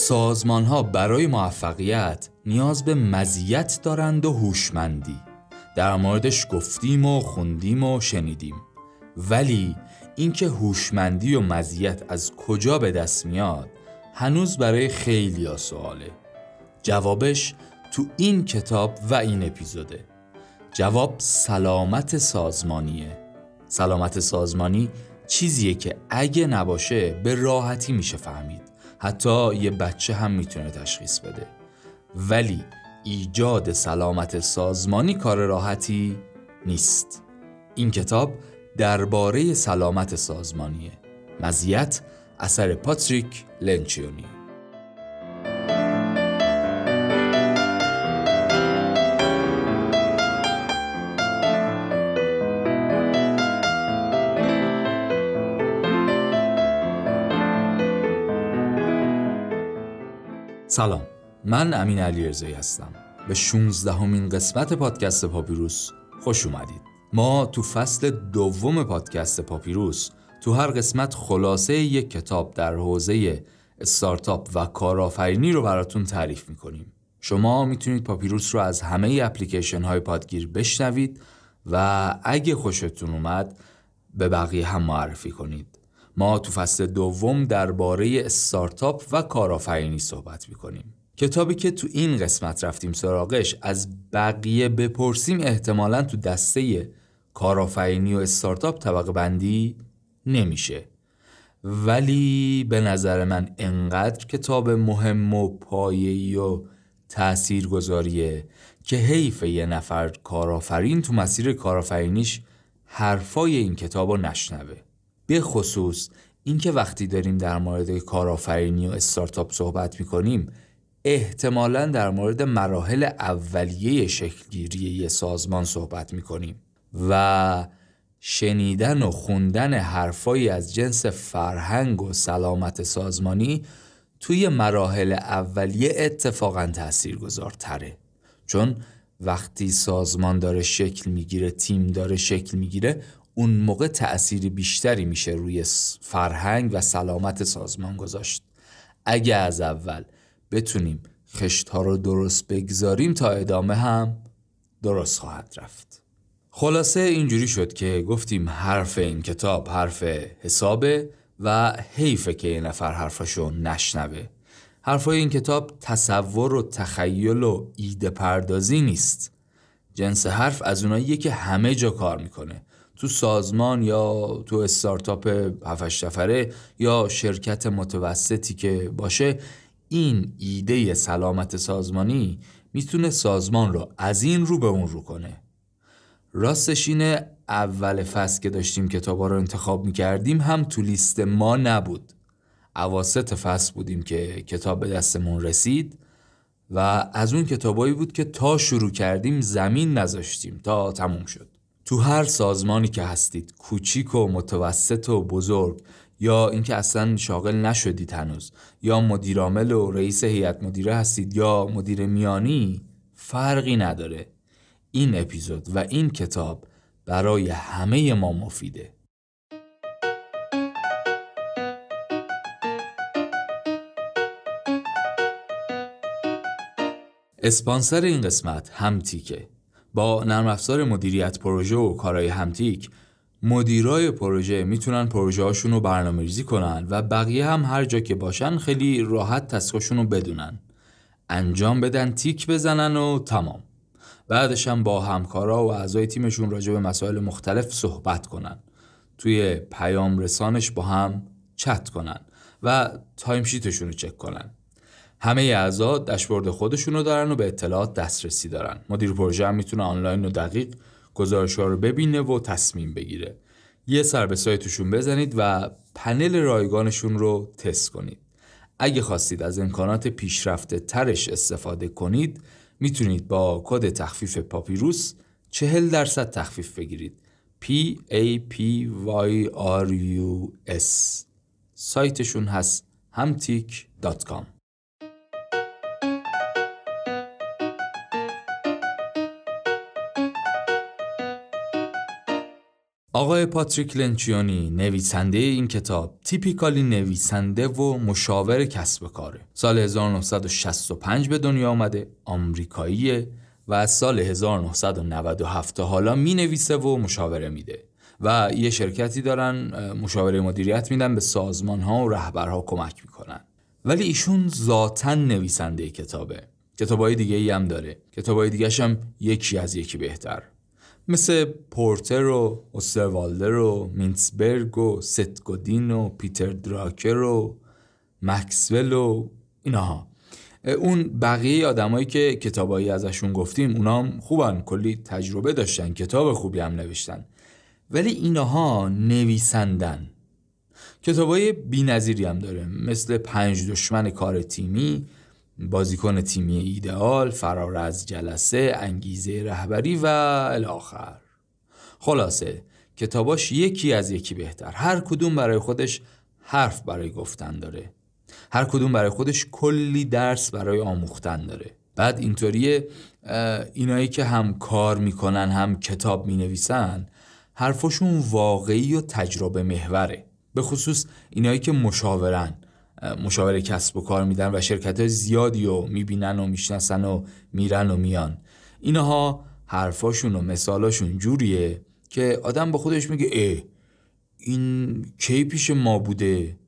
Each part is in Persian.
سازمان ها برای موفقیت نیاز به مزیت دارند و هوشمندی. در موردش گفتیم و خوندیم و شنیدیم. ولی اینکه هوشمندی و مزیت از کجا به دست میاد هنوز برای خیلی ها سواله. جوابش تو این کتاب و این اپیزوده. جواب سلامت سازمانیه. سلامت سازمانی چیزیه که اگه نباشه به راحتی میشه فهمید. حتی یه بچه هم می‌تونه تشخیص بده. ولی ایجاد سلامت سازمانی کار راحتی نیست. این کتاب درباره سلامت سازمانیه. مزیت اثر پاتریک لنچیونی. سلام. من امین علی رزایی هستم. به 16 همین قسمت پادکست پاپیروس خوش اومدید. ما تو فصل دوم پادکست پاپیروس تو هر قسمت خلاصه یک کتاب در حوزه استارتاپ و کارآفرینی رو براتون تعریف می‌کنیم. شما می‌تونید پاپیروس رو از همه اپلیکیشن های پادگیر بشنوید و اگه خوشتون اومد به بقیه هم معرفی کنید. ما تو فصل دوم درباره استارتاپ و کارآفرینی صحبت می‌کنیم. کتابی که تو این قسمت رفتیم سراغش از بقیه بپرسیم احتمالا تو دسته کارآفرینی و استارتاپ طبقه بندی نمیشه. ولی به نظر من انقدر کتاب مهم و پایه‌ای و تأثیر گذاریه که حیف یه نفر کارآفرین تو مسیر کارآفرینیش حرفای این کتاب رو نشنوه. به خصوص اینکه وقتی داریم در مورد کارآفرینی و استارتاپ صحبت می‌کنیم احتمالا در مورد مراحل اولیه شکلگیری یه سازمان صحبت می‌کنیم و شنیدن و خوندن حرفایی از جنس فرهنگ و سلامت سازمانی توی مراحل اولیه اتفاقا تأثیر گذارتره چون وقتی سازمان داره شکل می‌گیره تیم داره شکل می‌گیره اون موقع تأثیر بیشتری میشه روی فرهنگ و سلامت سازمان گذاشت. اگه از اول بتونیم خشت ها رو درست بگذاریم تا ادامه هم درست خواهد رفت. خلاصه اینجوری شد که گفتیم حرف این کتاب حرف حسابه و حیفه که یه نفر حرفشو نشنوه. حرفای این کتاب تصور و تخیل و ایده پردازی نیست. جنس حرف از اوناییه که همه جا کار می‌کنه. تو سازمان یا تو استارتاپ هفتش نفره یا شرکت متوسطی که باشه این ایده سلامت سازمانی می‌تونه سازمان رو از این رو به اون رو کنه. راستش اینه اول فصل که داشتیم کتابا رو انتخاب می‌کردیم هم تو لیست ما نبود. عواست فصل بودیم که کتاب به دستمون رسید و از اون کتابایی بود که تا شروع کردیم زمین نذاشتیم تا تموم شد. تو هر سازمانی که هستید کوچیک و متوسط و بزرگ یا اینکه اصلا شاغل نشدید هنوز یا مدیرعامل و رئیس هیئت مدیره هستید یا مدیر میانی فرقی نداره. این اپیزود و این کتاب برای همه ما مفیده. اسپانسر این قسمت همتیکه با نرم افزار مدیریت پروژه و کارهای همتیک مدیرای پروژه می‌تونن پروژه هاشون رو برنامه ریزی کنن و بقیه هم هر جا که باشن خیلی راحت تسکاشون رو بدونن. انجام بدن تیک بزنن و تمام. بعدش هم با همکارا و اعضای تیمشون راجع به مسائل مختلف صحبت کنن. توی پیام رسانش با هم چت کنن و time sheet شون رو چک کنن. همه اعضا داشبورد خودشون رو دارن و به اطلاعات دسترسی دارن. مدیر پروژه هم می‌تونه آنلاین و دقیق گزارش رو ببینه و تصمیم بگیره. یه سر به سایتشون بزنید و پنل رایگانشون رو تست کنید. اگه خواستید از امکانات پیشرفته ترش استفاده کنید می‌تونید با کد تخفیف پاپیروس 40 درصد تخفیف بگیرید. P A P Y R U S. سایتشون هست همتیک.com آقای پاتریک لنچیونی نویسنده این کتاب تیپیکالی نویسنده و مشاور کسب کاره. سال 1965 به دنیا آمده آمریکاییه و از سال 1997 تا حالا می نویسه و مشاوره میده. و یه شرکتی دارن مشاوره مدیریت میدن به سازمان ها و رهبرها کمک می‌کنن. ولی ایشون ذاتا نویسنده کتابه. کتابای دیگه ای هم داره. کتابای دیگه هم یکی از یکی بهتر. مثل پورتر و اوستروالدر و مینسبرگ و ستگودین و پیتر دراکر و مکسول و اینها. اون بقیه آدمایی که کتابایی ازشون گفتیم اونام خوبن کلی تجربه داشتن کتاب خوبی هم نوشتن. ولی اینها نویسندن. کتابای نظیری هم داره مثل پنج دشمن کار تیمی بازیکن تیمی ایدئال فرار از جلسه انگیزه رهبری و الاخر. خلاصه کتاباش یکی از یکی بهتر. هر کدوم برای خودش حرف برای گفتن داره. هر کدوم برای خودش کلی درس برای آموختن داره. بعد اینطوریه اینایی که هم کار می‌کنن هم کتاب می‌نویسن حرفشون واقعی و تجربه محوره. به خصوص اینایی که مشاورن. مشاور کسب و کار میدن و شرکت های زیادی رو می‌بینن و می‌شناسن و میرن و میان. اینها حرفاشون و مثالاشون جوریه که آدم با خودش میگه اه این کی پیش ما بوده؟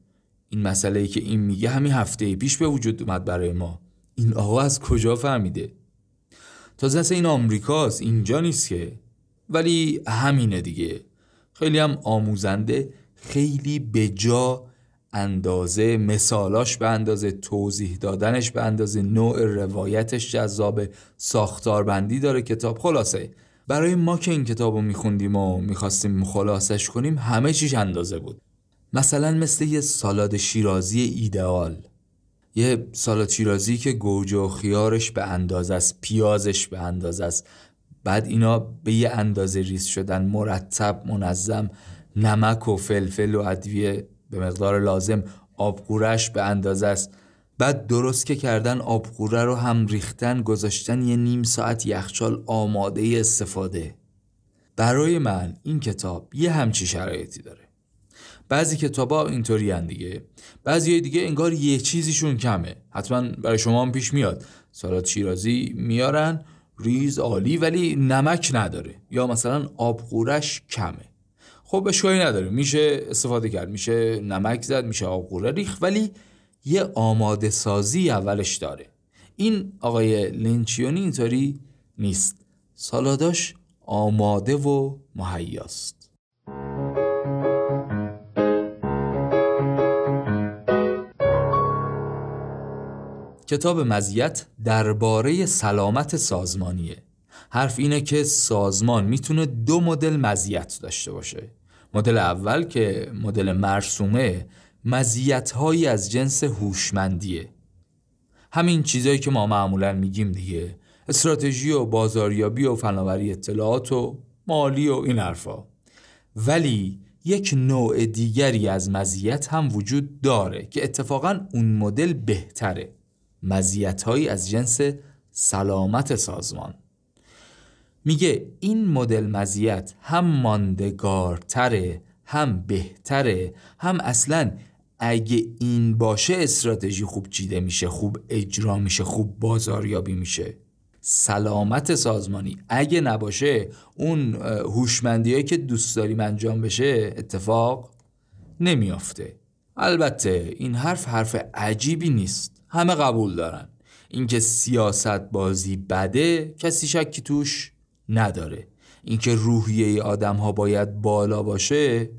این مسئله ای که این میگه همین هفته پیش به وجود اومد برای ما. این آقا از کجا فهمیده؟ تازه این آمریکاست اینجا نیست که. ولی همینه دیگه. خیلی هم آموزنده خیلی به جا اندازه مثالاش به اندازه توضیح دادنش به اندازه نوع روایتش جذاب ساختاربندی داره کتاب. خلاصه برای ما که این کتاب رو میخوندیم و می‌خواستیم خلاصش کنیم همه چیش اندازه بود. مثلا مثل یه سالاد شیرازی ایدئال. یه سالاد شیرازی که گوجه و خیارش به اندازه است پیازش به اندازه است. بعد اینا به یه اندازه ریز شدن مرتب منظم نمک و فلفل و ادویه به مقدار لازم آبقورش به اندازه است. بعد درست که کردن آبقوره رو هم ریختن گذاشتن یه نیم ساعت یخچال آماده استفاده. برای من این کتاب یه همچی شرایطی داره. بعضی کتاب ها اینطوری هن دیگه. بعضی دیگه انگار یه چیزیشون کمه. حتما برای شما هم پیش میاد. سالات شیرازی میارن ریز عالی ولی نمک نداره. یا مثلا آبقورش کمه. خب اشکالی نداره. میشه استفاده کرد میشه نمک زد میشه آبقوره ریخ ولی یه آماده سازی اولش داره. این آقای لنچیونی اینطوری نیست. سالاداش آماده و مهیاست. کتاب مزیت درباره سلامت سازمانیه. حرف اینه که سازمان می‌تونه دو مدل مزیت داشته باشه. مدل اول که مدل مرسومه مزیت‌هایی از جنس هوشمندیه. همین چیزایی که ما معمولا میگیم دیگه. استراتژی و بازاریابی و فناوری اطلاعات و مالی و این حرفا. ولی یک نوع دیگری از مزیت هم وجود داره که اتفاقا اون مدل بهتره. مزیت‌هایی از جنس سلامت سازمان. میگه این مدل مزیت هم ماندگارتره هم بهتره هم اصلا اگه این باشه استراتژی خوب چیده میشه خوب اجرا میشه خوب بازاریابی میشه. سلامت سازمانی. اگه نباشه اون هوشمندیایی که دوست داریم انجام بشه اتفاق نمیافته. البته این حرف حرف عجیبی نیست. همه قبول دارن. اینکه سیاست بازی بده کسی شکی توش نداره. اینکه روحیه آدم ها باید بالا باشه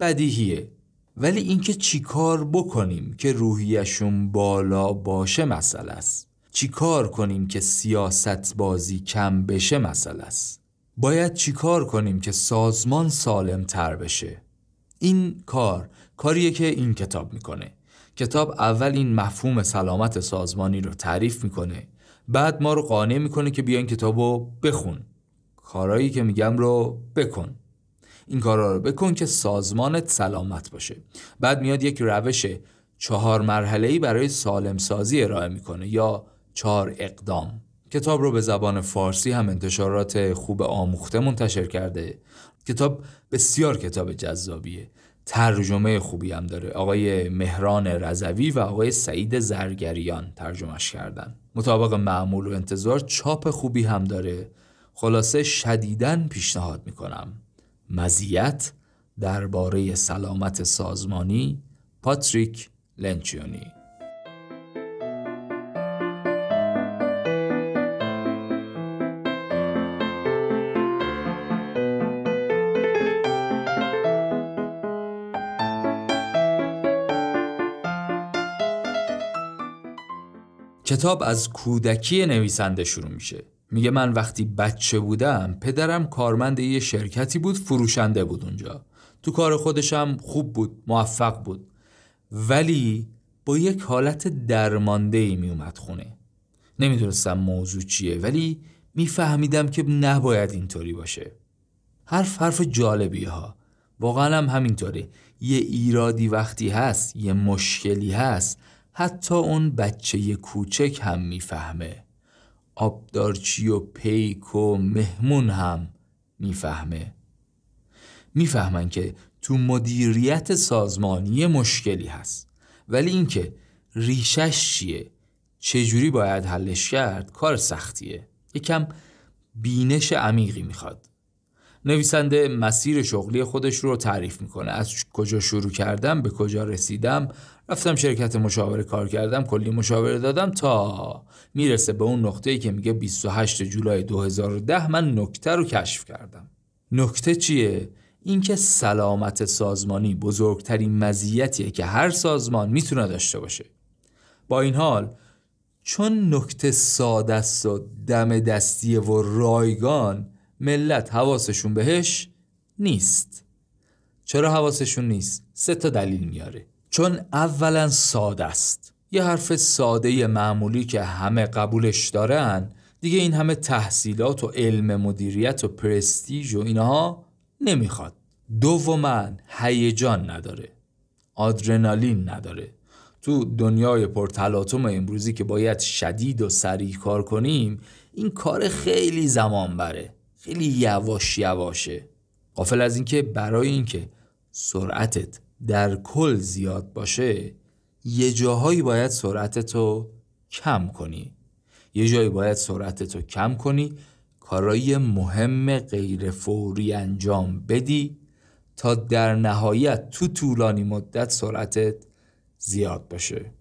بدیهیه. ولی اینکه چیکار بکنیم که روحیشون بالا باشه مسئله است. چیکار کنیم که سیاست بازی کم بشه مسئله است. باید چیکار کنیم که سازمان سالم تر بشه. این کار کاریه که این کتاب می‌کنه. کتاب اول این مفهوم سلامت سازمانی رو تعریف می‌کنه. بعد ما رو قانع می‌کنه که بیاین کتاب رو بخون. کارایی که میگم رو بکن. این کارا رو بکن که سازمانت سلامت باشه. بعد میاد یک روش چهار مرحله‌ای برای سالم سازی ارائه می‌کنه یا چهار اقدام. کتاب رو به زبان فارسی هم انتشارات خوب آموخته منتشر کرده. کتاب بسیار کتاب جذابیه. ترجمه خوبی هم داره. آقای مهران رزوی و آقای سعید زرگریان ترجمهش کردن. مطابق معمول و انتظار چاپ خوبی هم داره. خلاصه شدیدن پیشنهاد می‌کنم. مزیت درباره سلامت سازمانی پاتریک لنچیونی. کتاب از کودکی نویسنده شروع میشه. میگه من وقتی بچه بودم پدرم کارمند یه شرکتی بود فروشنده بود اونجا. تو کار خودشم خوب بود موفق بود. ولی با یک حالت درمانده ای می خونه. نمی‌دونستم موضوع چیه ولی میفهمیدم که نباید اینطوری باشه. حرف حرف جالبی ها واقعا هم همینطوره. یه ایرادی وقتی هست یه مشکلی هست حتی اون بچه کوچک هم می‌فهمه. آبدارچی و پیک و مهمون هم می‌فهمه. می‌فهمن که تو مدیریت سازمانی مشکلی هست. ولی اینکه ریشش چیه؟ چجوری باید حلش کرد؟ کار سختیه. یکم بینش عمیقی می‌خواد. نویسنده مسیر شغلی خودش رو تعریف می‌کنه. از کجا شروع کردم به کجا رسیدم رفتم شرکت مشاوره کار کردم کلی مشاوره دادم تا می‌رسه به اون نقطه‌ای که میگه 28 جولای 2010 من نکته رو کشف کردم. نکته چیه؟ اینکه سلامت سازمانی بزرگترین مزیتیه که هر سازمان می‌تونه داشته باشه. با این حال چون نکته ساده است و دم دستیه و رایگان ملت حواسشون بهش نیست. چرا حواسشون نیست؟ سه تا دلیل میاره. چون اولا ساده است. یه حرف ساده معمولی که همه قبولش دارن دیگه این همه تحصیلات و علم مدیریت و پرستیژ و اینها نمی‌خواد. دوما هیجان نداره. آدرنالین نداره. تو دنیای پرتلاطم امروزی که باید شدید و سریع کار کنیم این کار خیلی زمان بره خیلی یواش یواشه. قافل از اینکه برای اینکه سرعتت در کل زیاد باشه یه جاهایی باید سرعتتو کم کنی. یه جایی باید سرعتتو کم کنی کارایی مهم غیر فوری انجام بدی تا در نهایت تو طولانی مدت سرعتت زیاد باشه.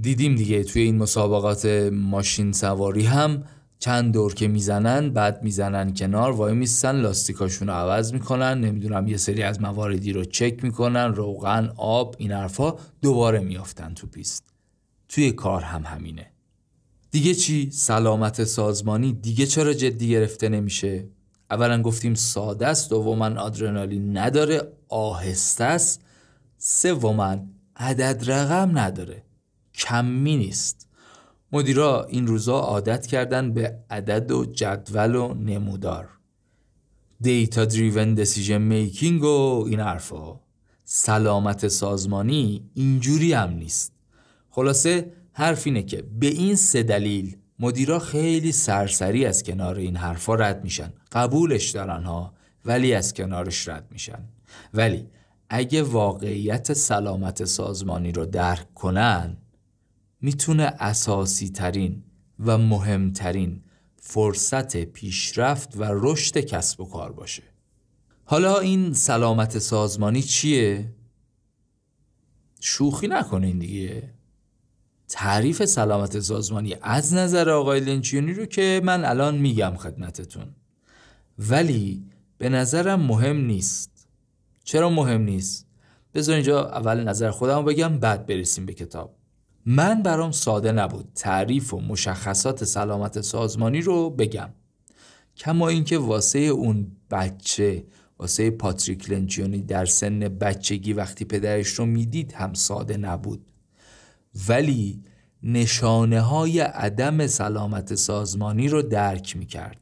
دیدیم دیگه توی این مسابقات ماشین سواری هم چند دور که می‌زنن بعد می‌زنن کنار وای میستن لاستیکاشون رو عوض می‌کنن نمی‌دونم یه سری از مواردی رو چک می‌کنن روغن آب این حرفا دوباره میافتن تو پیست. توی کار هم همینه. دیگه چی؟ سلامت سازمانی دیگه چرا جدی گرفته نمیشه؟ اولا گفتیم ساده است دوما آدرنالین نداره آهسته است. سوما عدد رقم نداره. کمی نیست. مدیرا این روزا عادت کردن به عدد و جدول و نمودار. دیتا دریون دسیژن میکینگ و این حرفا. سلامت سازمانی اینجوری هم نیست. خلاصه حرف اینه که به این سه دلیل مدیرا خیلی سرسری از کنار این حرفا رد میشن. قبولش دارن ها ولی از کنارش رد میشن. ولی اگه واقعیت سلامت سازمانی رو درک کنن می‌تونه اساسی ترین و مهمترین فرصت پیشرفت و رشد کسب و کار باشه. حالا این سلامت سازمانی چیه؟ شوخی نکنین دیگه. تعریف سلامت سازمانی از نظر آقای لنچیونی رو که من الان میگم خدمتتون. ولی به نظرم مهم نیست. چرا مهم نیست؟ بذار اینجا اول نظر خودم بگم بعد برسیم به کتاب. من برام ساده نبود تعریف و مشخصات سلامت سازمانی رو بگم. کما اینکه واسه اون بچه واسه پاتریک لنچیونی در سن بچگی وقتی پدرش رو می‌دید هم ساده نبود. ولی نشانه های عدم سلامت سازمانی رو درک می‌کرد.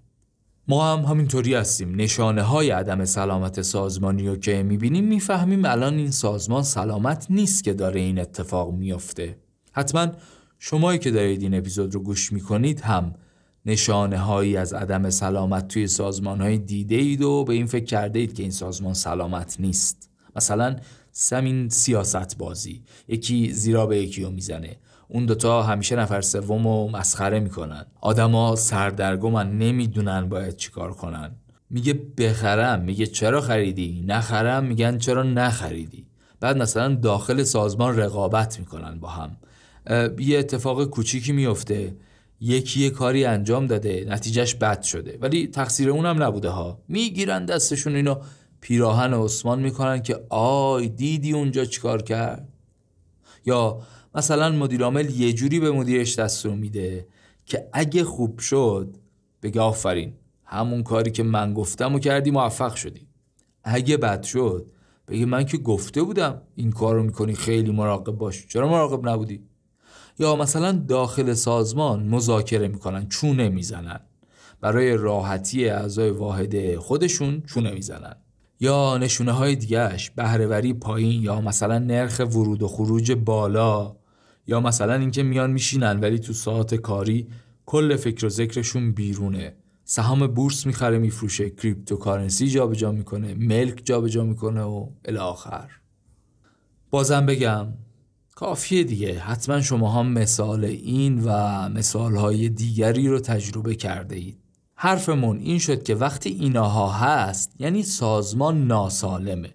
ما هم همینطوری هستیم. نشانه های عدم سلامت سازمانی رو که می‌بینیم می‌فهمیم الان این سازمان سلامت نیست که داره این اتفاق میافته. حتما شمایی که دارید این اپیزود رو گوش می‌کنید هم نشانه هایی از عدم سلامت توی سازمان های دیده اید و به این فکر کرده اید که این سازمان سلامت نیست. مثلا سمین سیاست بازی یکی زیرا به یکی رو می‌زنه. اون دوتا همیشه نفر سوم رو مسخره می‌کنن. آدما سردرگمن نمی‌دونن باید چیکار کنن. میگه بخرم. میگه چرا خریدی؟ نخرم. میگن چرا نخریدی؟ بعد مثلا داخل سازمان رقابت می‌کنن با هم. یه اتفاق کوچیکی میفته یکی یه کاری انجام داده نتیجهش بد شده. ولی تقصیر اونم نبوده ها. می‌گیرن دستشون اینو. پیراهن عثمان می‌کنن که آی دیدی اونجا چیکار کرد؟ یا مثلا مدیرعامل یه جوری به مدیرش دستور میده که اگه خوب شد بگه آفرین همون کاری که من گفتم و کردی موفق شدی. اگه بد شد بگه من که گفته بودم این کار رو می‌کنی خیلی مراقب باش. چرا مراقب نبودی؟ یا مثلا داخل سازمان مذاکره می‌کنن چونه می‌زنن. برای راحتی اعضای واحده خودشون چونه می‌زنن. یا نشونه های دیگهش بهرهوری پایین یا مثلا نرخ ورود و خروج بالا یا مثلا اینکه میان میشینن ولی تو ساعت کاری کل فکر و ذکرشون بیرونه. سهام بورس می‌خره میفروشه cryptocurrency جابجا می‌کنه ملک جابجا می‌کنه و الی آخر. بازم بگم کافیه دیگه. حتما شما هم مثال این و مثال های دیگری رو تجربه کرده اید. حرفمون این شد که وقتی این‌ها هست یعنی سازمان ناسالمه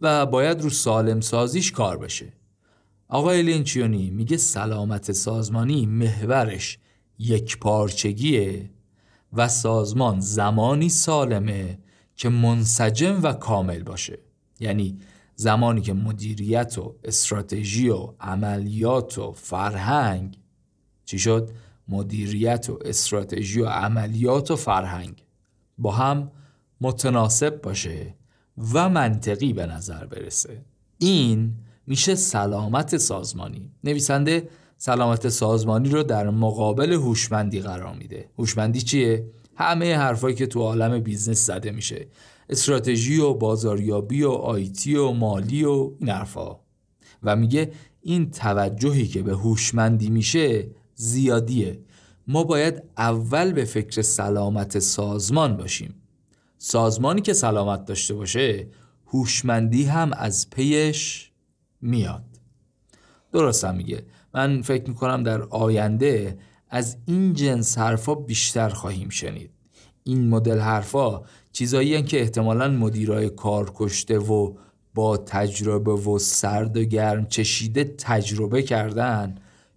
و باید رو سالم سازیش کار بشه. آقای لینچیونی میگه سلامت سازمانی محورش یک پارچگیه و سازمان زمانی سالمه که منسجم و کامل باشه. یعنی زمانی که مدیریت و استراتژی و عملیات و فرهنگ چی شد؟ مدیریت و استراتژی و عملیات و فرهنگ با هم متناسب باشه و منطقی به نظر برسه. این میشه سلامت سازمانی. نویسنده سلامت سازمانی رو در مقابل هوشمندی قرار میده. هوشمندی چیه؟ همه حرفایی که تو عالم business زده میشه. استراتژی و بازاریابی و IT و مالی و این حرفا. و میگه این توجهی که به هوشمندی میشه زیادیه. ما باید اول به فکر سلامت سازمان باشیم. سازمانی که سلامت داشته باشه هوشمندی هم از پیش میاد. درستم میگه. من فکر می‌کنم در آینده از این جنس حرفا بیشتر خواهیم شنید. این مدل حرفا چیزایی که احتمالا مدیرای کار کشته و با تجربه و سرد و گرم چشیده تجربه کردن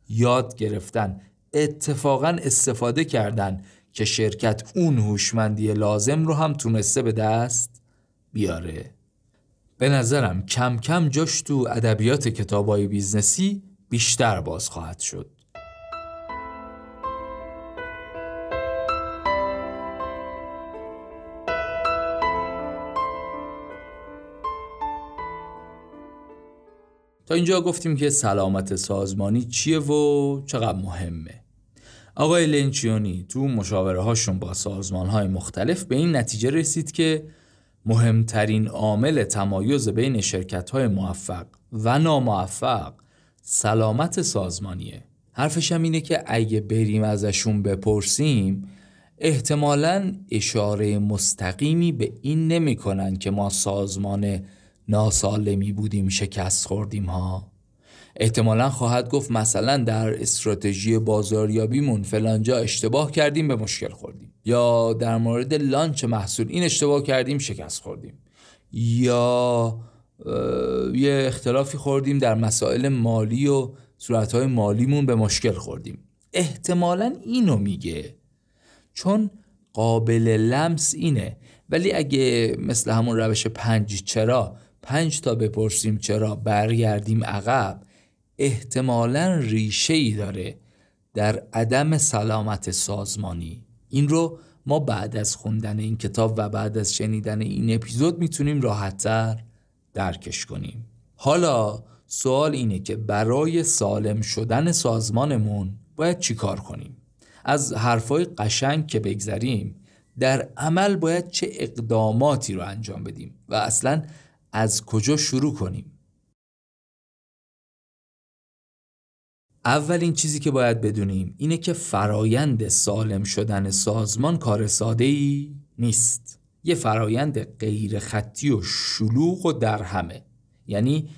یاد گرفتن اتفاقا استفاده کردن که شرکت اون هوشمندی لازم رو هم تونسته به دست بیاره. به نظرم کم کم جاش تو ادبیات کتابای business ی بیشتر باز خواهد شد. اینجا گفتیم که سلامت سازمانی چیه و چقدر مهمه. آقای لنچیونی تو مشاوره هاشون با سازمان های مختلف به این نتیجه رسید که مهمترین عامل تمایز بین شرکت های موفق و ناموفق سلامت سازمانیه. حرفش هم اینه که اگه بریم ازشون بپرسیم احتمالا اشاره مستقیمی به این نمی‌کنن که ما سازمان ناسالمی بودیم شکست خوردیم ها. احتمالا خواهد گفت مثلا در استراتژی بازاریابیمون فلانجا اشتباه کردیم به مشکل خوردیم. یا در مورد لانچ محصول این اشتباه کردیم شکست خوردیم. یا یه اختلافی خوردیم در مسائل مالی و صورتهای مالیمون به مشکل خوردیم. احتمالا اینو میگه. چون قابل لمس اینه. ولی اگه مثل همون روش پنج چرا پنج تا بپرسیم چرا برگردیم عقب احتمالا ریشه ای داره در عدم سلامت سازمانی. این رو ما بعد از خوندن این کتاب و بعد از شنیدن این اپیزود می‌تونیم راحتتر درکش کنیم. حالا سوال اینه که برای سالم شدن سازمانمون باید چیکار کنیم؟ از حرفای قشنگ که بگذریم در عمل باید چه اقداماتی رو انجام بدیم؟ و اصلا از کجا شروع کنیم؟ اولین چیزی که باید بدونیم اینه که فرایند سالم شدن سازمان کار ساده ای نیست. یه فرایند غیر خطی و شلوغ و در همه یعنی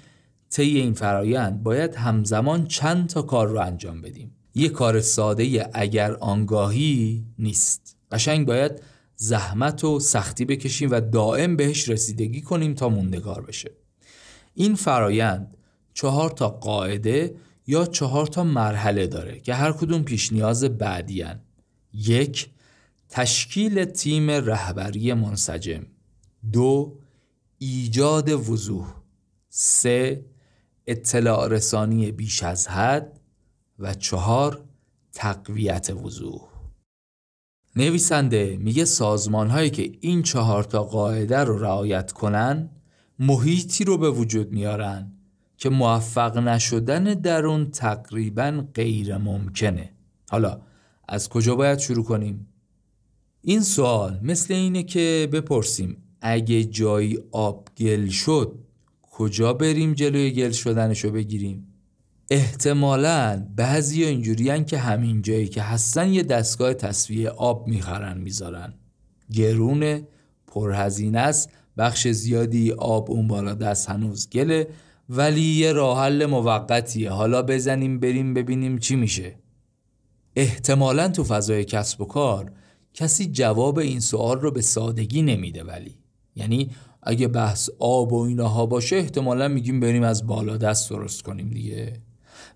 طی این فرایند باید همزمان چند تا کار رو انجام بدیم. یه کار ساده اگر آنگاهی نیست. قشنگ باید زحمت و سختی بکشیم و دائم بهش رسیدگی کنیم تا موندگار بشه. این فرایند چهار تا قاعده یا چهار تا مرحله داره که هر کدوم پیش نیاز بعدی یک تشکیل تیم رهبری منسجم. دو ایجاد وضوح. سه اطلاع رسانی بیش از حد. و چهار تقویت وضوح. نویسنده میگه سازمان هایی که این چهار تا قاعده رو رعایت کنن محیطی رو به وجود میارن که موفق نشدن در اون تقریبا غیر ممکنه حالا از کجا باید شروع کنیم؟ این سوال مثل اینه که بپرسیم اگه جایی آب گل شد کجا بریم جلوی گل شدنشو بگیریم؟ احتمالا بعضی اینجوری که همین جایی که هستن یه دستگاه تصویه آب می‌خرن می‌ذارن. گرونه پرهزینه است بخش زیادی آب اون بالا دست هنوز گله ولی یه راه حل موقتیه. حالا بزنیم بریم ببینیم چی میشه. احتمالا تو فضای کسب و کار کسی جواب این سوال رو به سادگی نمیده ولی. یعنی اگه بحث آب و اینها باشه احتمالا میگیم بریم از بالا دست درست کنیم دیگه.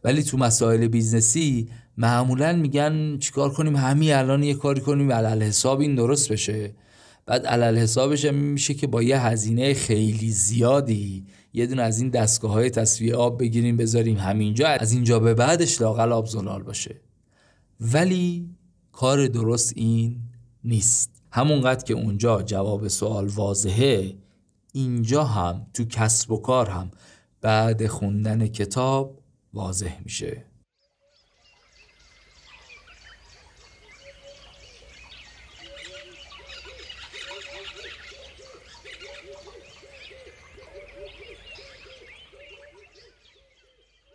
ولی تو مسائل business ی معمولا میگن چیکار کنیم؟ همین الان یه کاری کنیم علی‌الحساب این درست بشه. بعد علی‌الحسابش میشه که با یه هزینه خیلی زیادی یه دونه از این دستگاه های تصفیه آب بگیریم بذاریم همینجا. از اینجا به بعدش لااقل آب زلال باشه. ولی کار درست این نیست. همونقدر که اونجا جواب سوال واضحه اینجا هم تو کسب و کار هم بعد خوندن کتاب واضح میشه.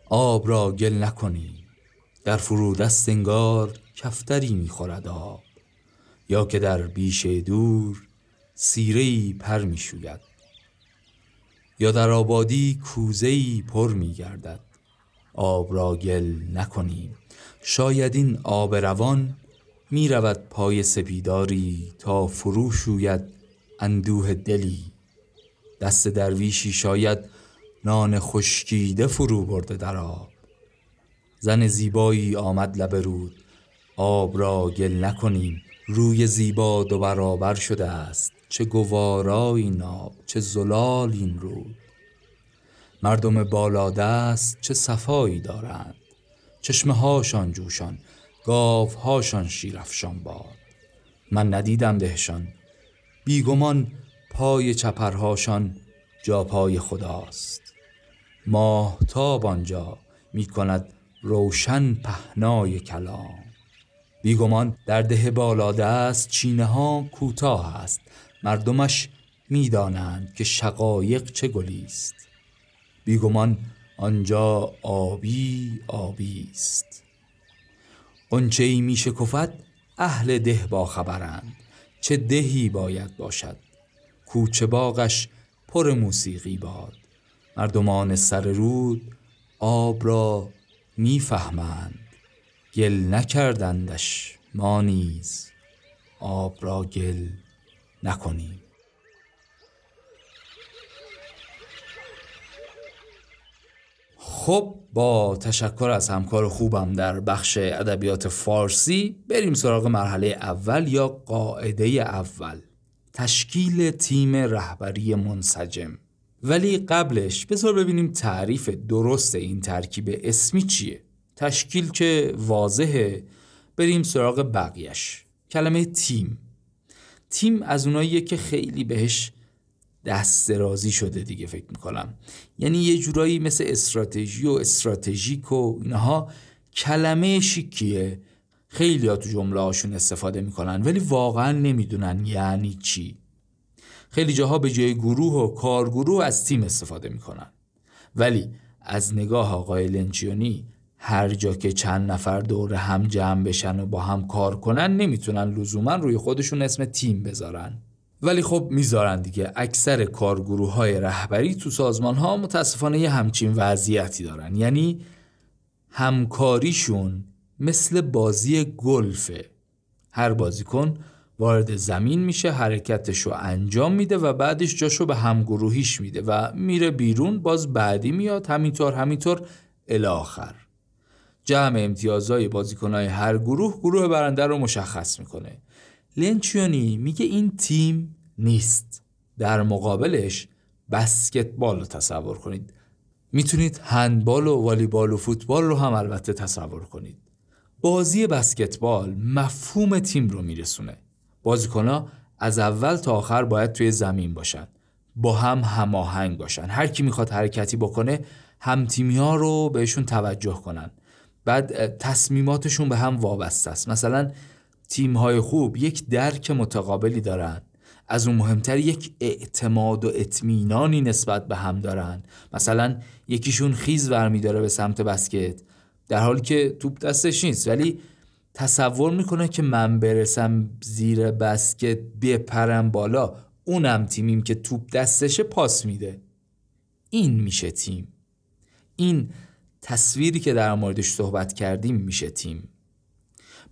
آب را گل نکنی. در فرودست انگار کفتری می‌خورد آب. یا که در بیشه دور سیرهی پر می‌شوید. یا در آبادی کوزهی پر میگردد. آب را گل نکنیم شاید این آب روان می رود پای سپیداری تا فرو شوید اندوه دلی. دست درویشی شاید نان خشکیده فرو برده در آب. زن زیبایی آمد لب رود. آب را گل نکنیم. روی زیبا دو برابر شده است. چه گوارا این آب چه زلال این رود. مردم بالادست چه صفایی دارند؟ چشمه هاشان جوشان گاف هاشان شیرفشان باد. من ندیدم دهشان بیگمان پای چپرهاشان جا پای خداست. ماه تاب آنجا می کند روشن پهنای کلام. بیگمان در ده بالاده است چینه ها کوتاه است. مردمش می‌دانند که شقایق چه گلی است بیگمان آنجا آبی آبی است. قنچه ای می شکفت اهل ده با خبرند چه دهی باید باشد. کوچه باغش پر موسیقی باد. مردمان سر رود آب را می‌فهمند گل نکردندش ما نیز آب را گل نکنیم. خب با تشکر از همکار خوبم در بخش ادبیات فارسی بریم سراغ مرحله اول یا قاعده اول. تشکیل تیم رهبری منسجم. ولی قبلش بذار ببینیم تعریف درست این ترکیب اسمی چیه. تشکیل که واضحه. بریم سراغ بقیش کلمه تیم. تیم از اوناییه که خیلی بهش دست درازی شده دیگه فکر می‌کنم. یعنی یه جورایی مثل استراتژی و استراتژیک و اینها کلمه شیکیه. خیلی ها تو جمله هاشون استفاده می‌کنن ولی واقعا نمی‌دونن یعنی چی. خیلی جاها به جای گروه و کارگروه از تیم استفاده می‌کنن. ولی از نگاه آقای لنچیونی هر جا که چند نفر دور هم جمع بشن و با هم کار کنن نمی‌تونن لزوما روی خودشون اسم تیم بذارن. ولی خب می‌ذارن دیگه. اکثر کارگروه های رهبری تو سازمان ها متاسفانه یه همچین وضعیتی دارن. یعنی همکاریشون مثل بازی گلفه هر بازیکن وارد زمین میشه حرکتش رو انجام میده و بعدش جاشو به همگروهیش میده و میره بیرون باز بعدی میاد همینطور همینطور الاخر جمع امتیازهای بازیکنهای هر گروه گروه برنده رو مشخص می‌کنه. لنچیونی میگه این تیم نیست. در مقابلش بسکتبال رو تصور کنید. می‌تونید هندبال و والیبال و فوتبال رو هم البته تصور کنید. بازی بسکتبال مفهوم تیم رو میرسونه. بازیکنها از اول تا آخر باید توی زمین باشن. با هم هماهنگ باشن. هر کی می‌خواد حرکتی بکنه هم تیمی ها رو بهشون توجه کنن. بعد تصمیماتشون به هم وابسته است. مثلا تیم های خوب یک درک متقابلی دارن از اون مهمتر یک اعتماد و اطمینانی نسبت به هم دارن مثلا یکیشون خیز برمیداره به سمت بسکت. در حالی که توپ دستش نیست. ولی تصور می‌کنه که من برسم زیر بسکت بپرم بالا اونم تیمیم که توپ دستشه پاس میده. این میشه تیم. این تصویری که در موردش صحبت کردیم میشه تیم.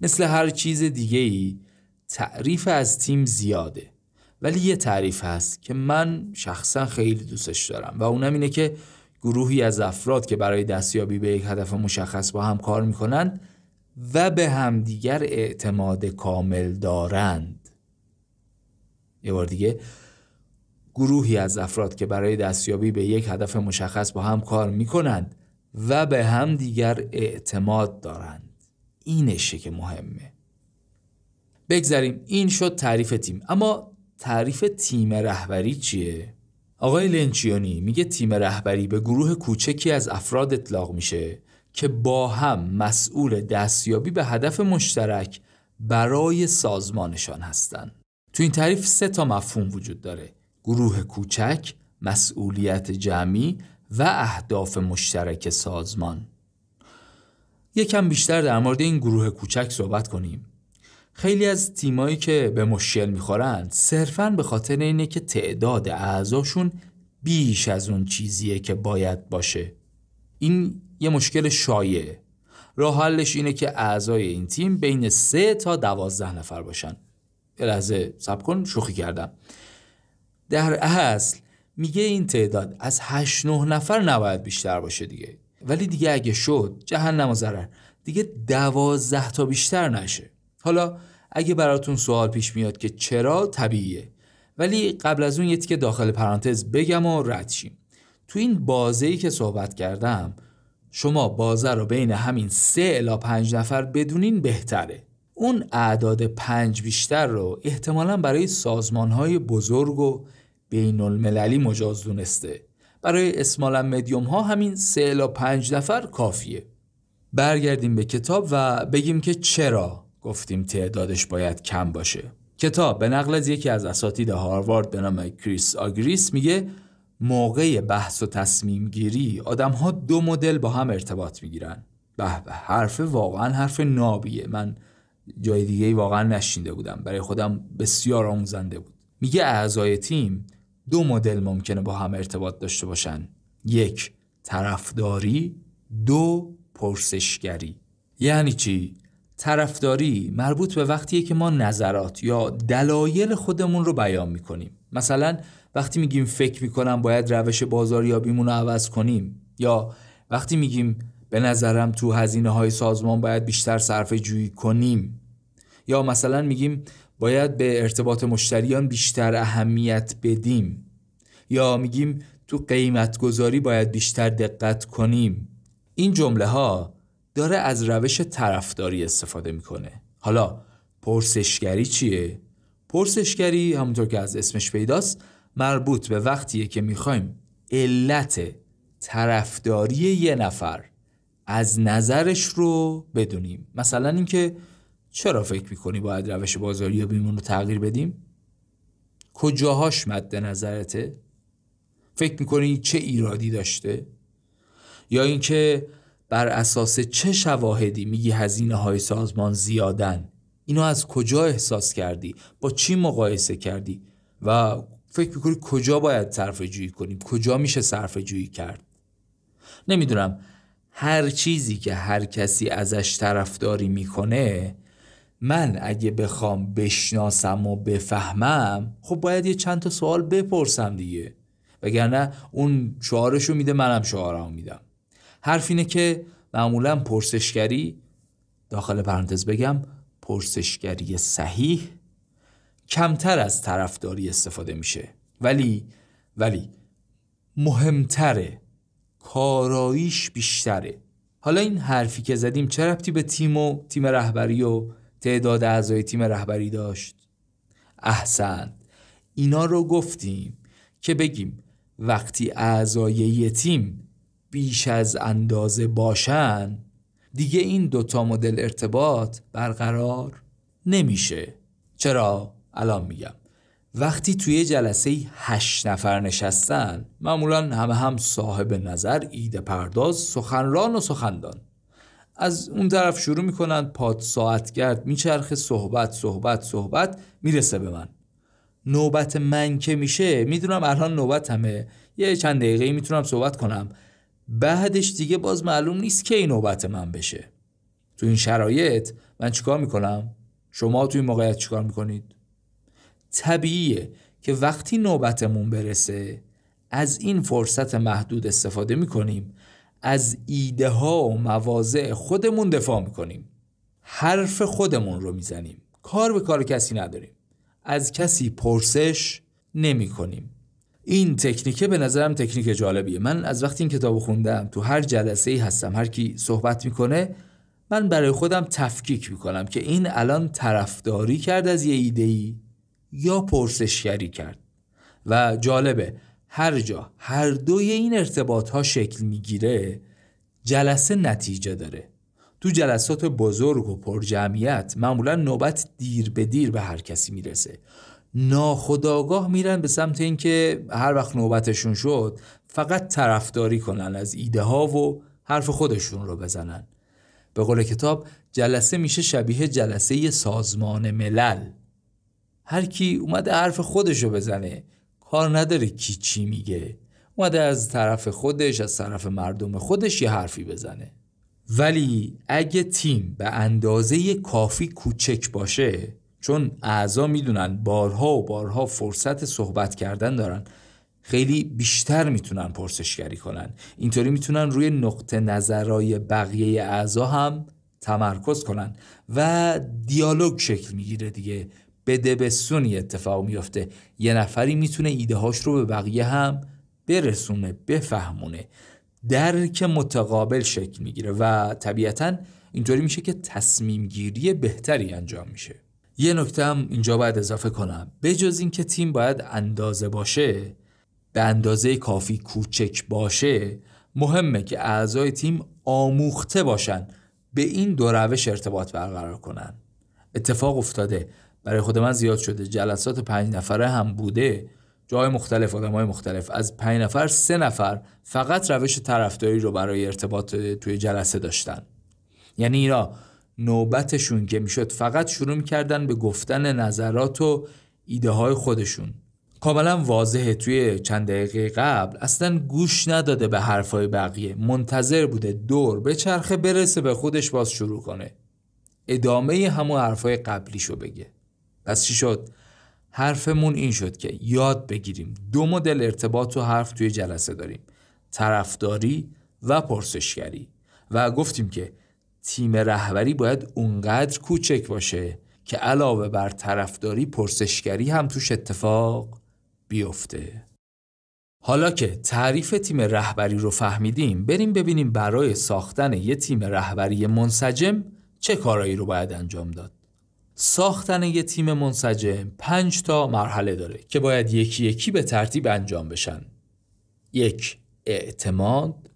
مثل هر چیز دیگه ای تعریف از تیم زیاده. ولی یه تعریف هست که من شخصا خیلی دوستش دارم و اونم اینه که گروهی از افراد که برای دستیابی به یک هدف مشخص با هم کار می‌کنند و به همدیگر اعتماد کامل دارند. یه بار دیگه گروهی از افراد که برای دستیابی به یک هدف مشخص با هم کار می‌کنند و به هم دیگر اعتماد دارند. اینشه که مهمه بگذاریم این شد تعریف تیم اما تعریف تیم رهبری چیه؟ آقای لنچیونی میگه تیم رهبری به گروه کوچکی از افراد اطلاق میشه که با هم مسئول دستیابی به هدف مشترک برای سازمانشان هستند. تو این تعریف سه تا مفهوم وجود داره. گروه کوچک، مسئولیت جمعی و اهداف مشترک سازمان. یکم بیشتر در مورد این گروه کوچک صحبت کنیم. خیلی از تیمایی که به مشکل می‌خورن صرفا به خاطر اینه که تعداد اعضاشون بیش از اون چیزیه که باید باشه. این یه مشکل شایع راه حلش اینه که اعضای این تیم بین سه تا دوازده نفر باشن لحظه سب کن شوخی کردم در اصل میگه این تعداد از هشت نه نفر نباید بیشتر باشه دیگه ولی دیگه اگه شد جهنم و ضرر. دیگه دوازده تا بیشتر نشه. حالا اگه براتون سوال پیش میاد که چرا طبیعیه. ولی قبل از اون یه که داخل پرانتز بگم و رد شیم. تو این بازه که صحبت کردم شما بازه رو بین همین سه الا پنج نفر بدونین بهتره. اون اعداد پنج بیشتر رو احتمالا برای سازمان های بزرگ و بین المللی مجاز دونسته. برای اسمالا مدیوم ها همین سه الا پنج نفر کافیه. برگردیم به کتاب و بگیم که چرا گفتیم تعدادش باید کم باشه. کتاب به نقل از یکی از اساتید هاروارد به نام کریس آگریس میگه موقع بحث و تصمیم گیری آدم ها دو مدل با هم ارتباط می‌گیرن. به به حرف واقعا حرف نابیه. من جای دیگه واقعا نشینده بودم. برای خودم بسیار آموزنده بود. میگه اعضای تیم دو مدل ممکنه با هم ارتباط داشته باشن. یک طرفداری. دو پرسشگری. یعنی چی؟ طرفداری مربوط به وقتیه که ما نظرات یا دلایل خودمون رو بیان می‌کنیم. مثلا وقتی میگیم فکر می‌کنم باید روش بازاریابیمون رو عوض کنیم یا وقتی میگیم به نظرم تو هزینه های سازمان باید بیشتر صرفه جویی کنیم یا مثلا میگیم باید به ارتباط مشتریان بیشتر اهمیت بدیم. یا میگیم تو قیمت گذاری باید بیشتر دقت کنیم. این جمله ها داره از روش طرفداری استفاده می‌کنه. حالا پرسشگری چیه؟ پرسشگری همونطور که از اسمش پیداست مربوط به وقتیه که می‌خوایم علت طرفداری یه نفر از نظرش رو بدونیم. مثلا اینکه چرا فکر می‌کنی باید روش بازاریابیمون رو تغییر بدیم؟ کجاهاش مد نظرته؟ فکر می‌کنی چه ایرادی داشته؟ یا اینکه بر اساس چه شواهدی میگی هزینه های سازمان زیادن؟ اینو از کجا احساس کردی؟ با چی مقایسه کردی؟ و فکر می‌کنی کجا باید صرفه جویی کنیم؟ کجا میشه صرفه جویی کرد؟ نمی‌دونم. هر چیزی که هر کسی ازش طرفداری می‌کنه من اگه بخوام بشناسم و بفهمم خب باید یه چند تا سوال بپرسم دیگه. وگرنه اون شعارشو میده منم شعارمو میدم. حرف اینه که معمولا پرسشگری داخل پرانتز بگم پرسشگری صحیح کمتر از طرفداری استفاده میشه. ولی ولی مهمتره کاراییش بیشتره. حالا این حرفی که زدیم چه ربطی به تیم و تیم رهبری و تعداد اعضای تیم رهبری داشت. احسن اینا رو گفتیم که بگیم وقتی اعضای تیم بیش از اندازه باشن دیگه این دوتا مدل ارتباط برقرار نمیشه. چرا؟ الان میگم. وقتی توی جلسه هشت نفر نشستن معمولا همه هم صاحب نظر ایده پرداز سخنران و سخندان. از اون طرف شروع می‌کنن پاد ساعتگرد میچرخه صحبت صحبت صحبت می‌رسه به من. نوبت من که میشه می‌دونم الان نوبت همه. یه چند دقیقه می‌تونم صحبت کنم. بعدش دیگه باز معلوم نیست این نوبت من بشه. تو این شرایط من چیکار می‌کنم؟ شما تو این موقعیت چیکار می‌کنید؟ طبیعیه که وقتی نوبتمون برسه از این فرصت محدود استفاده می‌کنیم. از ایده ها و مواضع خودمون دفاع می‌کنیم. حرف خودمون رو می‌زنیم. کار به کار کسی نداریم. از کسی پرسش نمی کنیم این تکنیکه به نظرم تکنیک جالبیه. من از وقتی این کتاب خوندم تو هر جلسه ای هستم هر کی صحبت می‌کنه من برای خودم تفکیک می‌کنم که این الان طرفداری کرد از یه ایده ای یا پرسشگری کرد. و جالبه هر جا هر دوی این ارتباط ها شکل می‌گیره جلسه نتیجه داره. تو جلسات بزرگ و پر جمعیت معمولا نوبت دیر به دیر به هر کسی می‌رسه. ناخداگاه میرن به سمت اینکه هر وقت نوبتشون شد فقط طرفداری کنن از ایده ها و حرف خودشون رو بزنن. به قول کتاب جلسه میشه شبیه جلسه سازمان ملل. هر کی اومده حرف خودش رو بزنه کار نداره کی چی میگه. اومده از طرف خودش از طرف مردم خودش یه حرفی بزنه. ولی اگه تیم به اندازه کافی کوچک باشه چون اعضا می‌دونن بارها و بارها فرصت صحبت کردن دارن خیلی بیشتر می‌تونن پرسشگری کنن. اینطوری می‌تونن روی نقطه نظرهای بقیه اعضا هم تمرکز کنن و دیالوگ شکل می‌گیره دیگه. به سونی اتفاق میفته یه نفری می‌تونه ایده هاش رو به بقیه هم برسونه بفهمونه. درک متقابل شکل می‌گیره و طبیعتا اینطوری میشه که تصمیم گیری بهتری انجام میشه. یه نکته هم اینجا باید اضافه کنم. بجز اینکه تیم باید اندازه باشه به اندازه کافی کوچک باشه مهمه که اعضای تیم آموخته باشن به این دو روش ارتباط برقرار کنن. اتفاق افتاده. برای خود من زیاد شده. جلسات پنج نفره هم بوده. جای مختلف آدم های مختلف. از پنج نفر سه نفر فقط روش طرفداری رو برای ارتباط توی جلسه داشتن. یعنی اینا نوبتشون که می‌شد فقط شروع می‌کردن به گفتن نظرات و ایده های خودشون. کاملا واضحه توی چند دقیقه قبل. اصلا گوش نداده به حرفای بقیه. منتظر بوده دور به چرخه برسه به خودش باز شروع کنه. ادامه همون حرفای قبلیشو بگه. پس چی شد؟ حرفمون این شد که یاد بگیریم دو مدل ارتباط و حرف توی جلسه داریم طرفداری و پرسشگری. و گفتیم که تیم رهبری باید اونقدر کوچک باشه که علاوه بر طرفداری پرسشگری هم توش اتفاق بیفته. حالا که تعریف تیم رهبری رو فهمیدیم بریم ببینیم برای ساختن یه تیم رهبری منسجم چه کارایی رو باید انجام داد. ساختن یه تیم منسجم پنج تا مرحله داره که باید یکی یکی به ترتیب انجام بشن. یک اعتماد.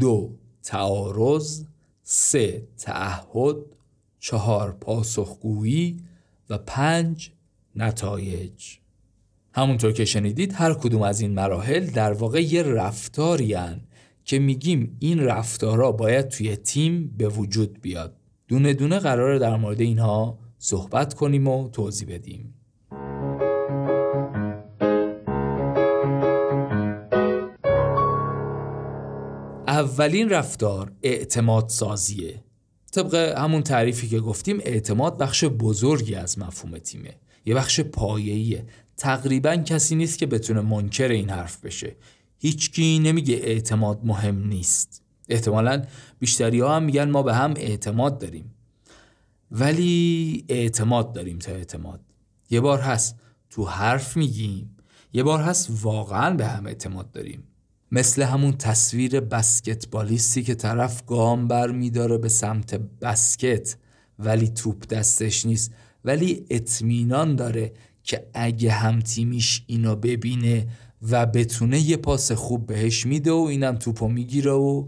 دو تعارض. سه تعهد. چهار پاسخگویی. و پنج نتایج. همونطور که شنیدید هر کدوم از این مراحل در واقع یه رفتاری هن که میگیم این رفتارا باید توی تیم به وجود بیاد. دونه دونه قراره در مورد اینها صحبت کنیم و توضیح بدیم. اولین رفتار اعتماد سازیه. طبق همون تعریفی که گفتیم اعتماد بخش بزرگی از مفهوم تیمه. یه بخش پایه‌ایه. تقریبا کسی نیست که بتونه منکر این حرف بشه. هیچکی نمیگه اعتماد مهم نیست. احتمالا بیشتری ها هم میگن ما به هم اعتماد داریم. ولی اعتماد داریم تا اعتماد. یه بار هست تو حرف میگیم یه بار هست واقعا به هم اعتماد داریم. مثل همون تصویر بسکتبالیستی که طرف گام بر میداره به سمت بسکت ولی توپ دستش نیست. ولی اطمینان داره که اگه هم تیمیش اینو ببینه و بتونه یه پاس خوب بهش میده و اینم توپو می‌گیره و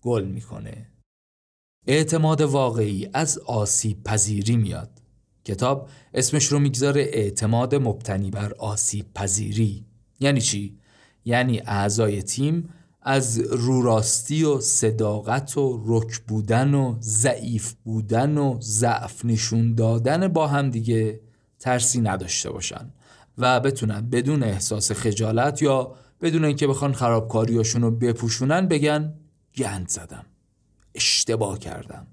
گل می‌کنه. اعتماد واقعی از آسیب پذیری میاد. کتاب اسمش رو می‌گذاره اعتماد مبتنی بر آسیب پذیری. یعنی چی؟ یعنی اعضای تیم از روراستی و صداقت و رک بودن و ضعیف بودن و ضعف نشون دادن با هم دیگه ترسی نداشته باشن و بتونن بدون احساس خجالت یا بدون اینکه بخوان خرابکاریاشون رو بپوشونن بگن گند زدم اشتباه کردم.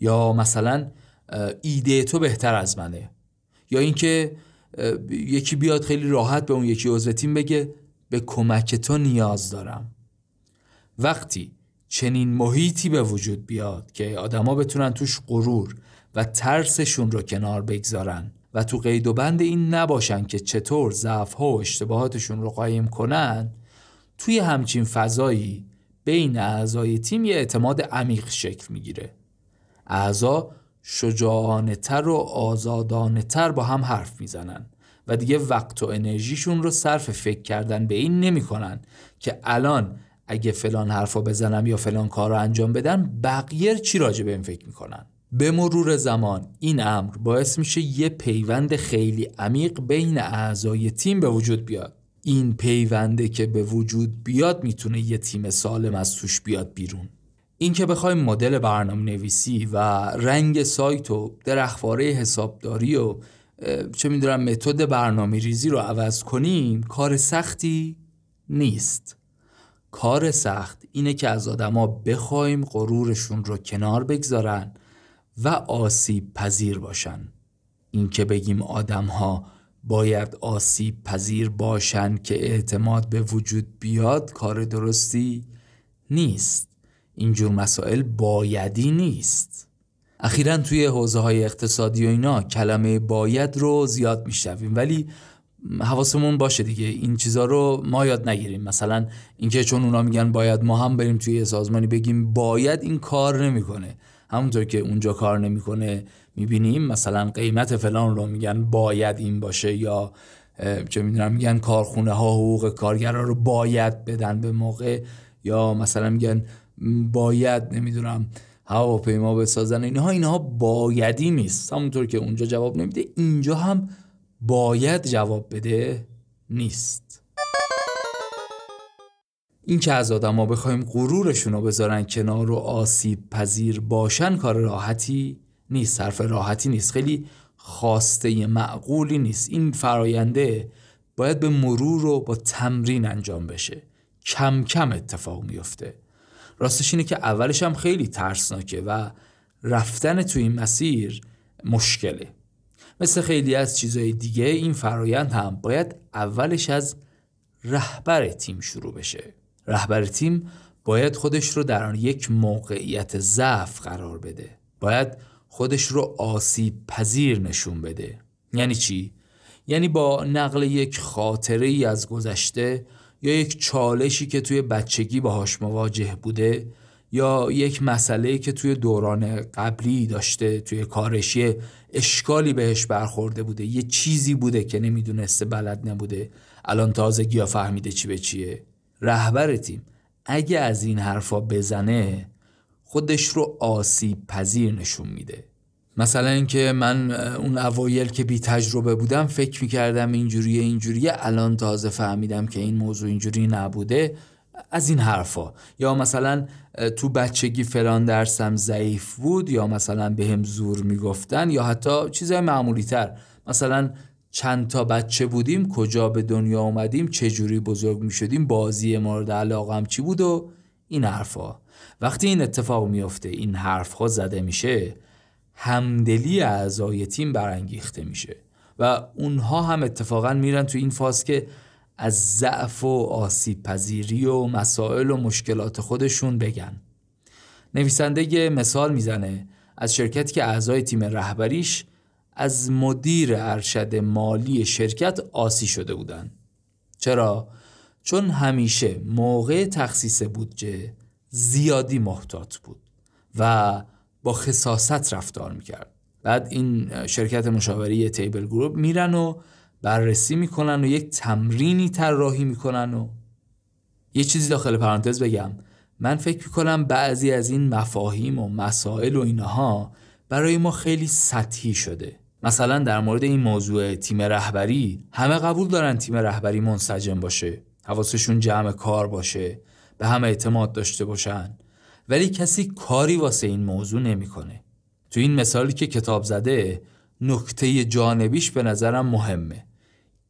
یا مثلا ایده تو بهتر از منه. یا اینکه یکی بیاد خیلی راحت به اون یکی عضو تیم بگه به کمک تو نیاز دارم. وقتی چنین محیطی به وجود بیاد که آدما بتونن توش غرور و ترسشون رو کنار بگذارن و تو قید و بند این نباشن که چطور ضعف ها و اشتباهاتشون رو قایم کنن توی همچین فضایی بین اعضای تیم یه اعتماد عمیق شکل می‌گیره. اعضا شجاعانه تر و آزادانه تر با هم حرف می‌زنن و دیگه وقت و انرژیشون رو صرف فکر کردن به این نمی‌کنن که الان اگه فلان حرفا بزنم یا فلان کار رو انجام بدم بقیه چی راجع به این فکر می‌کنن؟ به مرور زمان این امر باعث میشه یه پیوند خیلی عمیق بین اعضای تیم به وجود بیاد. این پیونده که به وجود بیاد می‌تونه یه تیم سالم از توش بیاد بیرون. این که بخوایم مدل برنامه نویسی و رنگ سایت و درخواره حسابداری و چه می‌دونم متد برنامه ریزی رو عوض کنیم کار سختی نیست. کار سخت اینه که از آدما بخوایم غرورشون رو کنار بگذارن و آسیب پذیر باشن. این که بگیم آدم ها باید آسیب پذیر باشن که اعتماد به وجود بیاد کار درستی نیست. اینجور مسائل بایدی نیست. اخیرا توی حوزه های اقتصادی و اینا کلمه باید رو زیاد میشنویم ولی حواسمون باشه دیگه. این چیزها رو ما یاد نگیریم. مثلا اینکه چون اونا میگن باید ما هم بریم توی سازمانی بگیم باید این کار نمی‌کنه. همونطور که اونجا کار نمی‌کنه. می‌بینیم؟ مثلا قیمت فلان رو میگن باید این باشه یا چه می‌دونم میگن کارخونه ها حقوق کارگرها رو باید بدن به موقع یا مثلا میگن باید نمی‌دونم هواپیما بسازن. اینها اینها بایدی نیست. همونطور که اونجا جواب نمیده اینجا هم باید جواب بده نیست. این که از آدم بخوایم غرورشون رو بذارن کنار و آسیب پذیر باشن کار راحتی نیست صرف راحتی نیست خیلی خواسته معقولی نیست. این فراینده باید به مرور و با تمرین انجام بشه. کم کم اتفاق میفته راستش اینه که اولش هم خیلی ترسناکه و رفتن تو این مسیر مشکله. مثل خیلی از چیزهای دیگه این فرایند هم باید اولش از رهبر تیم شروع بشه. رهبر تیم باید خودش رو در آن یک موقعیت ضعف قرار بده. باید خودش رو آسیب پذیر نشون بده. یعنی چی؟ یعنی با نقل یک خاطره ای از گذشته یا یک چالشی که توی بچگی باهاش مواجه بوده یا یک مسئله که توی دوران قبلی داشته توی کارشی اشکالی بهش برخورده بوده یه چیزی بوده که نمی‌دونسته بلد نبوده. الان تازگی ها فهمیده چی به چیه. رهبر تیم اگه از این حرفا بزنه خودش رو آسیب پذیر نشون میده. مثلا اینکه من اون اوایل که بی تجربه بودم فکر می‌کردم اینجوریه اینجوریه. الان تازه فهمیدم که این موضوع اینجوری نبوده. از این حرفا. یا مثلا تو بچگی فلان درسم ضعیف بود یا مثلا به هم زور می‌گفتن یا حتی چیزهای معمولی تر مثلا چند تا بچه بودیم کجا به دنیا اومدیم چه جوری بزرگ می شدیم بازی مورد علاقه هم چی بود و این حرفا. وقتی این اتفاق میفته این حرفها زده میشه همدلی اعضای تیم برانگیخته میشه و اونها هم اتفاقا میرن تو این فاز که از ضعف و آسیب پذیری و مسائل و مشکلات خودشون بگن نویسنده یه مثال می‌زنه از شرکتی که اعضای تیم رهبریش از مدیر ارشد مالی شرکت آسی شده بودن چرا؟ چون همیشه موقع تخصیص بودجه زیادی محتاط بود و با خصاست رفتار می‌کرد. بعد این شرکت مشاوری تیبل گروپ میرن و بررسی می‌کنن و یک تمرینی طراحی می‌کنن و یه چیزی داخل پرانتز بگم. من فکر می‌کنم بعضی از این مفاهیم و مسائل و اینها برای ما خیلی سطحی شده. مثلا در مورد این موضوع تیم رهبری همه قبول دارن تیم رهبری منسجم باشه حواسشون جمع کار باشه. به همه اعتماد داشته باشن. ولی کسی کاری واسه این موضوع نمی‌کنه. تو این مثالی که کتاب زده نکته جانبیش به نظرم مهمه.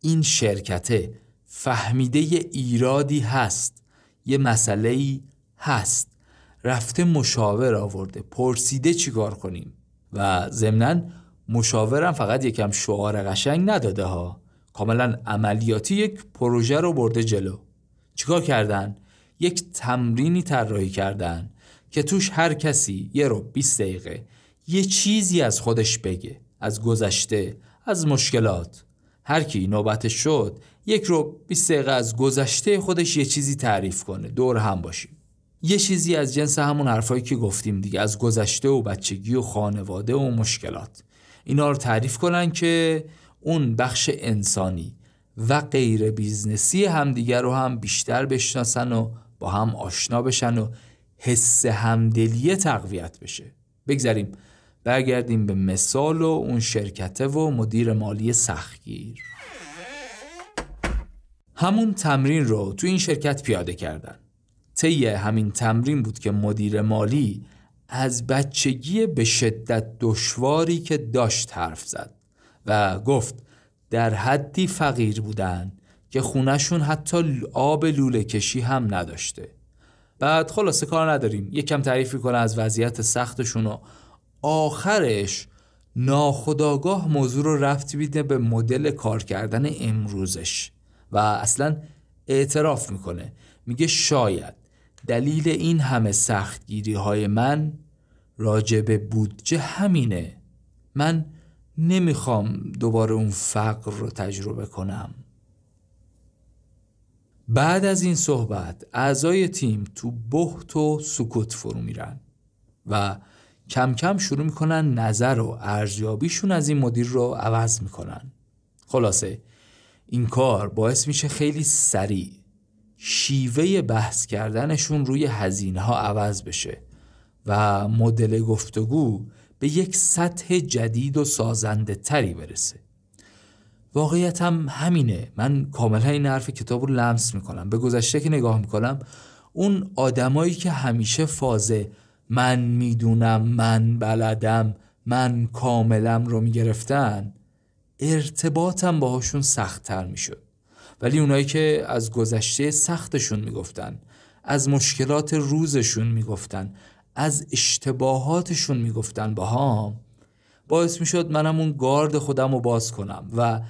این شرکته فهمیده یه ایرادی هست یه مسئله ای هست. رفته مشاور آورده پرسیده چیکار کنیم. و ضمنا مشاورم فقط یکم شعار قشنگ نداده ها. کاملا عملیاتی یک پروژه رو برده جلو. چیکار کردن؟ یک تمرینی طراحی کردن که توش هر کسی یه رو 20 دقیقه یه چیزی از خودش بگه از گذشته از مشکلات. هر کی نوبتش شد یه ربع 20 دقیقه از گذشته خودش یه چیزی تعریف کنه دور هم باشیم. یه چیزی از جنس همون حرفایی که گفتیم دیگه از گذشته و بچگی و خانواده و مشکلات. اینا رو تعریف کنن که اون بخش انسانی و غیر business ی همدیگر رو هم بیشتر بشناسن و با هم آشنا بشن و حس همدلی تقویت بشه. بگذاریم برگردیم به مثال و اون شرکته و مدیر مالی سختگیر. همون تمرین رو تو این شرکت پیاده کردن. طی همین تمرین بود که مدیر مالی از بچگی به شدت دشواری که داشت حرف زد و گفت در حدی فقیر بودن که خونشون حتی آب لوله کشی هم نداشته. بعد خلاصه کار نداریم. یکم تعریف کنه از وضعیت سختشون و آخرش ناخداگاه موضوع رو رفت بیده به مدل کار کردن امروزش و اصلا اعتراف می‌کنه. میگه شاید دلیل این همه سختگیری های من راجب بودجه همینه. من نمی‌خوام دوباره اون فقر رو تجربه کنم. بعد از این صحبت اعضای تیم تو بحت و سکوت فرو میرن و کم کم شروع می‌کنن نظر و ارزیابیشون از این مدیر رو عوض می‌کنن. خلاصه این کار باعث میشه خیلی سریع شیوه بحث کردنشون روی هزینه ها عوض بشه و مدل گفتگو به یک سطح جدید و سازنده تری برسه. واقعیت هم همینه. من کاملا این حرف کتاب رو لمس می‌کنم. به گذشته که نگاه می‌کنم اون آدمایی که همیشه فازه من می‌دونم من بلدم من کاملم رو می‌گرفتن ارتباطم باهاشون سختتر می‌شد. ولی اونایی که از گذشته سختشون می‌گفتن از مشکلات روزشون می‌گفتن از اشتباهاتشون می‌گفتن با هم باعث می‌شد منم اون گارد خودم رو باز کنم و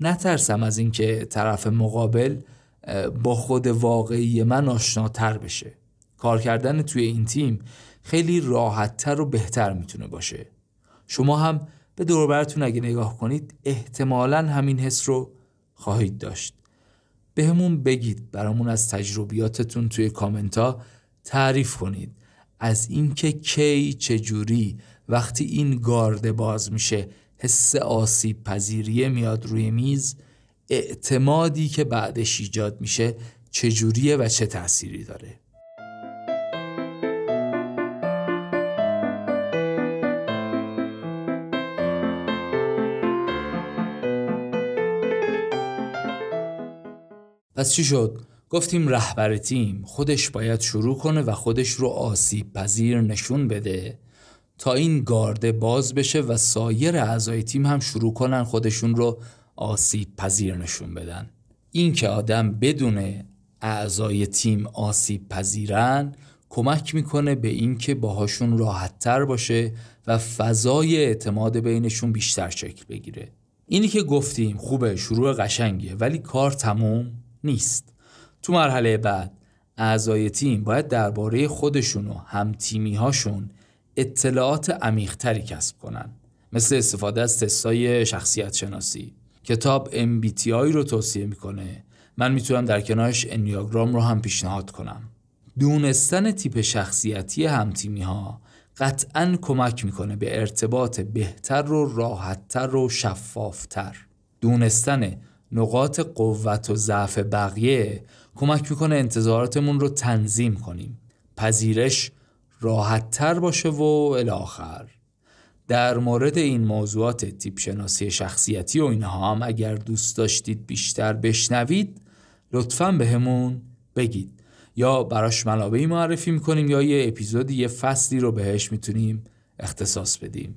نترسم از اینکه طرف مقابل با خود واقعی من آشناتر بشه. کار کردن توی این تیم خیلی راحتتر و بهتر می‌تونه باشه. شما هم به دوربرتون اگه نگاه کنید احتمالا همین حس رو خواهید داشت. به همون بگید برامون از تجربیاتتون توی کامنت ها تعریف کنید. از اینکه کی چجوری وقتی این گارد باز میشه حس آسیب پذیریه میاد روی میز اعتمادی که بعدش ایجاد میشه چجوریه و چه تأثیری داره پس چی شد؟ گفتیم رهبر تیم خودش باید شروع کنه و خودش رو آسیب پذیر نشون بده تا این گارده باز بشه و سایر اعضای تیم هم شروع کنن خودشون رو آسیب پذیر نشون بدن. این که آدم بدون اعضای تیم آسیب پذیرن کمک می‌کنه به اینکه باهاشون راحت تر باشه و فضای اعتماد بینشون بیشتر شکل بگیره. اینی که گفتیم خوبه شروع قشنگیه ولی کار تموم نیست. تو مرحله بعد اعضای تیم باید درباره خودشون و هم تیمی هاشون اطلاعات عمیقتری کسب کنن مثل استفاده از تستای شخصیت شناسی کتاب MBTI رو توصیه می‌کنه. من می‌تونم در کنارش انیاگرام رو هم پیشنهاد کنم. دونستن تیپ شخصیتی همتیمی ها قطعا کمک می‌کنه به ارتباط بهتر و راحتتر و شفافتر. دونستن نقاط قوت و ضعف بقیه کمک می‌کنه انتظاراتمون رو تنظیم کنیم. پذیرش راحتتر باشه و الاخر در مورد این موضوعات تیپ شناسی شخصیتی و اینها هم اگر دوست داشتید بیشتر بشنوید لطفا به همون بگید. یا براش منابعی معرفی می‌کنیم یا یه اپیزودی یه فصلی رو بهش می‌تونیم اختصاص بدیم.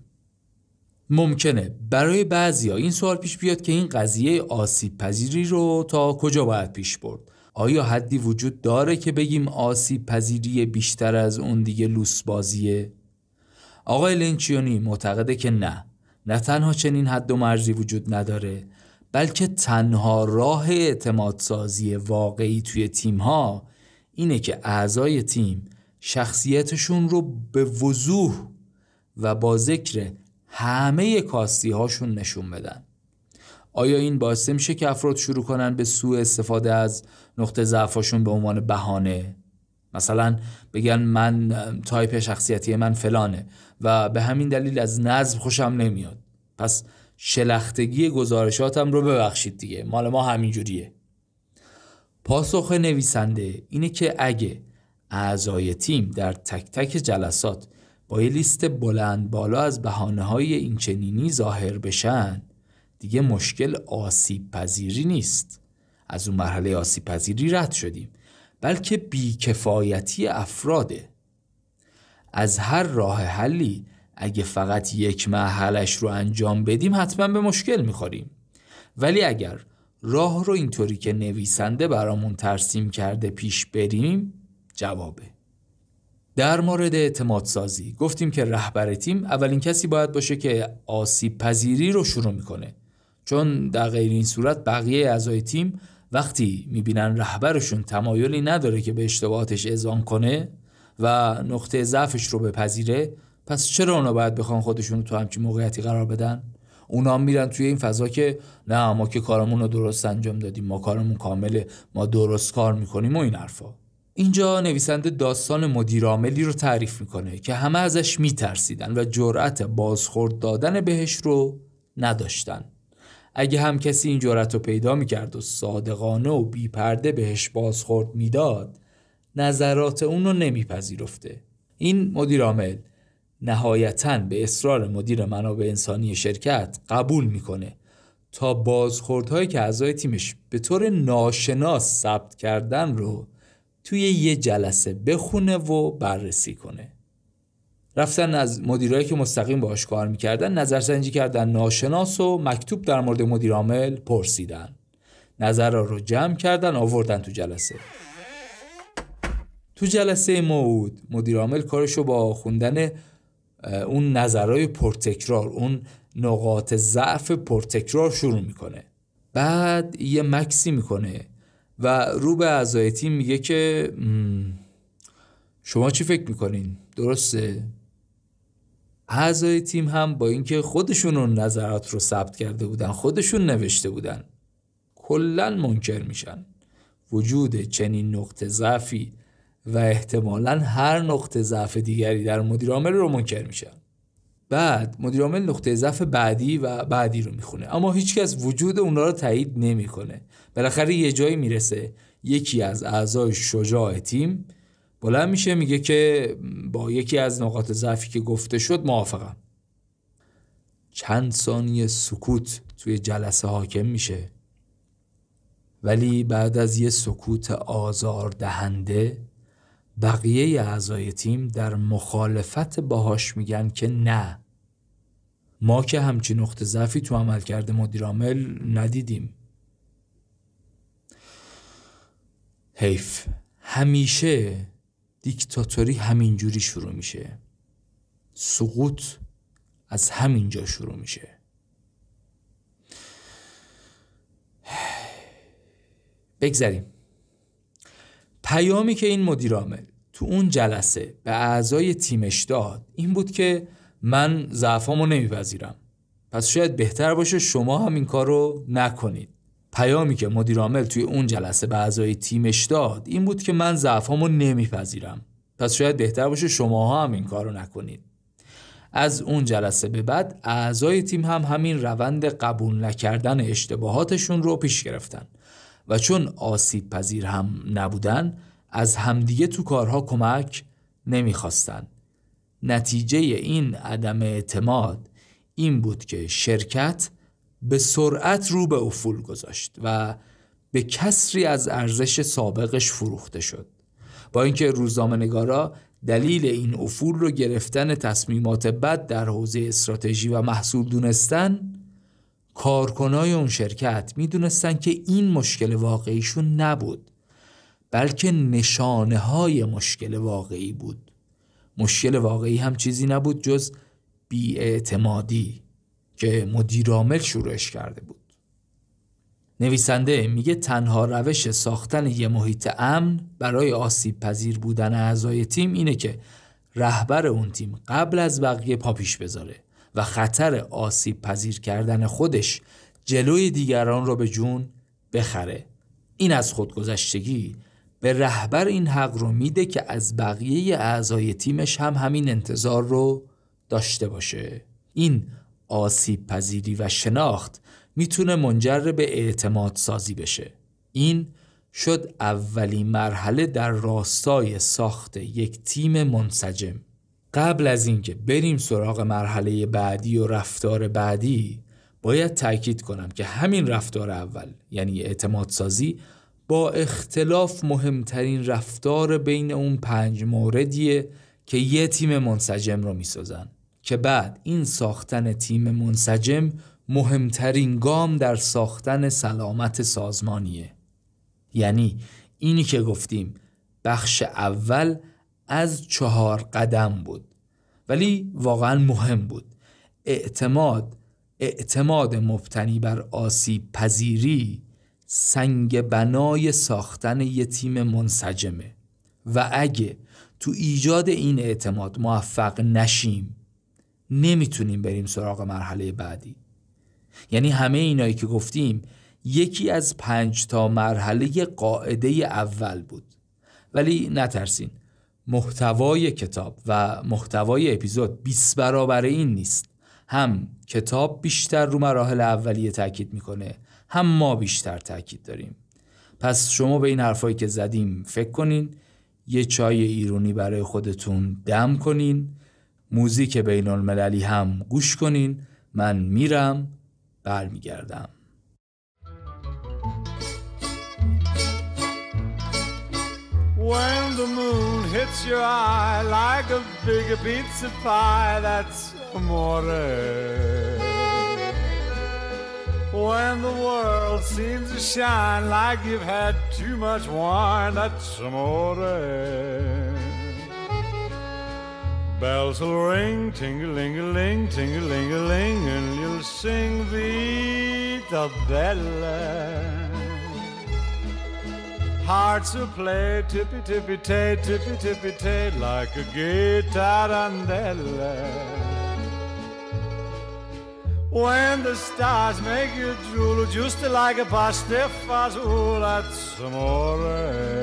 ممکنه. برای بعضیا. این سوال پیش بیاد که این قضیه آسیب پذیری رو تا کجا باید پیش برد؟ آیا حدی وجود داره که بگیم آسیب پذیری بیشتر از اون دیگه لوس بازیه؟ آقای لینچیونی معتقده که نه. نه تنها چنین حد و مرزی وجود نداره بلکه تنها راه اعتماد سازی واقعی توی تیم ها اینه که اعضای تیم شخصیتشون رو به وضوح و با ذکر همه کاستی هاشون نشون بدن. آیا این باعث میشه که افراد شروع کنن به سوء استفاده از نقطه ضعفشون به عنوان بهانه؟ مثلا بگن من تایپ شخصیتی من فلانه و به همین دلیل از نظم خوشم نمیاد. پس شلختگی گزارشاتم رو ببخشید دیگه. مال ما همینجوریه. پاسخ نویسنده اینه که اگه اعضای تیم در تک تک جلسات با یه لیست بلند بالا از بحانه های اینچنینی ظاهر بشن دیگه مشکل آسیب پذیری نیست. از اون مرحله آسیب پذیری رد شدیم. بلکه بیکفایتی افراده. از هر راه حلی اگه فقط یک محلش رو انجام بدیم حتما به مشکل می‌خوریم. ولی اگر راه رو اینطوری که نویسنده برامون ترسیم کرده پیش بریم جوابه. در مورد اعتماد سازی گفتیم که رهبر تیم اولین کسی باید باشه که آسیب پذیری رو شروع می‌کنه. چون در غیر این صورت بقیه اعضای تیم وقتی می‌بینن رهبرشون تمایلی نداره که به اشتباهاتش اذعان کنه و نقطه ضعفش رو بپذیره پس چرا اونا باید بخوان خودشون رو تو همچین موقعیتی قرار بدن؟ اونا میرن توی این فضا که نه ما که کارمون رو درست انجام دادیم ما کارمون کامله ما درست کار می‌کنیم و این حرفا. اینجا نویسنده داستان مدیرعاملی رو تعریف می‌کنه که همه ازش میترسیدن و جرأت بازخورد دادن بهش رو نداشتن. اگه هم کسی این جرأت رو پیدا می‌کرد و صادقانه و بیپرده بهش بازخورد می‌داد نظرات اون رو نمیپذیرفته. این مدیرعامل نهایتا به اصرار مدیر منابع انسانی شرکت قبول می‌کنه تا بازخوردهایی که اعضای تیمش به طور ناشناس ثبت کردن رو توی یه جلسه بخونه و بررسی کنه. رفتن از مدیرایی که مستقیم باش کار می‌کردن نظرسنجی کردن ناشناس و مکتوب در مورد مدیرعامل پرسیدن. نظر رو جمع کردن آوردن تو جلسه. تو جلسه موعود مدیرعامل کارشو با خوندن اون نظرهای پرتکرار اون نقاط ضعف پرتکرار شروع می‌کنه. بعد یه مکسی می‌کنه و رو به اعضای تیم میگه که شما چی فکر می‌کنین؟ درسته؟ اعضای تیم هم با اینکه خودشون اون نظرات رو ثبت کرده بودن خودشون نوشته بودن کلا منکر میشن. وجود چنین نقطه ضعفی و احتمالا هر نقطه ضعف دیگری در مدیرعامل رو منکر میشن بعد مدیرعامل نقطه ضعف بعدی و بعدی رو می‌خونه. اما هیچکس وجود اونا رو تایید نمی‌کنه. بالاخره یه جایی می‌رسه. یکی از اعضای شجاع تیم بلند میشه میگه که با یکی از نقاط ضعفی که گفته شد موافقم. چند ثانیه سکوت توی جلسه حاکم میشه. ولی بعد از یه سکوت آزار دهنده بقیه اعضای تیم در مخالفت باهاش میگن که نه. ما که همچین نقطه ضعفی تو عمل کرده مدیرامل ندیدیم. حیف. همیشه دیکتاتوری همینجوری شروع میشه. سقوط از همینجا شروع میشه. بگذریم. پیامی که این مدیرامل تو اون جلسه به اعضای تیمش داد این بود که من ضعفامو نمیپذیرم. پس شاید بهتر باشه شما هم این کار رو نکنید. پیامی که مدیرامل توی اون جلسه به اعضای تیمش داد این بود که من ضعفامو نمیپذیرم. پس شاید بهتر باشه شما هم این کار رو نکنید. از اون جلسه به بعد اعضای تیم هم همین روند قبول نکردن اشتباهاتشون رو پیش گرفتن و چون آسیب پذیر هم نبودن از همدیگه تو کارها کمک نمی‌خواستن. نتیجه این عدم اعتماد این بود که شرکت به سرعت رو به افول گذاشت و به کسری از ارزش سابقش فروخته شد. با اینکه روزنامه نگارا دلیل این افول رو گرفتن تصمیمات بد در حوزه استراتژی و محصول دونستن کارکنای اون شرکت می‌دونستن که این مشکل واقعیشون نبود بلکه نشانه های مشکل واقعی بود. مشکل واقعی هم چیزی نبود جز بیاعتمادی. که مدیرامل شروعش کرده بود. نویسنده میگه تنها روش ساختن یه محیط امن برای آسیب پذیر بودن اعضای تیم اینه که رهبر اون تیم قبل از بقیه پاپیش بذاره و خطر آسیب پذیر کردن خودش جلوی دیگران رو به جون بخره. این از خودگذشتگی به رهبر این حق رو میده که از بقیه اعضای تیمش هم همین انتظار رو داشته باشه. این آسیب پذیری و شناخت می‌تونه منجر به اعتماد سازی بشه. این شد اولین مرحله در راستای ساخت یک تیم منسجم. قبل از اینکه بریم سراغ مرحله بعدی و رفتار بعدی باید تاکید کنم که همین رفتار اول یعنی اعتماد سازی با اختلاف مهمترین رفتار بین اون پنج موردیه که یه تیم منسجم رو می‌سازن. که بعد این ساختن تیم منسجم مهمترین گام در ساختن سلامت سازمانیه. یعنی اینی که گفتیم بخش اول از چهار قدم بود. ولی واقعا مهم بود. اعتماد اعتماد مبتنی بر آسیب پذیری سنگ بنای ساختن یه تیم منسجمه. و اگه تو ایجاد این اعتماد موفق نشیم نمی‌تونیم بریم سراغ مرحله بعدی. یعنی همه اینایی که گفتیم یکی از پنج تا مرحله قاعده اول بود. ولی نترسین محتوای کتاب و محتوای اپیزود 20 برابر این نیست. هم کتاب بیشتر رو مراحل اولیه تاکید می‌کنه هم ما بیشتر تاکید داریم. پس شما به این حرفایی که زدیم فکر کنین یه چای ایرونی برای خودتون دم کنین. موزیک بین المللی هم گوش کنین من میرم برمیگردم When the moon hits your eye like a big pizza pie, that's amore. When the world seems to shine like you've had too much wine, that's amore. Bells will ring, ting-a-ling-a-ling, ting-a-ling-a-ling, and you'll sing Vita Bella. Hearts will play tippy-tippy-tay, tippy-tippy-tay, like a gay tarantella. When the stars make you drool, just like a pasta fazool, that's amore.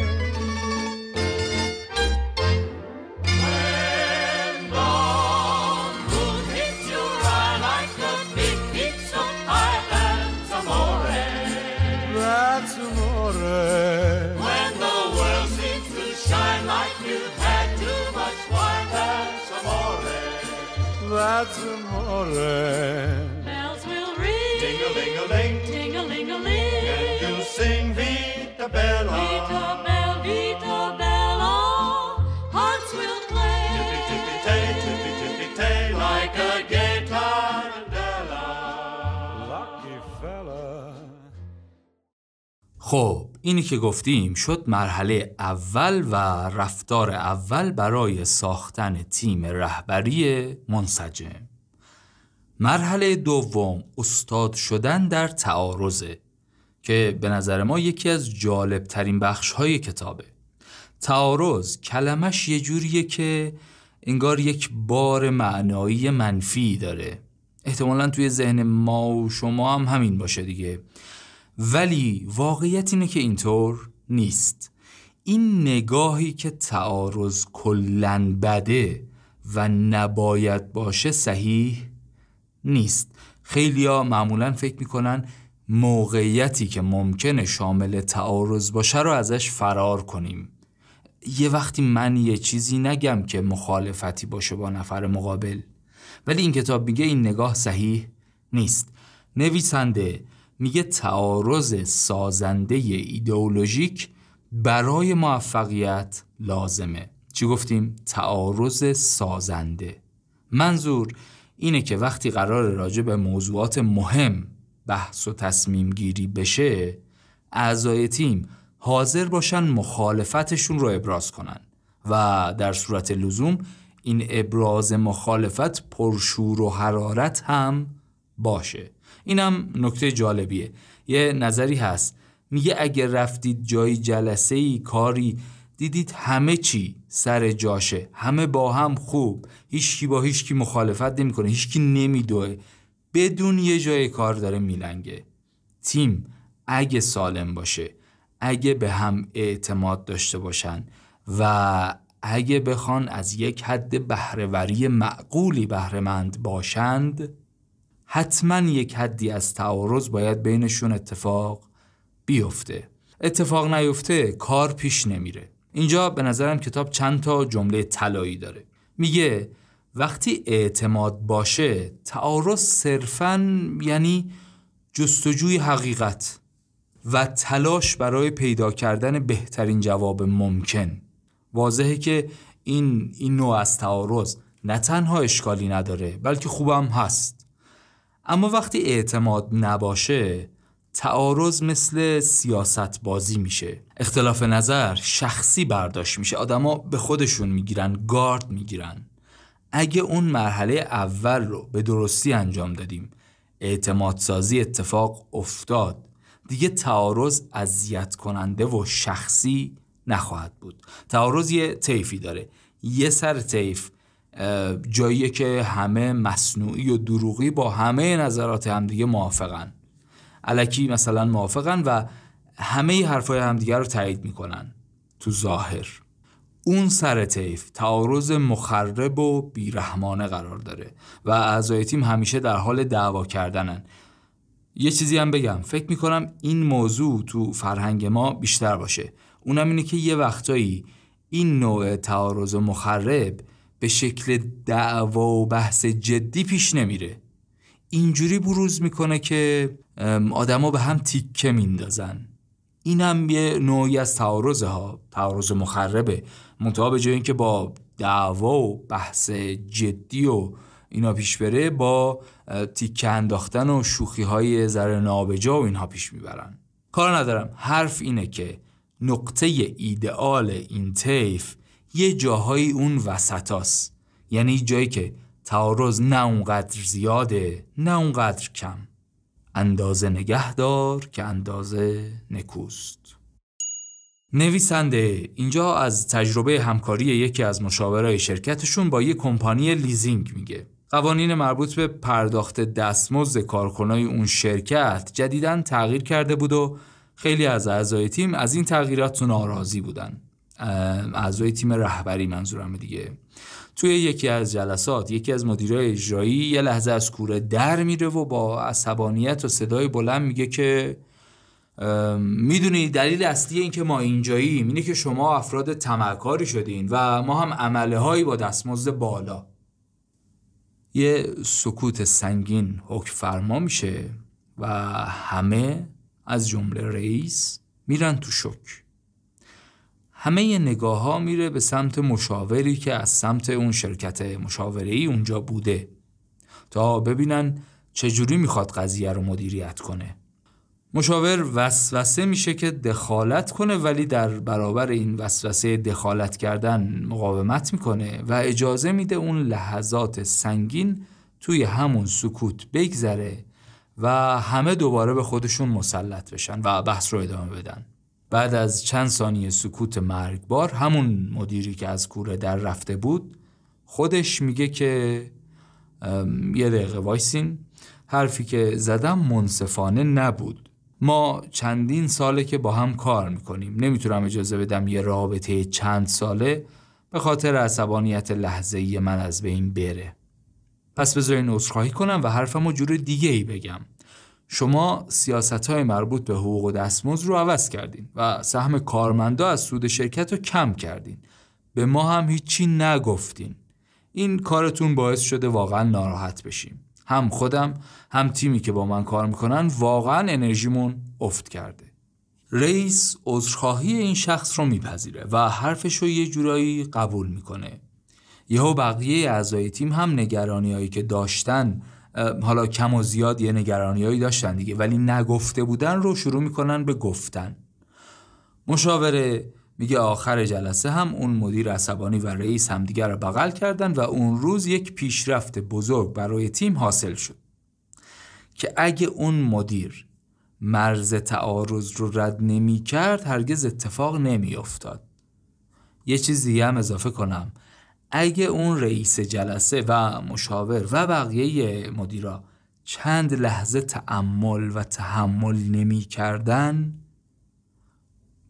lads amore. Bells will ring, ding a ling a ling, ding a ling a ling, and you sing Vita Bella. Vita Bella, Vita Bella, hearts will play, tippy tippy tay, tippy tippy tay, like a gay tarantella. Lucky fella. اینی که گفتیم شد مرحله اول و رفتار اول برای ساختن تیم رهبری منسجم. مرحله دوم استاد شدن در تعارضه که به نظر ما یکی از جالب ترین بخش های کتابه. تعارض کلمش یه جوریه که انگار یک بار معنایی منفی داره. احتمالا توی ذهن ما و شما هم همین باشه دیگه. ولی واقعیت اینه که اینطور نیست. این نگاهی که تعارض کلن بده و نباید باشه صحیح نیست. خیلیا معمولا فکر می‌کنن موقعیتی که ممکنه شامل تعارض باشه رو ازش فرار کنیم. یه وقتی من یه چیزی نگم که مخالفتی باشه با نفر مقابل. ولی این کتاب میگه این نگاه صحیح نیست. نویسنده میگه تعارض سازنده ایدئولوژیک برای موفقیت لازمه. چی گفتیم؟ تعارض سازنده. منظور اینه که وقتی قرار راجع به موضوعات مهم بحث و تصمیم گیری بشه اعضای تیم حاضر باشن مخالفتشون رو ابراز کنن و در صورت لزوم این ابراز مخالفت پرشور و حرارت هم باشه. اینم نکته جالبیه. یه نظری هست. میگه اگه رفتید جایی جلسه ای کاری دیدید همه چی سر جاشه. همه با هم خوب. هیچکی با هیچکی مخالفت نمی‌کنه. هیچکی نمیدوه. بدون یه جای کار داره میلنگه. تیم اگه سالم باشه اگه به هم اعتماد داشته باشن و اگه بخوان از یک حد بهرهوری معقولی بهرهمند باشند حتما یک حدی از تعارض باید بینشون اتفاق بیفته. اتفاق نیفته کار پیش نمیره. اینجا به نظرم کتاب چند تا جمله طلایی داره. میگه وقتی اعتماد باشه تعارض صرفا یعنی جستجوی حقیقت و تلاش برای پیدا کردن بهترین جواب ممکن. واضحه که این این نوع از تعارض نه تنها اشکالی نداره بلکه خوبم هست. اما وقتی اعتماد نباشه تعارض مثل سیاست بازی میشه. اختلاف نظر شخصی برداشت میشه. آدما به خودشون می‌گیرن گارد می‌گیرن. اگه اون مرحله اول رو به درستی انجام دادیم اعتماد سازی اتفاق افتاد. دیگه تعارض اذیت کننده و شخصی نخواهد بود. تعارض یه طیفی داره. یه سر طیف جاییه که همه مصنوعی و دروغی با همه نظرات همدیگه موافقن. علکی مثلا موافقن و همه حرفای همدیگه رو تایید می‌کنن. تو ظاهر. اون سر طیف تعارض مخرب و بیرحمانه قرار داره و اعضای تیم همیشه در حال دعوا کردنن. یه چیزی هم بگم. فکر می‌کنم این موضوع تو فرهنگ ما بیشتر باشه. اونم اینه که یه وقتایی این نوع تعارض مخرب به شکل دعوا و بحث جدی پیش نمیره. اینجوری بروز می‌کنه که آدما به هم تیکه میندازن. این هم یه نوعی از تعارض ها. تعارض مخربه. منتها به جای اینکه با دعوا و بحث جدی و اینا پیش بره با تیکه انداختن و شوخی های ذره نابجا و اینها پیش می‌برن. کار ندارم. حرف اینه که نقطه ایدئال این طیف یه جاهایی اون وسطاست یعنی جایی که تعارض نه اونقدر زیاده نه اونقدر کم. اندازه نگه دار که اندازه نکوست. نویسنده اینجا از تجربه همکاری یکی از مشاورای شرکتشون با یک کمپانی لیزینگ میگه. قوانین مربوط به پرداخت دستمزد کارکنای اون شرکت جدیداً تغییر کرده بود و خیلی از اعضای تیم از این تغییرات ناراضی بودن. اعضای تیم رهبری منظورم دیگه. توی یکی از جلسات یکی از مدیرای اجرایی یه لحظه از کوره در میره و با عصبانیت و صدای بلند میگه که می‌دونی دلیل اصلی این که ما اینجاییم اینه که شما افراد تمکاری شدین و ما هم عمله هایی با دستمزد بالا. یه سکوت سنگین حکم فرما میشه و همه از جمله رئیس میرن تو شک. همه نگاه ها میره به سمت مشاوری که از سمت اون شرکت مشاوره اونجا بوده. تا ببینن چجوری می‌خواد قضیه رو مدیریت کنه. مشاور وسوسه میشه که دخالت کنه ولی در برابر این وسوسه دخالت کردن مقاومت می‌کنه و اجازه میده اون لحظات سنگین توی همون سکوت بگذره و همه دوباره به خودشون مسلط بشن و بحث رو ادامه بدن. بعد از چند ثانیه سکوت مرگبار همون مدیری که از کوره در رفته بود خودش میگه که یه دقیقه وایسین حرفی که زدم منصفانه نبود. ما چندین ساله که با هم کار می‌کنیم. نمی‌تونم اجازه بدم یه رابطه چند ساله به خاطر عصبانیت لحظه‌ای من از بین بره. پس بذارین عذرخواهی کنم و حرفم رو جور دیگه ای بگم. شما سیاست های مربوط به حقوق و دستمزد رو عوض کردین و سهم کارمندا از سود شرکت رو کم کردین. به ما هم هیچی نگفتین. این کارتون باعث شده واقعا ناراحت بشیم. هم خودم هم تیمی که با من کار می‌کنن واقعا انرژیمون افت کرده. رئیس عذرخواهی این شخص رو میپذیره و حرفش رو یه جورایی قبول می‌کنه. یهو بقیه اعضای تیم هم نگرانی هایی که داشتن حالا کم و زیاد یه نگرانی هایی داشتن دیگه ولی نگفته بودن رو شروع می‌کنن به گفتن. مشاوره میگه آخر جلسه هم اون مدیر عصبانی و رئیس همدیگر رو بغل کردن و اون روز یک پیشرفت بزرگ برای تیم حاصل شد. که اگه اون مدیر مرز تعارض رو رد نمی کرد هرگز اتفاق نمی افتاد. یه چیز هم اضافه کنم. اگه اون رئیس جلسه و مشاور و بقیه مدیرا چند لحظه تأمل و تحمل نمی کردن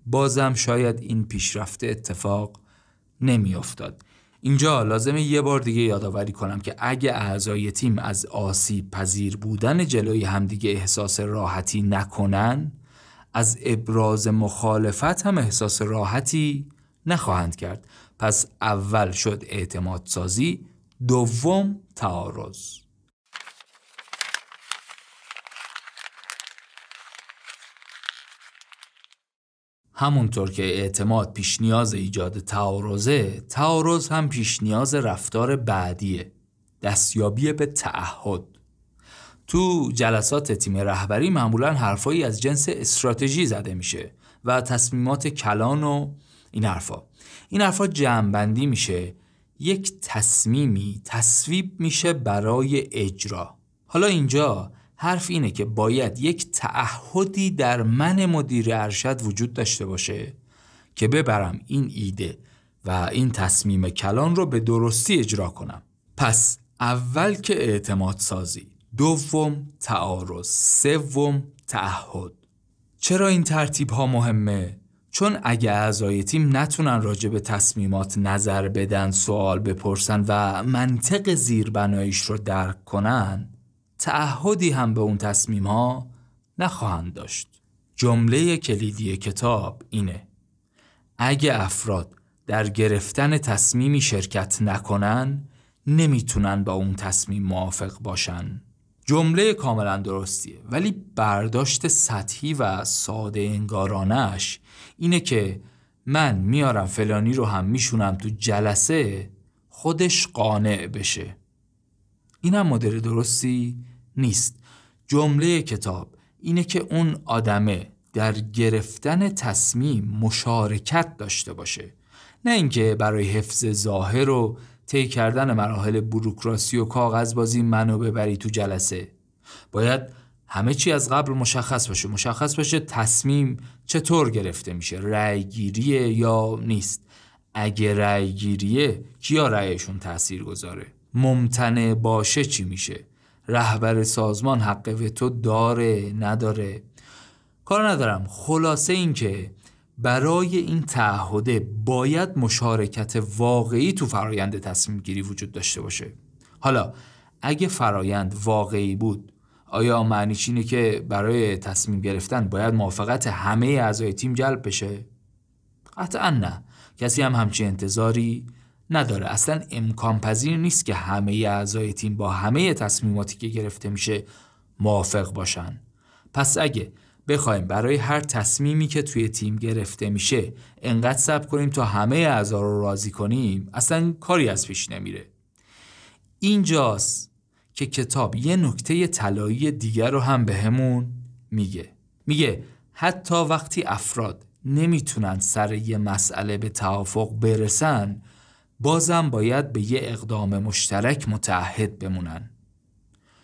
بازم شاید این پیشرفت اتفاق نمی افتاد. اینجا لازمه یه بار دیگه یادآوری کنم که اگه اعضای تیم از آسیب پذیر بودن جلوی همدیگه احساس راحتی نکنن از ابراز مخالفت هم احساس راحتی نخواهند کرد پس اول شد اعتماد سازی دوم تعارض. همونطور که اعتماد پیش نیاز ایجاد تعارضه تعارض هم پیش نیاز رفتار بعدیه دستیابی به تعهد. تو جلسات تیم رهبری معمولا حرفایی از جنس استراتژی زده میشه و تصمیمات کلان و این حرفا. این حرفا جمعبندی میشه. یک تصمیمی تصویب میشه برای اجرا. حالا اینجا حرف اینه که باید یک تعهدی در من مدیر ارشد وجود داشته باشه که ببرم این ایده و این تصمیم کلان رو به درستی اجرا کنم. پس اول که اعتماد سازی. دوم تعارض. سوم تعهد. چرا این ترتیب ها مهمه؟ چون اگه اعضای تیم نتونن راجع به تصمیمات نظر بدن سوال بپرسن و منطق زیربناییش رو درک کنن تعهدی هم به اون تصمیم ها نخواهند داشت. جمله کلیدی کتاب اینه اگه افراد در گرفتن تصمیمی شرکت نکنن نمی‌تونن با اون تصمیم موافق باشن. جمله کاملا درستیه ولی برداشت سطحی و ساده انگارانش اینه که من میارم فلانی رو هم میشونم تو جلسه خودش قانع بشه. اینم مدل درستی نیست. جمله کتاب اینه که اون آدمه در گرفتن تصمیم مشارکت داشته باشه. نه اینکه برای حفظ ظاهر و طی کردن مراحل بروکراسی و کاغذبازی منو ببری تو جلسه. باید همه چی از قبل مشخص باشه مشخص باشه تصمیم چطور گرفته میشه. رأی گیریه یا نیست. اگه رأی گیریه کیا رأیشون تأثیر گذاره؟ ممتنع باشه چی میشه؟ رهبر سازمان حق وتو داره نداره؟ کار ندارم. خلاصه این که برای این تعهده باید مشارکت واقعی تو فرایند تصمیم گیری وجود داشته باشه. حالا اگه فرایند واقعی بود آیا معنیش اینه که برای تصمیم گرفتن باید موافقت همه اعضای تیم جلب بشه؟ قطعا نه. کسی هم همچین انتظاری نداره. اصلا امکان پذیر نیست که همه اعضای تیم با همه تصمیماتی که گرفته میشه موافق باشن. پس اگه بخوایم برای هر تصمیمی که توی تیم گرفته میشه انقدر صبر کنیم تا همه اعضا رو راضی کنیم اصلا کاری از پیش نمیره. اینجاست که کتاب یه نکته طلایی دیگر رو هم بهمون میگه. میگه حتی وقتی افراد نمی‌تونن سر یه مسئله به توافق برسن بازم باید به یه اقدام مشترک متعهد بمونن.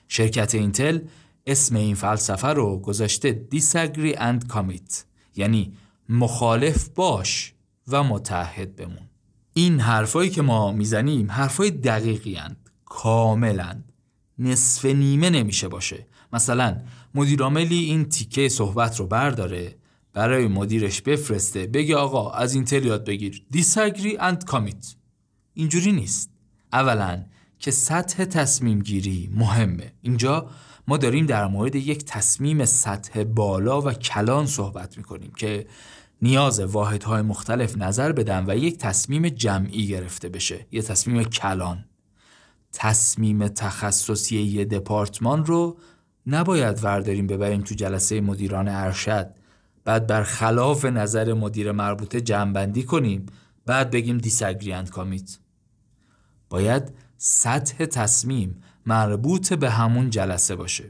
شرکت اینتل اسم این فلسفه رو گذاشته disagree and commit یعنی مخالف باش و متحد بمون. این حرفایی که ما می‌زنیم حرفای دقیقی هند. کاملند نصف نیمه نمیشه باشه. مثلا مدیرعاملی این تیکه صحبت رو برداره برای مدیرش بفرسته بگه آقا از اینتل یاد بگیر. Disagree and commit. اینجوری نیست. اولا که سطح تصمیم گیری مهمه. اینجا ما داریم در مورد یک تصمیم سطح بالا و کلان صحبت می‌کنیم که نیاز واحدهای مختلف نظر بدن و یک تصمیم جمعی گرفته بشه. یه تصمیم کلان. تصمیم تخصصی یه دپارتمان رو نباید ورداریم ببریم تو جلسه مدیران ارشد. بعد بر خلاف نظر مدیر مربوطه جمعبندی کنیم بعد بگیم دیسگریند کامیت باید سطح تصمیم مربوط به همون جلسه باشه.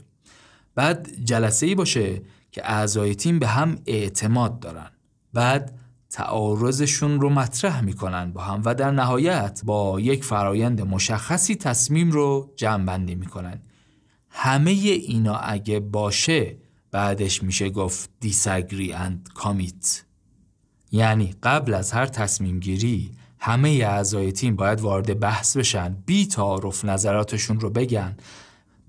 بعد جلسه ای باشه که اعضای تیم به هم اعتماد دارن. بعد تعارضشون رو مطرح می‌کنن با هم و در نهایت با یک فرایند مشخصی تصمیم رو جمع بندی می‌کنن. همه اینا اگه باشه بعدش میشه گفت disagree and commit. یعنی قبل از هر تصمیم گیری همه اعضای تیم باید وارد بحث بشن بی تعارف نظراتشون رو بگن.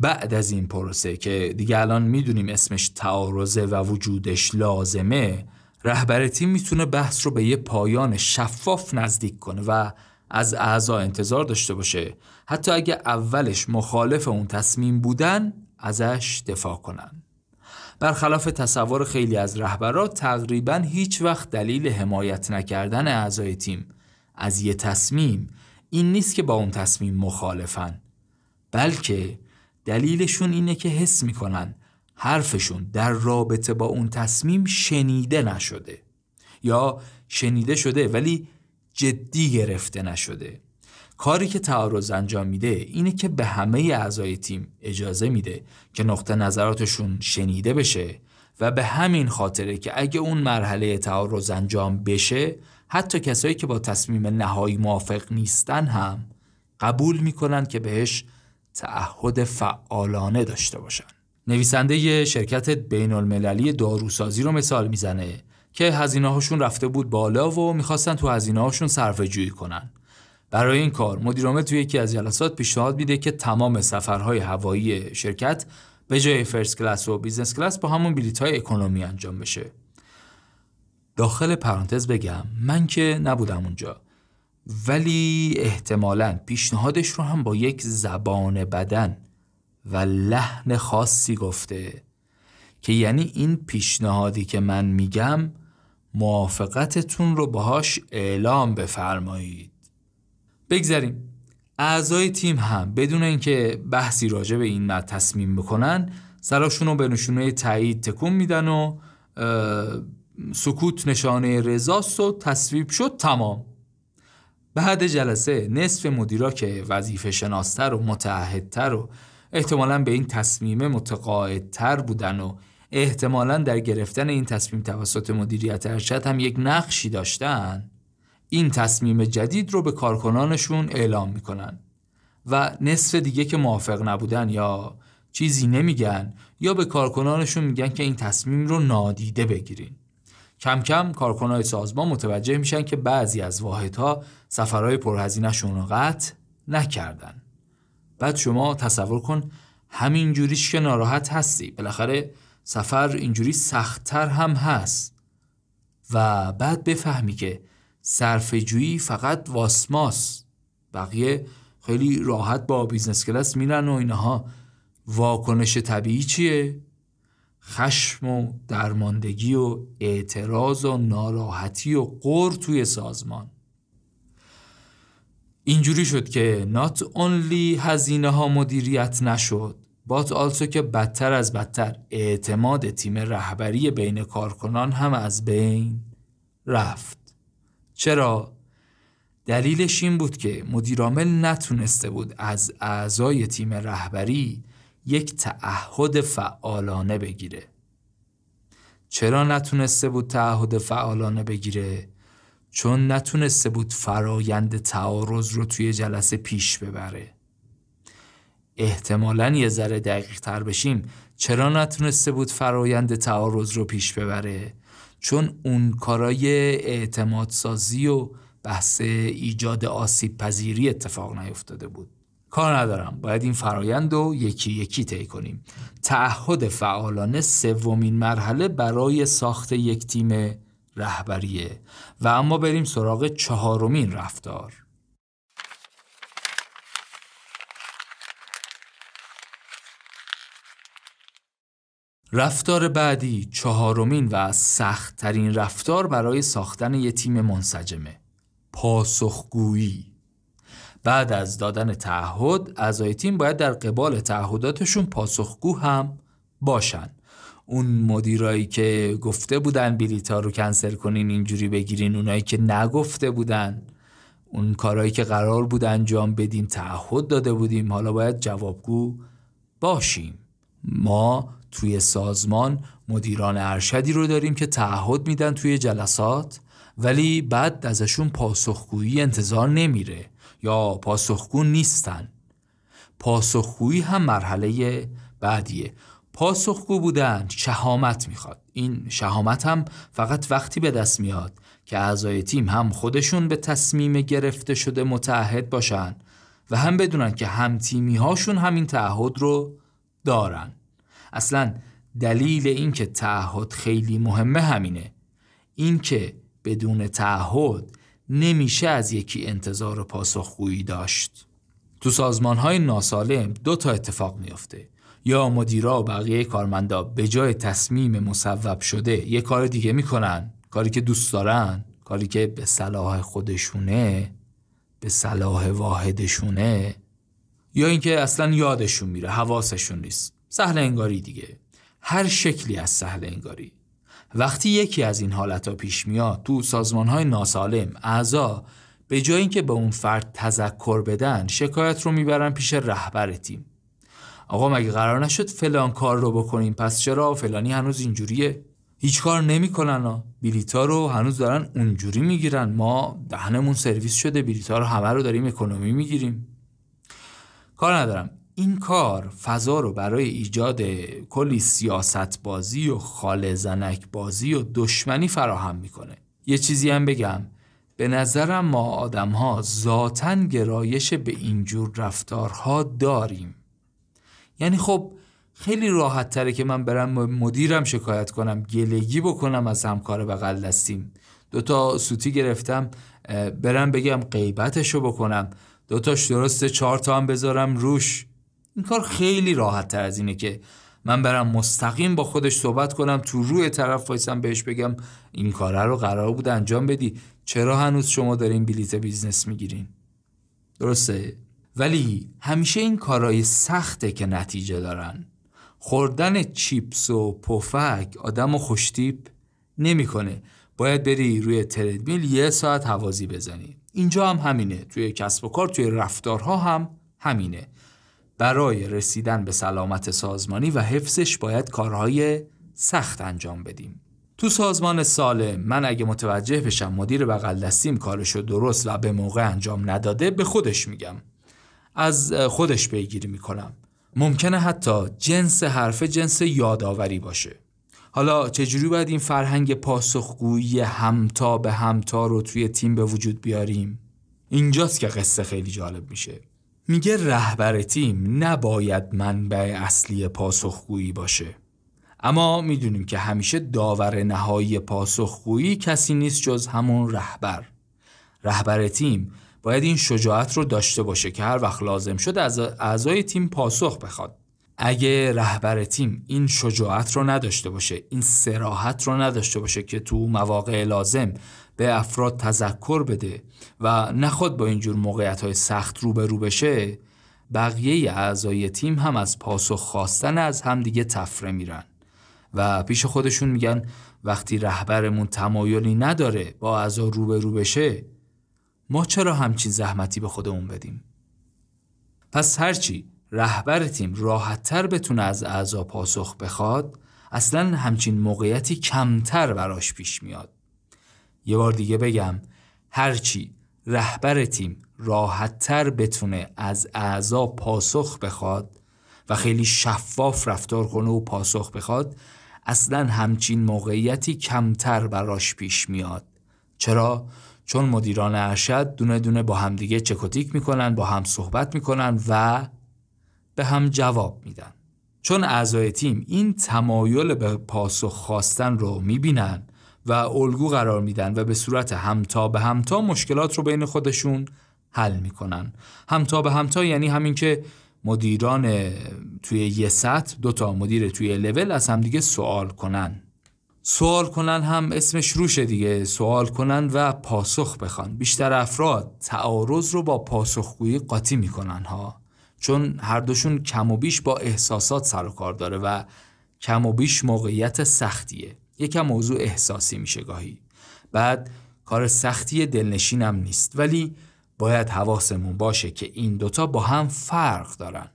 بعد از این پروسه که دیگه الان می‌دونیم اسمش تعارضه و وجودش لازمه رهبر تیم می‌تونه بحث رو به یه پایان شفاف نزدیک کنه و از اعضا انتظار داشته باشه. حتی اگه اولش مخالف اون تصمیم بودن ازش دفاع کنن. برخلاف تصور خیلی از رهبرا تقریبا هیچ وقت دلیل حمایت نکردن اعضای تیم از یه تصمیم این نیست که با اون تصمیم مخالفن بلکه دلیلشون اینه که حس می‌کنن حرفشون در رابطه با اون تصمیم شنیده نشده. یا شنیده شده ولی جدی گرفته نشده. کاری که تعارض انجام میده اینه که به همه اعضای تیم اجازه میده که نقطه نظراتشون شنیده بشه و به همین خاطره که اگه اون مرحله تعارض انجام بشه حتی کسایی که با تصمیم نهایی موافق نیستن هم قبول می‌کنن که بهش تعهد فعالانه داشته باشن. نویسنده شرکت بین المللی داروسازی رو مثال می‌زنه که هزینه هاشون رفته بود بالا و می‌خواستن تو هزینه هاشون صرفه جویی کنن. برای این کار مدیرعامل توی یکی از جلسات پیشنهاد میده که تمام سفرهای هوایی شرکت به جای first class و business class با همون بلیط های economy انجام بشه. داخل پرانتز بگم من که نبودم اونجا. ولی احتمالا پیشنهادش رو هم با یک زبان بدن و لحن خاصی گفته که یعنی این پیشنهادی که من میگم موافقتتون رو باهاش اعلام بفرمایید. بگذریم اعضای تیم هم بدون اینکه بحثی راجع به این تصمیم بکنن سراشون رو به نشونه تایید تکون میدن و سکوت نشانه رضاست و تصویب شد تمام. بعد جلسه نصف مدیرا که وظیفه شناستر و متعهدتر و احتمالا به این تصمیم متقاعدتر بودن و احتمالا در گرفتن این تصمیم توسط مدیریت ارشد هم یک نقشی داشتن این تصمیم جدید رو به کارکنانشون اعلام می‌کنن و نصف دیگه که موافق نبودن یا چیزی نمیگن یا به کارکنانشون میگن که این تصمیم رو نادیده بگیرین. کم کم کارکنای سازمان متوجه میشن که بعضی از واحدها سفرهای پرهزینهشون رو قطع نکردن. بعد شما تصور کن همین جوریش که ناراحت هستی. بالاخره سفر اینجوری سختتر هم هست. و بعد بفهمی که صرفه‌جویی فقط واسماس بقیه خیلی راحت با business class میرن و اینها. واکنش طبیعی چیه؟ خشم و درماندگی و اعتراض و ناراحتی و غر توی سازمان. اینجوری شد که not only هزینه ها مدیریت نشد بات آلسو که بدتر از بدتر اعتماد تیم رهبری بین کارکنان هم از بین رفت چرا؟ دلیلش این بود که مدیرعامل نتونسته بود از اعضای تیم رهبری یک تعهد فعالانه بگیره چرا نتونسته بود تعهد فعالانه بگیره؟ چون نتونسته بود فرایند تعارض رو توی جلسه پیش ببره. احتمالا یه ذره دقیق تر بشیم. چرا نتونسته بود فرایند تعارض رو پیش ببره؟ چون اون کارای اعتماد سازی و بحث ایجاد آسیب پذیری اتفاق نیفتاده بود. کار ندارم. باید این فرایند رو یکی یکی طی کنیم. تعهد فعالانه سومین مرحله برای ساخت یک تیم رهبریه. و اما بریم سراغ چهارمین رفتار. رفتار بعدی چهارمین و سختترین رفتار برای ساختن یک تیم منسجمه. پاسخگویی. بعد از دادن تعهد اعضای تیم باید در قبال تعهداتشون پاسخگو هم باشن. اون مدیرایی که گفته بودن بلیتا رو کنسل کنین اینجوری بگیرین. اونایی که نگفته بودن اون کارهایی که قرار بود انجام بدیم تعهد داده بودیم. حالا باید جوابگو باشیم. ما توی سازمان مدیران ارشدی رو داریم که تعهد میدن توی جلسات ولی بعد ازشون پاسخگویی انتظار نمیره یا پاسخگو نیستن. پاسخگویی هم مرحله بعدیه. پاسخگو بودن شهامت می‌خواد. این شهامت هم فقط وقتی به دست میاد که اعضای تیم هم خودشون به تصمیم گرفته شده متعهد باشن و هم بدونن که هم تیمی هاشون همین تعهد رو دارن. اصلا دلیل اینکه تعهد خیلی مهمه همینه. اینکه بدون تعهد نمیشه از یکی انتظار پاسخگویی داشت. تو سازمان های ناسالم دو تا اتفاق میافته. یا مدیرا و بقیه کارمندا به جای تصمیم مصوب شده یه کار دیگه می‌کنن؟ کاری که دوست دارن؟ کاری که به صلاح خودشونه؟ به صلاح واحدشونه؟ یا اینکه اصلا یادشون میره حواسشون نیست. سهل انگاری دیگه. هر شکلی از سهل انگاری. وقتی یکی از این حالت ها پیش میاد تو سازمان های ناسالم اعضا به جای اینکه به اون فرد تذکر بدن شکایت رو می‌برن پیش رهبر تیم. آقا مگه قرار نشد فلان کار رو بکنیم؟ پس چرا فلانی هنوز اینجوریه؟ هیچ کار نمی‌کنن ها. بلیتا رو هنوز دارن اونجوری می‌گیرن. ما دهنمون سرویس شده. بلیتا رو همه رو داریم اکونومی می‌گیریم. کار ندارم. این کار فضا رو برای ایجاد کلی سیاست بازی و خال زنک بازی و دشمنی فراهم می‌کنه. یه چیزی هم بگم. به نظرم ما آدم ها ذاتا گرایش به اینجور رفتارها داریم. یعنی خب خیلی راحت تره که من برم مدیرم شکایت کنم گلگی بکنم از همکار بغل دستیم. دوتا سوتی گرفتم برم بگم غیبتشو بکنم. دوتاش درسته چهار تا هم بذارم روش. این کار خیلی راحت تر از اینه که من برم مستقیم با خودش صحبت کنم تو روی طرف وایسم بهش بگم این کاره رو قرار بود انجام بدی. چرا هنوز شما دارین بلیت business می‌گیرین؟ درسته؟ ولی همیشه این کارهای سخته که نتیجه دارن. خوردن چیپس و پفک آدم و خوشتیپ نمی‌کنه. باید بری روی تردمیل یه ساعت هوازی بزنی. اینجا هم همینه. توی کسب و کار توی رفتارها هم همینه. برای رسیدن به سلامت سازمانی و حفظش باید کارهای سخت انجام بدیم. تو سازمان سالم من اگه متوجه بشم مدیر بغل دستیم کارشو درست و به موقع انجام نداده به خودش میگم. از خودش پیگیری می‌کنم. ممکنه حتی جنس حرف جنس یادآوری باشه. حالا چجوری باید این فرهنگ پاسخگویی همتا به همتا رو توی تیم به وجود بیاریم؟ اینجاست که قصه خیلی جالب میشه. میگه رهبر تیم نباید منبع اصلی پاسخگویی باشه. اما می‌دونیم که همیشه داور نهایی پاسخگویی کسی نیست جز همون رهبر. رهبر تیم باید این شجاعت رو داشته باشه که هر وقت لازم شد از اعضای تیم پاسخ بخواد. اگه رهبر تیم این شجاعت رو نداشته باشه این سراحت رو نداشته باشه که تو مواقع لازم به افراد تذکر بده و نخواد با اینجور موقعیت های سخت روبرو بشه بقیه اعضای تیم هم از پاسخ خواستن از همدیگه تفره میرن و پیش خودشون میگن وقتی رهبرمون تمایلی نداره با اعضا روبرو بشه ما چرا همچین زحمتی به خودمون بدیم؟ پس هرچی رهبر تیم راحتتر بتونه از اعضا پاسخ بخواد اصلا همچین موقعیتی کمتر براش پیش میاد. یه بار دیگه بگم هرچی رهبر تیم راحتتر بتونه از اعضا پاسخ بخواد و خیلی شفاف رفتار کنه و پاسخ بخواد اصلا همچین موقعیتی کمتر براش پیش میاد. چرا؟ چون مدیران ارشد دونه دونه با همدیگه چکوتیک می‌کنن با هم صحبت می‌کنن و به هم جواب میدن. چون اعضای تیم این تمایل به پاسخ خواستن رو می‌بینن و الگو قرار میدن و به صورت همتا به همتا مشکلات رو بین خودشون حل می‌کنن. همتا به همتا یعنی همین که مدیران توی یه سطح دوتا مدیر توی لول از همدیگه سوال کنن. سوال کنن هم اسمش روشه دیگه. سوال کنن و پاسخ بخوان. بیشتر افراد تعارض رو با پاسخگویی قاطی می‌کنن ها. چون هر دوشون کم و بیش با احساسات سر و کار داره و کم و بیش موقعیت سختیه. یکم موضوع احساسی میشه گاهی. بعد کار سختی دلنشین هم نیست. ولی باید حواسمون باشه که این دوتا با هم فرق دارن.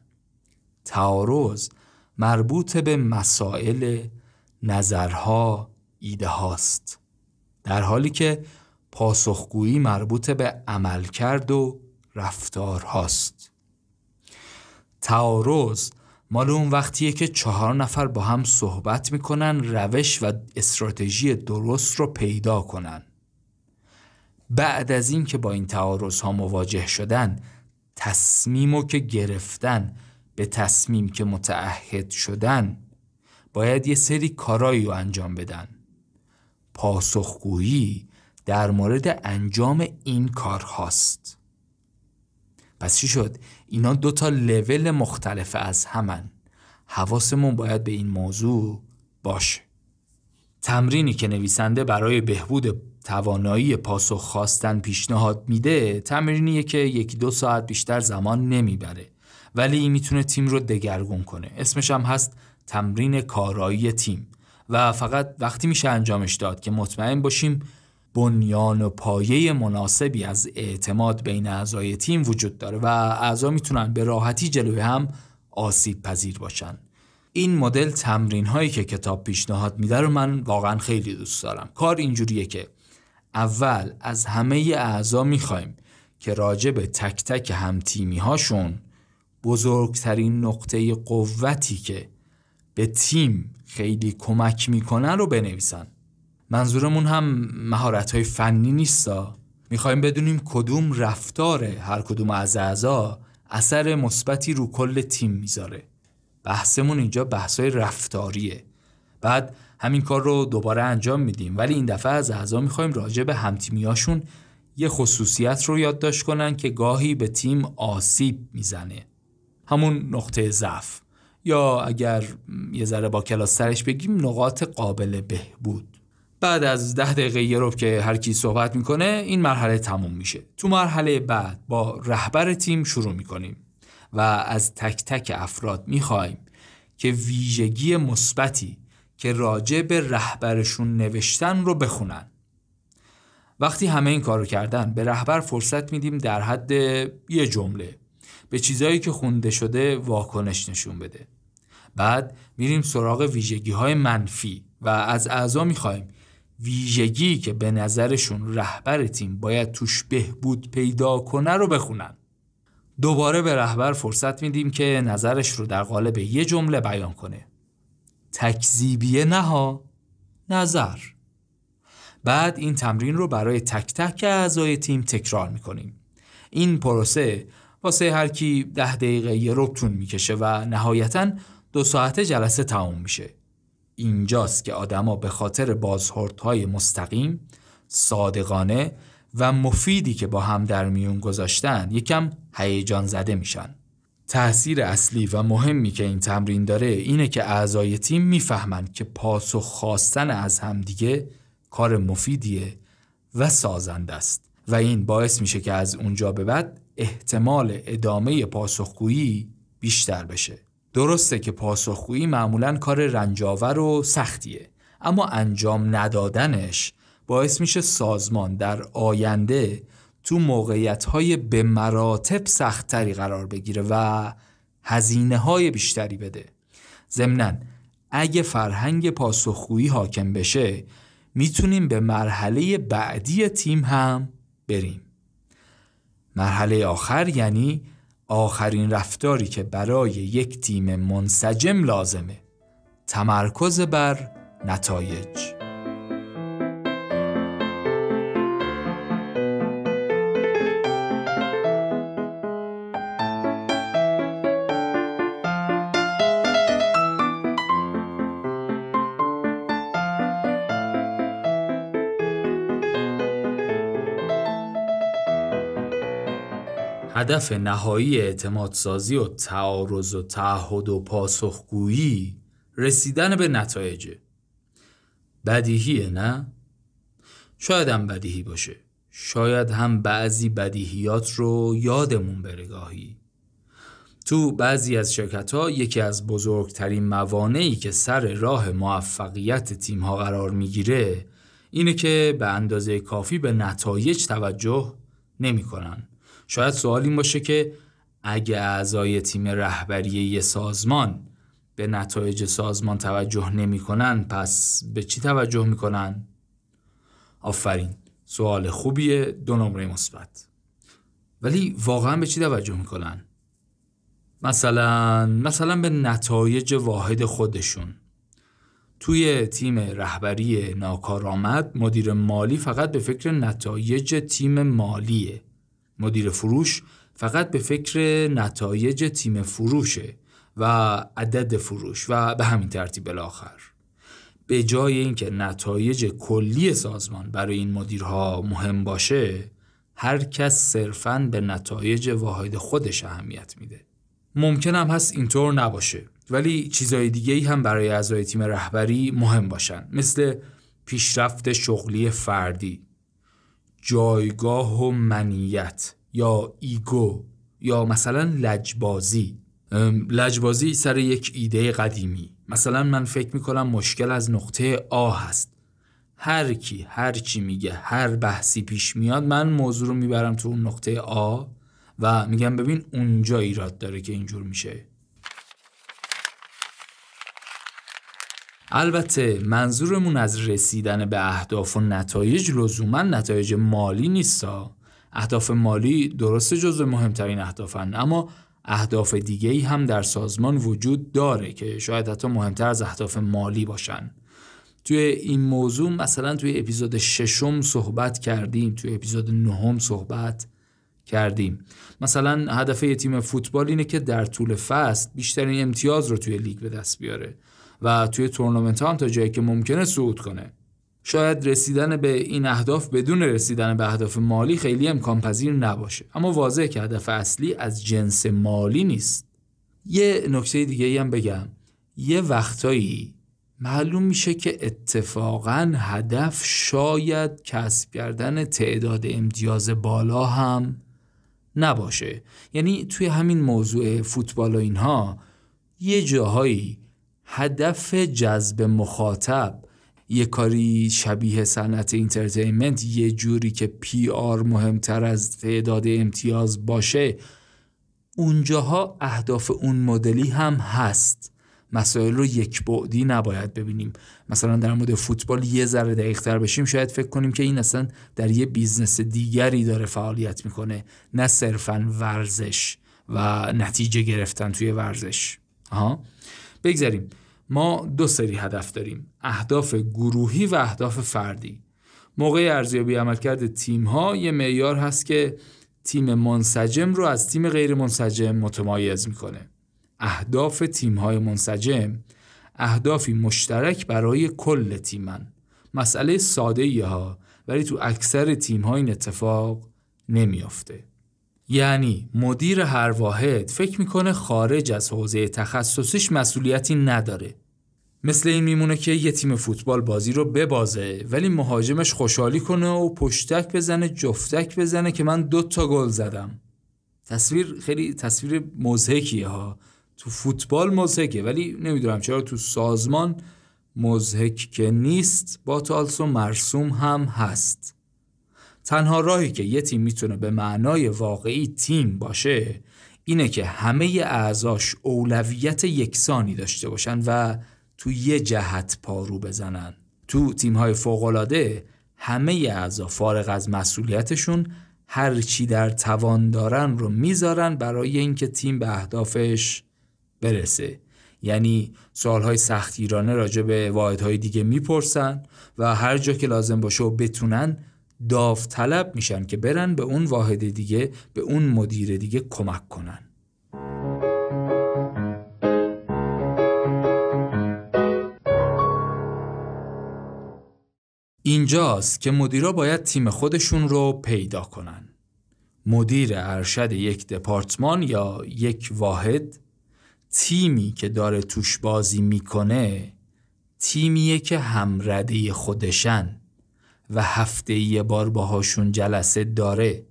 تعارض مربوط به مسائل نظرها ایده هاست در حالی که پاسخگویی مربوط به عملکرد و رفتار هاست تعارض مال اون وقتیه که چهار نفر با هم صحبت می‌کنن روش و استراتژی درست رو پیدا کنن. بعد از این که با این تعارض ها مواجه شدن تصمیمو که گرفتن به تصمیم که متعهد شدن باید یه سری کارایی رو انجام بدن. پاسخگویی در مورد انجام این کار هاست. پس چی شد؟ اینا دو تا لول مختلف از همن. حواسمون باید به این موضوع باشه. تمرینی که نویسنده برای بهبود توانایی پاسخ خواستن پیشنهاد میده تمرینیه که یکی دو ساعت بیشتر زمان نمی‌بره. ولی می‌تونه تیم رو دگرگون کنه. اسمش هم هست تمرین کارایی تیم. و فقط وقتی میشه انجامش داد که مطمئن باشیم بنیان و پایه مناسبی از اعتماد بین اعضای تیم وجود داره و اعضا می‌تونن به راحتی جلوی هم آسیب پذیر باشن. این مدل تمرین هایی که کتاب پیشنهاد میده رو من واقعا خیلی دوست دارم. کار اینجوریه که اول از همه اعضا می‌خوایم که راجع به تک تک هم تیمی هاشون بزرگترین نقطه قوتی که به تیم خیلی کمک می‌کنن رو بنویسن. منظورمون هم مهارت های فنی نیستا. می‌خوایم بدونیم کدوم رفتار هر کدوم از اعضا اثر مثبتی رو کل تیم می‌ذاره. بحثمون اینجا بحثای رفتاریه. بعد همین کار رو دوباره انجام میدیم. ولی این دفعه از اعضا می‌خوایم راجع به همتیمیاشون یه خصوصیت رو یادداشت کنن که گاهی به تیم آسیب می‌زنه. همون نقطه ضعف. یا اگر یه ذره با کلاس سرش بگیم نقاط قابل بهبود. بعد از ده دقیقه یه رب که هر کی صحبت می‌کنه این مرحله تموم میشه. تو مرحله بعد با رهبر تیم شروع می‌کنیم و از تک تک افراد می‌خوایم که ویژگی مثبتی که راجع به رهبرشون نوشتن رو بخونن. وقتی همه این کارو کردن به رهبر فرصت میدیم در حد یه جمله. به چیزایی که خونده شده واکنش نشون بده. بعد میریم سراغ ویژگی های منفی و از اعضا می‌خوایم ویژگی که به نظرشون رهبر تیم باید توش بهبود پیدا کنه رو بخونن. دوباره به رهبر فرصت میدیم که نظرش رو در قالب یه جمله بیان کنه. تکذیبیه نها نظر. بعد این تمرین رو برای تک تک اعضای تیم تکرار می‌کنیم. این پروسه واسه هر کی ده دقیقه یه رب طول می‌کشه و نهایتا دو ساعت جلسه تموم میشه. اینجاست که آدما به خاطر بازخوردهای مستقیم صادقانه و مفیدی که با هم در میون گذاشتن یکم هیجان زده میشن. تأثیر اصلی و مهمی که این تمرین داره اینه که اعضای تیم می‌فهمند که پاسخ خواستن از همدیگه کار مفیدیه و سازنده است و این باعث میشه که از اونجا به بعد احتمال ادامه پاسخگویی بیشتر بشه. درسته که پاسخگویی معمولا کار رنجاور و سختیه اما انجام ندادنش باعث میشه سازمان در آینده تو موقعیت های به مراتب سختتری قرار بگیره و هزینه های بیشتری بده. ضمناً اگه فرهنگ پاسخگویی حاکم بشه می‌تونیم به مرحله بعدی تیم هم بریم. مرحله آخر یعنی آخرین رفتاری که برای یک تیم منسجم لازمه. تمرکز بر نتایج. هدف نهایی اعتمادسازی و تعارض و تعهد و پاسخگویی رسیدن به نتایجه بدیهیه نه؟ شاید هم بدیهی باشه شاید هم بعضی بدیهیات رو یادمون بره گاهی تو بعضی از شرکت ها یکی از بزرگترین موانعی که سر راه موفقیت تیم ها قرار می‌گیره اینه که به اندازه کافی به نتایج توجه نمی‌کنن. شاید سوال این باشه که اگه اعضای تیم رهبری یه سازمان به نتایج سازمان توجه نمی‌کنن پس به چی توجه می‌کنن؟ آفرین سوال خوبیه دو نمره مثبت ولی واقعا به چی توجه می‌کنن؟ مثلا مثلا به نتایج واحد خودشون توی تیم رهبری ناکارآمد مدیر مالی فقط به فکر نتایج تیم مالیه مدیر فروش فقط به فکر نتایج تیم فروشه و عدد فروش و به همین ترتیب بالاخر. به جای اینکه نتایج کلی سازمان برای این مدیرها مهم باشه هر کس صرفاً به نتایج واحد خودش اهمیت میده. ممکن هم هست اینطور نباشه ولی چیزای دیگه ای هم برای اعضای تیم رهبری مهم باشن مثل پیشرفت شغلی فردی. جایگاه و منیت یا ego یا مثلا لجبازی. لجبازی سر یک ایده قدیمی. مثلا من فکر می‌کنم مشکل از نقطه آ هست. هر کی هر چی میگه هر بحثی پیش میاد من موضوع رو می‌برم تو اون نقطه آ و میگم ببین اونجا ایراد داره که اینجور میشه. البته منظورمون از رسیدن به اهداف و نتایج لزوما نتایج مالی نیستا. اهداف مالی درست جزو مهمترین اهدافن اما اهداف دیگه ای هم در سازمان وجود داره که شاید حتی مهمتر از اهداف مالی باشن. توی این موضوع مثلا توی اپیزود ششم صحبت کردیم توی اپیزود نهم صحبت کردیم. مثلا هدف تیم فوتبال اینه که در طول فصل بیشترین امتیاز رو توی لیگ به دست بیاره. و توی تورنمنت هم تا جایی که ممکنه صعود کنه. شاید رسیدن به این اهداف بدون رسیدن به اهداف مالی خیلی امکان پذیر نباشه. اما واضحه که هدف اصلی از جنس مالی نیست. یه نکته دیگه هم بگم. یه وقتایی معلوم میشه که اتفاقا هدف شاید کسب کردن تعداد امتیاز بالا هم نباشه. یعنی توی همین موضوع فوتبال و اینها یه جاهایی هدف جذب مخاطب. یه کاری شبیه صنعت entertainment یه جوری که PR مهمتر از تعداد امتیاز باشه. اونجاها اهداف اون مدلی هم هست. مسائل رو یک بعدی نباید ببینیم. مثلا در مورد فوتبال یه ذره دقیق تر بشیم. شاید فکر کنیم که این اصلا در یه business دیگری داره فعالیت می‌کنه. نه صرفا ورزش و نتیجه گرفتن توی ورزش. آها؟ بگذاریم. ما دو سری هدف داریم اهداف گروهی و اهداف فردی. موقع ارزیابی عملکرد تیم ها یه معیار هست که تیم منسجم رو از تیم غیر منسجم متمایز می‌کنه. اهداف تیم های منسجم اهدافی مشترک برای کل تیمن. مسئله ساده ها ولی تو اکثر تیم ها این اتفاق نمیافته. یعنی مدیر هر واحد فکر می‌کنه خارج از حوزه تخصصش مسئولیتی نداره. مثل این میمونه که یه تیم فوتبال بازی رو ببازه ولی مهاجمش خوشحالی کنه و پشتک بزنه جفتک بزنه که من دو تا گل زدم. تصویر خیلی تصویر مزهکیه ها. تو فوتبال مزهکه ولی نمی‌دونم چرا تو سازمان مزهک که نیست با تالسو مرسوم هم هست. تنها راهی که یه تیم می‌تونه به معنای واقعی تیم باشه اینه که همه اعضاش اولویت یکسانی داشته باشن و تو یه جهت پارو بزنن. تو تیم‌های فوق‌العاده همه اعضا فارغ از مسئولیتشون هر چی در توان دارن رو می‌ذارن برای اینکه تیم به اهدافش برسه. یعنی سوالهای سختگیرانه راجع به واحدهای دیگه می‌پرسن و هر جا که لازم باشه و بتونن داوطلب میشن که برن به اون واحد دیگه به اون مدیر دیگه کمک کنن. اینجاست که مدیرا باید تیم خودشون رو پیدا کنن. مدیر ارشد یک دپارتمان یا یک واحد تیمی که داره توش بازی می‌کنه تیمیه که همرده خودشن. و هفته یه بار باهاشون جلسه داره.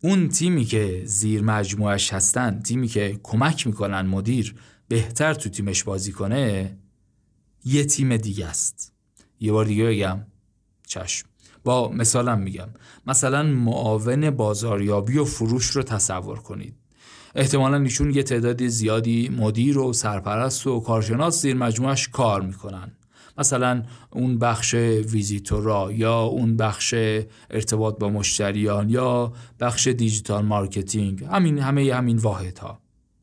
اون تیمی که زیر مجموعش هستن تیمی که کمک می‌کنن مدیر بهتر تو تیمش بازی کنه یه تیم دیگه است. یه بار دیگه بگم چشم. با مثالم میگم. مثلا معاون بازاریابی و فروش رو تصور کنید. احتمالا ایشون یه تعداد زیادی مدیر و سرپرست و کارشناس زیر مجموعش کار می‌کنن. مثلا اون بخش ویزیتورا یا اون بخش ارتباط با مشتریان یا بخش digital marketing. همین همه همین واحد ها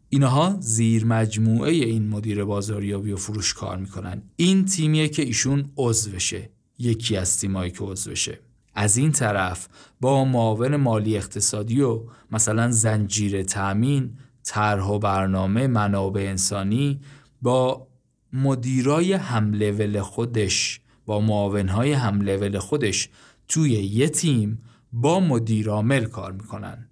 اینها زیر مجموعه این مدیر بازاریابی و فروش کار می‌کنن. این تیمیه که ایشون عضوشه. یکی از تیمایی که عضوشه. از این طرف با معاون مالی اقتصادی و مثلا زنجیره تأمین طرح و برنامه منابع انسانی با مدیرای هم لول خودش با معاونهای هم لول خودش توی یه تیم با مدیر عامل کار می‌کنن.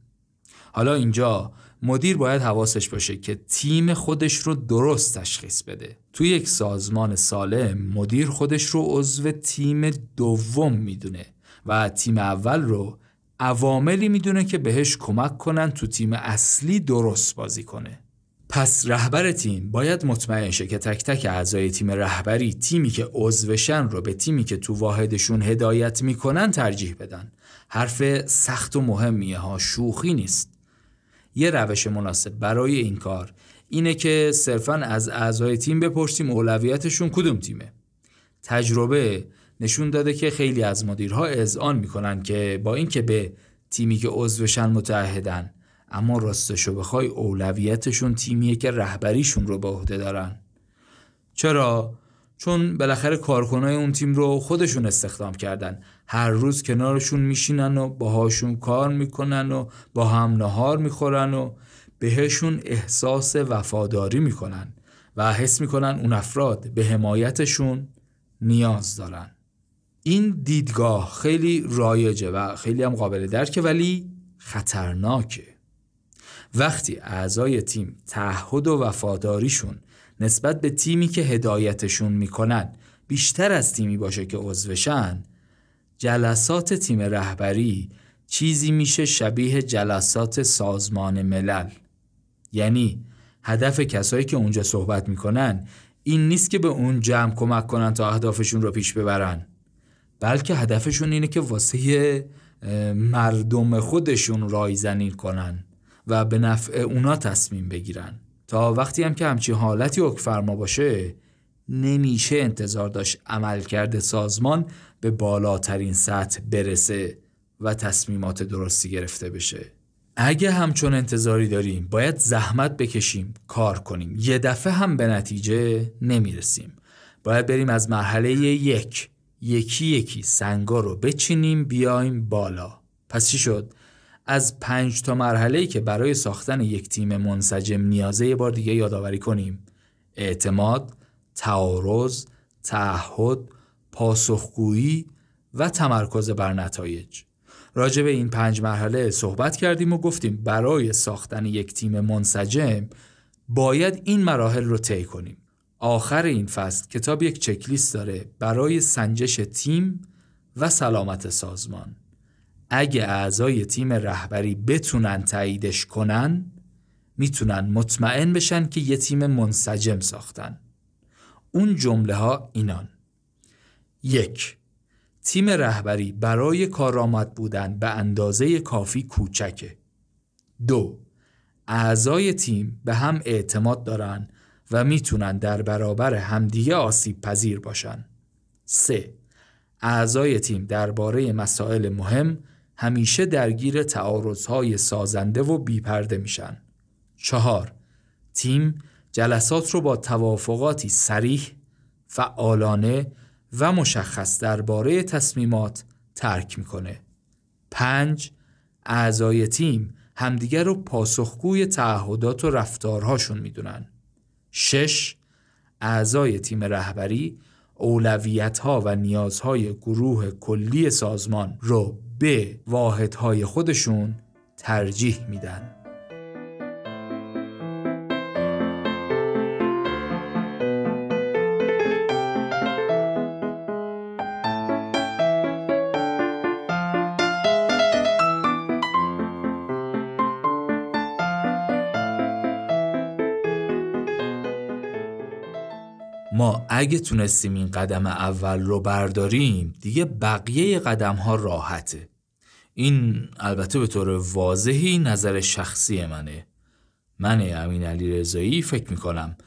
حالا اینجا مدیر باید حواسش باشه که تیم خودش رو درست تشخیص بده. توی یک سازمان سالم مدیر خودش رو عضو تیم دوم می‌دونه و تیم اول رو عواملی می‌دونه که بهش کمک کنن تو تیم اصلی درست بازی کنه. پس رهبر تیم باید مطمئن شه که تک تک اعضای تیم رهبری تیمی که عضوشن رو به تیمی که تو واحدشون هدایت می‌کنن ترجیح بدن. حرف سخت و مهمیه ها شوخی نیست. یه روش مناسب برای این کار اینه که صرفا از اعضای تیم بپرسیم اولویتشون کدوم تیمه. تجربه نشون داده که خیلی از مدیرها اذعان می‌کنن که با اینکه به تیمی که عضوشن متحدن اما راستشو بخوای اولویتشون تیمیه که رهبریشون رو به عهده دارن. چرا؟ چون بالاخره کارکنای اون تیم رو خودشون استخدام کردن. هر روز کنارشون میشینن و باهاشون کار می‌کنن و با هم نهار می‌خورن و بهشون احساس وفاداری می‌کنن و حس می‌کنن اون افراد به حمایتشون نیاز دارن. این دیدگاه خیلی رایجه و خیلی هم قابل درکه ولی خطرناکه. وقتی اعضای تیم تعهد و وفاداریشون نسبت به تیمی که هدایتشون می‌کنن بیشتر از تیمی باشه که عضوشن جلسات تیم رهبری چیزی میشه شبیه جلسات سازمان ملل. یعنی هدف کسایی که اونجا صحبت می‌کنن این نیست که به اون جمع کمک کنن تا اهدافشون رو پیش ببرن بلکه هدفشون اینه که واسه مردم خودشون رایزنی کنن. و به نفع اونا تصمیم بگیرن. تا وقتی هم که همچین حالتی فرما باشه نمیشه انتظار داشت عملکرد سازمان به بالاترین سطح برسه و تصمیمات درستی گرفته بشه. اگه همچون انتظاری داریم باید زحمت بکشیم کار کنیم. یه دفعه هم به نتیجه نمی‌رسیم. باید بریم از مرحله یک. یکی یکی سنگا رو بچینیم بیایم بالا. پس چی شد؟ از پنج تا مرحله که برای ساختن یک تیم منسجم نیازه یه بار دیگه یادآوری کنیم. اعتماد، تعارض، تعهد، پاسخگویی و تمرکز بر نتایج. راجع به این پنج مرحله صحبت کردیم و گفتیم برای ساختن یک تیم منسجم باید این مراحل رو طی کنیم. آخر این فصل کتاب یک چکلیست داره برای سنجش تیم و سلامت سازمان. اگه اعضای تیم رهبری بتونن تاییدش کنن می‌تونن مطمئن بشن که یه تیم منسجم ساختن. اون جمله ها اینان. یک تیم رهبری برای کارآمد بودن به اندازه کافی کوچکه. دو اعضای تیم به هم اعتماد دارن و می‌تونن در برابر همدیگه آسیب پذیر باشن. 3. اعضای تیم درباره مسائل مهم همیشه درگیر تعارضهای سازنده و بیپرده میشن. 4. تیم جلسات رو با توافقاتی سریح، فعالانه و مشخص درباره تصمیمات ترک می‌کنه. 5. اعضای تیم همدیگر رو پاسخگوی تعهدات و رفتارهاشون می‌دونن. 6. اعضای تیم رهبری اولویت ها و نیازهای گروه کلی سازمان رو به واحدهای خودشون ترجیح میدن. ما اگه تونستیم این قدم اول رو برداریم دیگه بقیه قدم ها راحته این البته به طور واضحی نظر شخصی منه. من امین علی رضایی فکر می‌کنم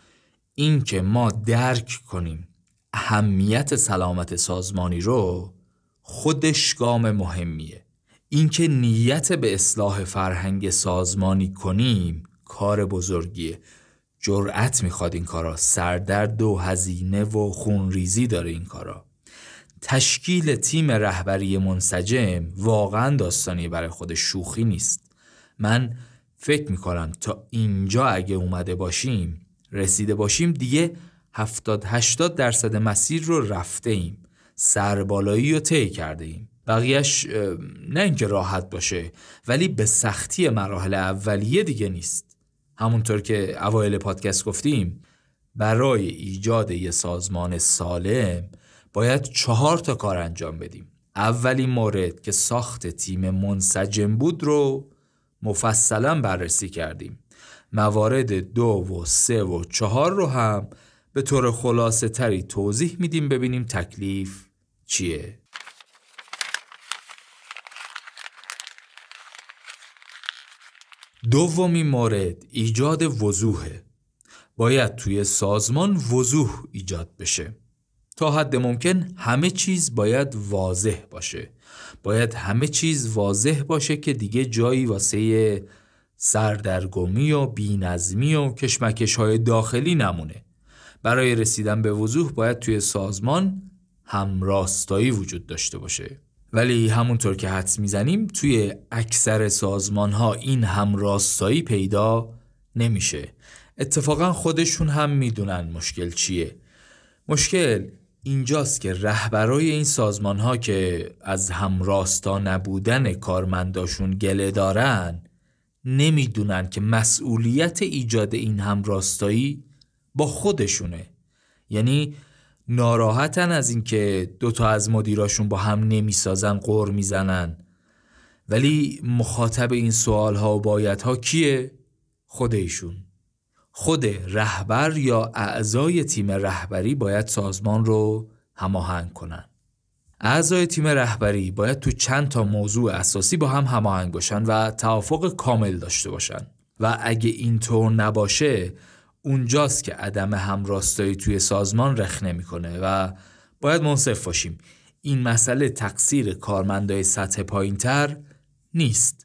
این که ما درک کنیم اهمیت سلامت سازمانی رو خودش گام مهمیه. اینکه نیت به اصلاح فرهنگ سازمانی کنیم کار بزرگیه. جرأت می‌خواد این کارا. سردرد و هزینه و خونریزی داره این کارا. تشکیل تیم رهبری منسجم واقعا داستانی برای خود شوخی نیست. من فکر می‌کنم تا اینجا اگه اومده باشیم رسیده باشیم دیگه 70 80 درصد مسیر رو رفته ایم سربالایی رو طی کرده ایم بقیهش نه اینکه راحت باشه ولی به سختی مراحل اولیه دیگه نیست. همونطور که اوایل پادکست گفتیم برای ایجاد یه سازمان سالم باید چهار تا کار انجام بدیم. اولین مورد که ساخت تیم منسجم بود رو مفصلا بررسی کردیم. موارد دو و سه و چهار رو هم به طور خلاصه تری توضیح میدیم ببینیم تکلیف چیه. دومین مورد ایجاد وضوحه باید توی سازمان وضوح ایجاد بشه. تا حد ممکن همه چیز باید واضح باشه. باید همه چیز واضح باشه که دیگه جایی واسه سردرگمی و بینظمی و کشمکش های داخلی نمونه. برای رسیدن به وضوح باید توی سازمان همراستایی وجود داشته باشه. ولی همونطور که حدس می‌زنیم توی اکثر سازمان ها این همراستایی پیدا نمیشه. اتفاقا خودشون هم می‌دونن مشکل چیه. مشکل اینجاست که رهبرای این سازمان ها که از همراستا نبودن کارمنداشون گله دارن نمی‌دونن که مسئولیت ایجاد این همراستایی با خودشونه. یعنی ناراحتن از اینکه دوتا از مدیراشون با هم نمی‌سازن قور می‌زنن. ولی مخاطب این سوال ها و باید ها کیه؟ خود ایشون. خود رهبر یا اعضای تیم رهبری باید سازمان رو هماهنگ کنن. اعضای تیم رهبری باید تو چند تا موضوع اساسی با هم هماهنگ باشن و توافق کامل داشته باشن. و اگه اینطور نباشه اونجاست که عدم همراستایی توی سازمان رخ نمی‌کنه و باید منصف باشیم. این مسئله تقصیر کارمندای سطح پایینتر نیست.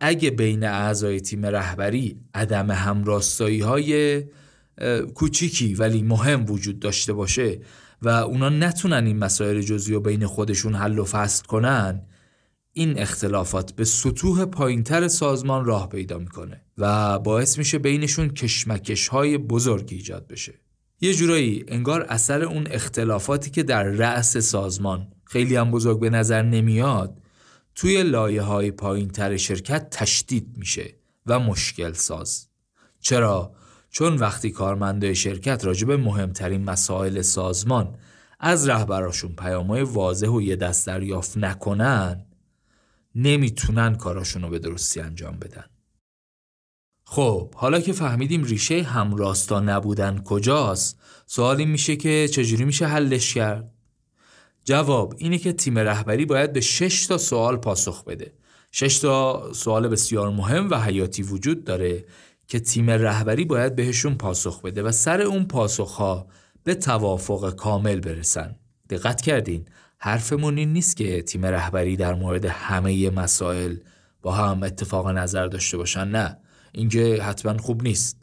اگه بین اعضای تیم رهبری عدم همراستایی های کوچیکی ولی مهم وجود داشته باشه و اونا نتونن این مسائل جزئی رو بین خودشون حل و فصل کنن این اختلافات به سطوح پایینتر سازمان راه پیدا می‌کنه و باعث میشه بینشون کشمکش های بزرگی ایجاد بشه. یه جورایی انگار اثر اون اختلافاتی که در رأس سازمان خیلی هم بزرگ به نظر نمیاد توی لایه های پایین تر شرکت تشدید میشه و مشکل ساز چرا؟ چون وقتی کارمندای شرکت راجع به مهمترین مسائل سازمان از رهبراشون پیامهای واضح و یه دست دریافت نکنن نمی‌تونن کاراشون به درستی انجام بدن. خب حالا که فهمیدیم ریشه همراستا نبودن کجاست سوال این میشه که چجوری میشه حلش کرد؟ جواب اینه که تیم رهبری باید به 6 تا سوال پاسخ بده. 6 تا سوال بسیار مهم و حیاتی وجود داره که تیم رهبری باید بهشون پاسخ بده و سر اون پاسخها به توافق کامل برسن. دقت کردین حرفمون این نیست که تیم رهبری در مورد همه مسائل با هم اتفاق نظر داشته باشن نه اینکه حتما خوب نیست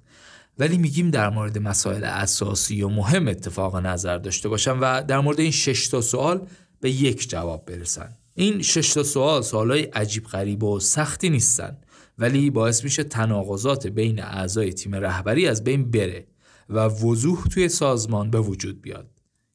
ولی میگیم در مورد مسائل اساسی و مهم اتفاق نظر داشته باشن و در مورد این شش تا سوال به یک جواب برسن. این شش تا سوال سوالای عجیب غریب و سختی نیستن ولی باعث میشه تناقضات بین اعضای تیم رهبری از بین بره و وضوح توی سازمان به وجود بیاد.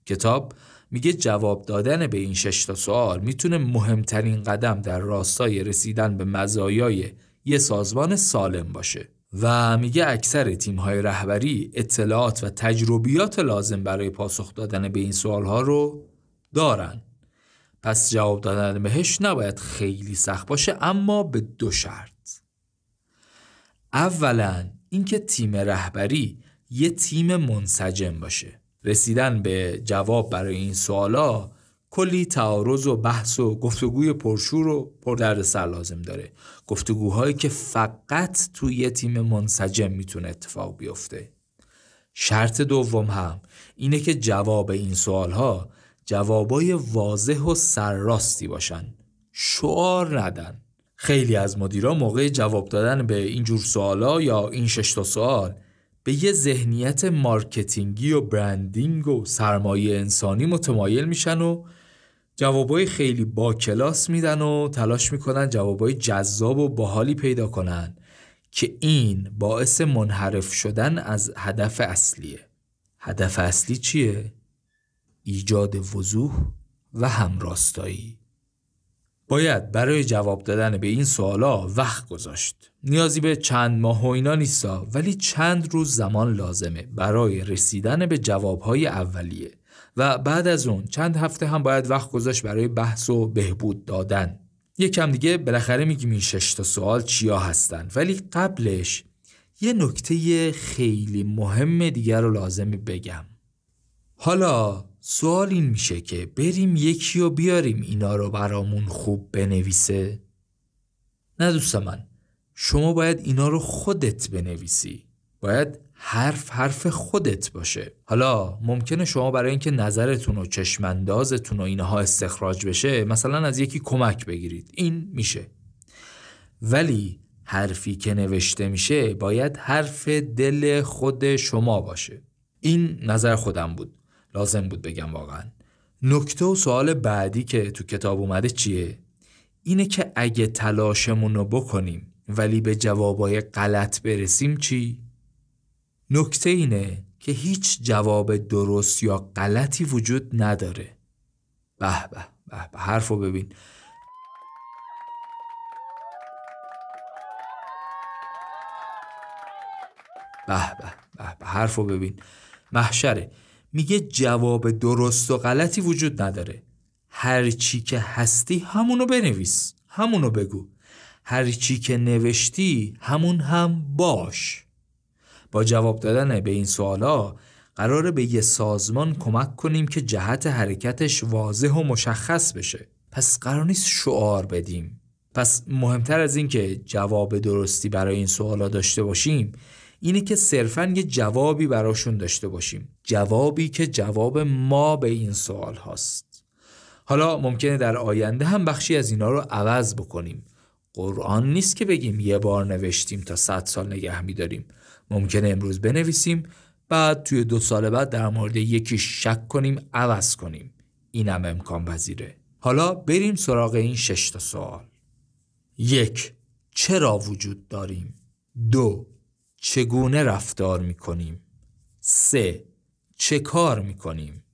کتاب میگه جواب دادن به این شش تا سوال می‌تونه مهمترین قدم در راستای رسیدن به مزایای یه سازمان سالم باشه. و میگه اکثر تیم‌های رهبری اطلاعات و تجربیات لازم برای پاسخ دادن به این سوالها رو دارن. پس جواب دادن بهش نباید خیلی سخت باشه اما به دو شرط. اولا اینکه تیم رهبری یه تیم منسجم باشه. رسیدن به جواب برای این سوالا کلی تعارض و بحث و گفتگوی پرشور و پردردسر لازم داره. گفتگوهایی که فقط توی یه تیم منسجم می‌تونه اتفاق بیفته. شرط دوم هم اینه که جواب این سوالها جوابای واضح و سرراستی باشن. شعار ندن. خیلی از مدیرا موقع جواب دادن به این جور سوالا یا این شش تا سوال به یه ذهنیت marketing ی و branding و سرمایه انسانی متمایل میشن و جوابای خیلی با کلاس میدن و تلاش می‌کنن جوابای جذاب و باحالی پیدا کنن که این باعث منحرف شدن از هدف اصلیه. هدف اصلی چیه؟ ایجاد وضوح و همراستایی. باید برای جواب دادن به این سوالا وقت گذاشت. نیازی به چند ماه و اینا نیستا ولی چند روز زمان لازمه برای رسیدن به جوابهای اولیه. و بعد از اون چند هفته هم باید وقت گذاشت برای بحث و بهبود دادن. یکم دیگه بالاخره میگیم این شش تا سوال چیا هستن. ولی قبلش یه نکته خیلی مهم دیگر رو لازمه بگم. حالا سوال این میشه که بریم یکی رو بیاریم اینا رو برامون خوب بنویسه؟ نه دوست من شما باید اینا رو خودت بنویسی. باید حرف حرف خودت باشه. حالا ممکنه شما برای اینکه نظرتون و چشماندازتون و اینها استخراج بشه مثلا از یکی کمک بگیرید. این میشه. ولی حرفی که نوشته میشه باید حرف دل خود شما باشه. این نظر خودم بود. لازم بود بگم واقعا. نکته و سوال بعدی که تو کتاب اومده چیه؟ اینه که اگه تلاشمون رو بکنیم ولی به جوابای غلط برسیم چی؟ نکته اینه که هیچ جواب درست یا غلطی وجود نداره. به به به به حرف رو ببین. به به به به حرف رو ببین. محشره میگه جواب درست و غلطی وجود نداره. هر چی که هستی همونو بنویس همونو بگو. هر چی که نوشتی همون هم باش. با جواب دادن به این سوالا قراره به یه سازمان کمک کنیم که جهت حرکتش واضح و مشخص بشه. پس قرار نیست شعار بدیم. پس مهمتر از این که جواب درستی برای این سوالا داشته باشیم اینه که صرفا یه جوابی براشون داشته باشیم. جوابی که جواب ما به این سوال هاست. حالا ممکنه در آینده هم بخشی از اینا رو عوض بکنیم. قرآن نیست که بگیم یه بار نوشتیم تا صد سال نگه میداریم. ممکنه امروز بنویسیم. بعد توی دو سال بعد در مورد یکی شک کنیم عوض کنیم. اینم امکان پذیره. حالا بریم سراغ این شش تا سوال. یک چرا وجود داریم؟ دو چگونه رفتار می کنیم سه چه کار می کنیم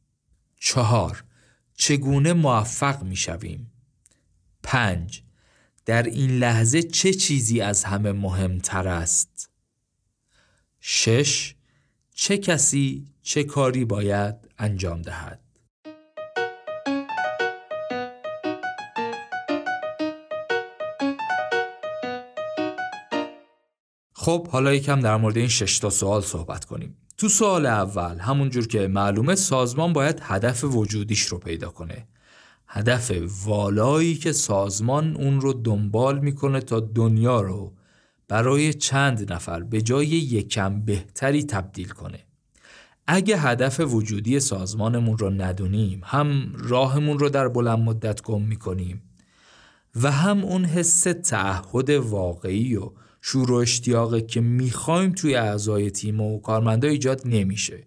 چهار چگونه موفق می شویم پنج در این لحظه چه چیزی از همه مهمتر است؟ شش چه کسی چه کاری باید انجام دهد؟ خب حالا یکم در مورد این شش تا سوال صحبت کنیم. تو سوال اول همونجور که معلومه سازمان باید هدف وجودیش رو پیدا کنه. هدف والایی که سازمان اون رو دنبال می‌کنه تا دنیا رو برای چند نفر به جای یکم بهتری تبدیل کنه. اگه هدف وجودی سازمانمون رو ندونیم هم راهمون رو در بلند مدت گم می‌کنیم و هم اون حس تعهد واقعی و شور و اشتیاقه که می‌خوایم توی اعضای تیم و کارمندا ایجاد نمیشه.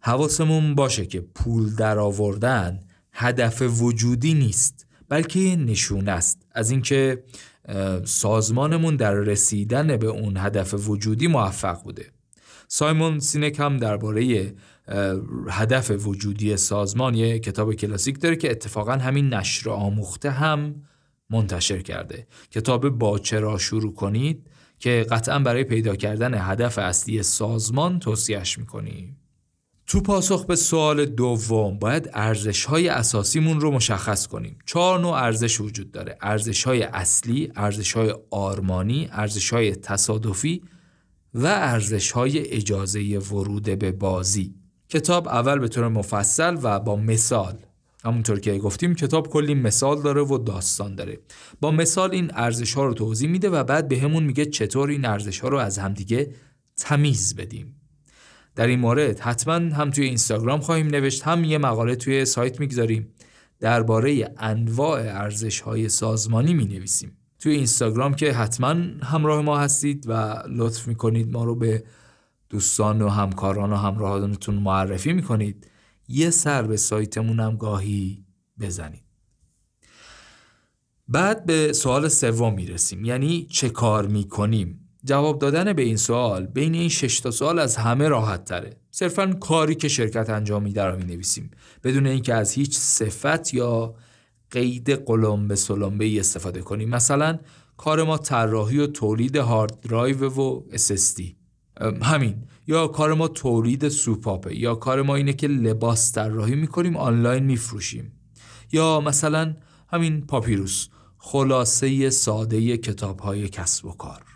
حواسمون باشه که پول در آوردن هدف وجودی نیست بلکه یه نشون است. از اینکه سازمانمون در رسیدن به اون هدف وجودی موفق بوده. سایمون سینک هم درباره هدف وجودی سازمان یه کتاب کلاسیک داره که اتفاقا همین نشر آموخته هم منتشر کرده. کتاب با چرا شروع کنید که قطعا برای پیدا کردن هدف اصلی سازمان توصیهش می‌کنیم. تو پاسخ به سوال دوم باید ارزش های اساسیمون رو مشخص کنیم. چهار نوع ارزش وجود داره. ارزش های اصلی، ارزش های آرمانی، ارزش های تصادفی و ارزش های اجازه ورود به بازی. کتاب اول به طور مفصل و با مثال همونطور که گفتیم کتاب کلی مثال داره و داستان داره با مثال این ارزش ها رو توضیح میده و بعد به همون میگه چطور این ارزش ها رو از همدیگه تمیز بدیم در این مورد حتما هم توی اینستاگرام خواهیم نوشت هم یه مقاله توی سایت می‌گذاریم. درباره انواع ارزش های سازمانی می نویسیم توی اینستاگرام که حتما همراه ما هستید و لطف می‌کنید ما رو به دوستان و همکاران و همراهانتون معرفی می‌کنید. یه سر به سایتمون هم گاهی بزنید. بعد به سوال سوم می‌رسیم. یعنی چه کار می‌کنیم؟ جواب دادن به این سوال بین این شش تا سوال از همه راحت تره صرفا کاری که شرکت انجام میده رو می نویسیم بدون اینکه از هیچ صفت یا قید قلمبه سلمبه استفاده کنیم. مثلا کار ما طراحی و تولید هارد درایو و SSD همین. یا کار ما تولید سوپاپه یا کار ما اینه که لباس طراحی می‌کنیم آنلاین میفروشیم. یا مثلا همین پاپیروس. خلاصه ساده کتاب های کسب و کار.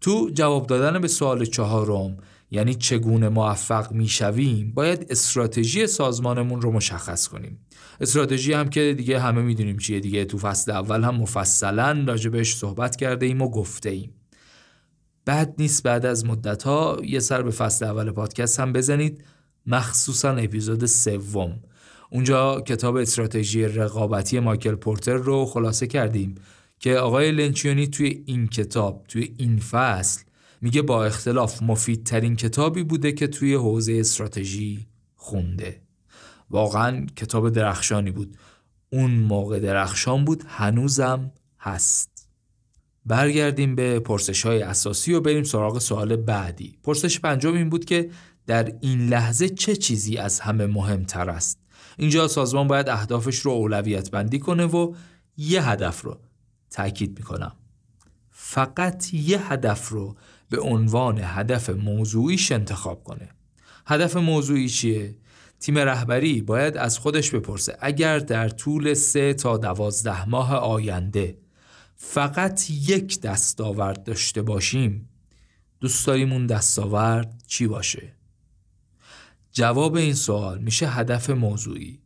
تو جواب دادن به سوال چهارم یعنی چگونه موفق می‌شویم باید استراتژی سازمانمون رو مشخص کنیم. استراتژی هم که دیگه همه می‌دونیم چیه دیگه تو فصل اول هم مفصلا راجبش صحبت کرده ایم و گفته ایم بعد نیست بعد از مدت ها یه سر به فصل اول پادکست هم بزنید مخصوصا اپیزود سوم. اونجا کتاب استراتژی رقابتی مایکل پورتر رو خلاصه کردیم. که آقای لنچیونی توی این کتاب توی این فصل میگه با اختلاف مفیدترین کتابی بوده که توی حوزه استراتژی خونده. واقعا کتاب درخشانی بود. اون موقع درخشان بود هنوزم هست. برگردیم به پرسش های اساسی و بریم سراغ سوال بعدی. پرسش پنجم این بود که در این لحظه چه چیزی از همه مهمتر است؟ اینجا سازمان باید اهدافش رو اولویت بندی کنه و یه هدف رو تاکید می‌کنم فقط یه هدف رو به عنوان هدف موضوعیش انتخاب کنه هدف موضوعی چیه؟ تیم رهبری باید از خودش بپرسه اگر در طول سه تا دوازده ماه آینده فقط یک دستاورد داشته باشیم دوست داریم اون دستاورد چی باشه؟ جواب این سوال میشه هدف موضوعی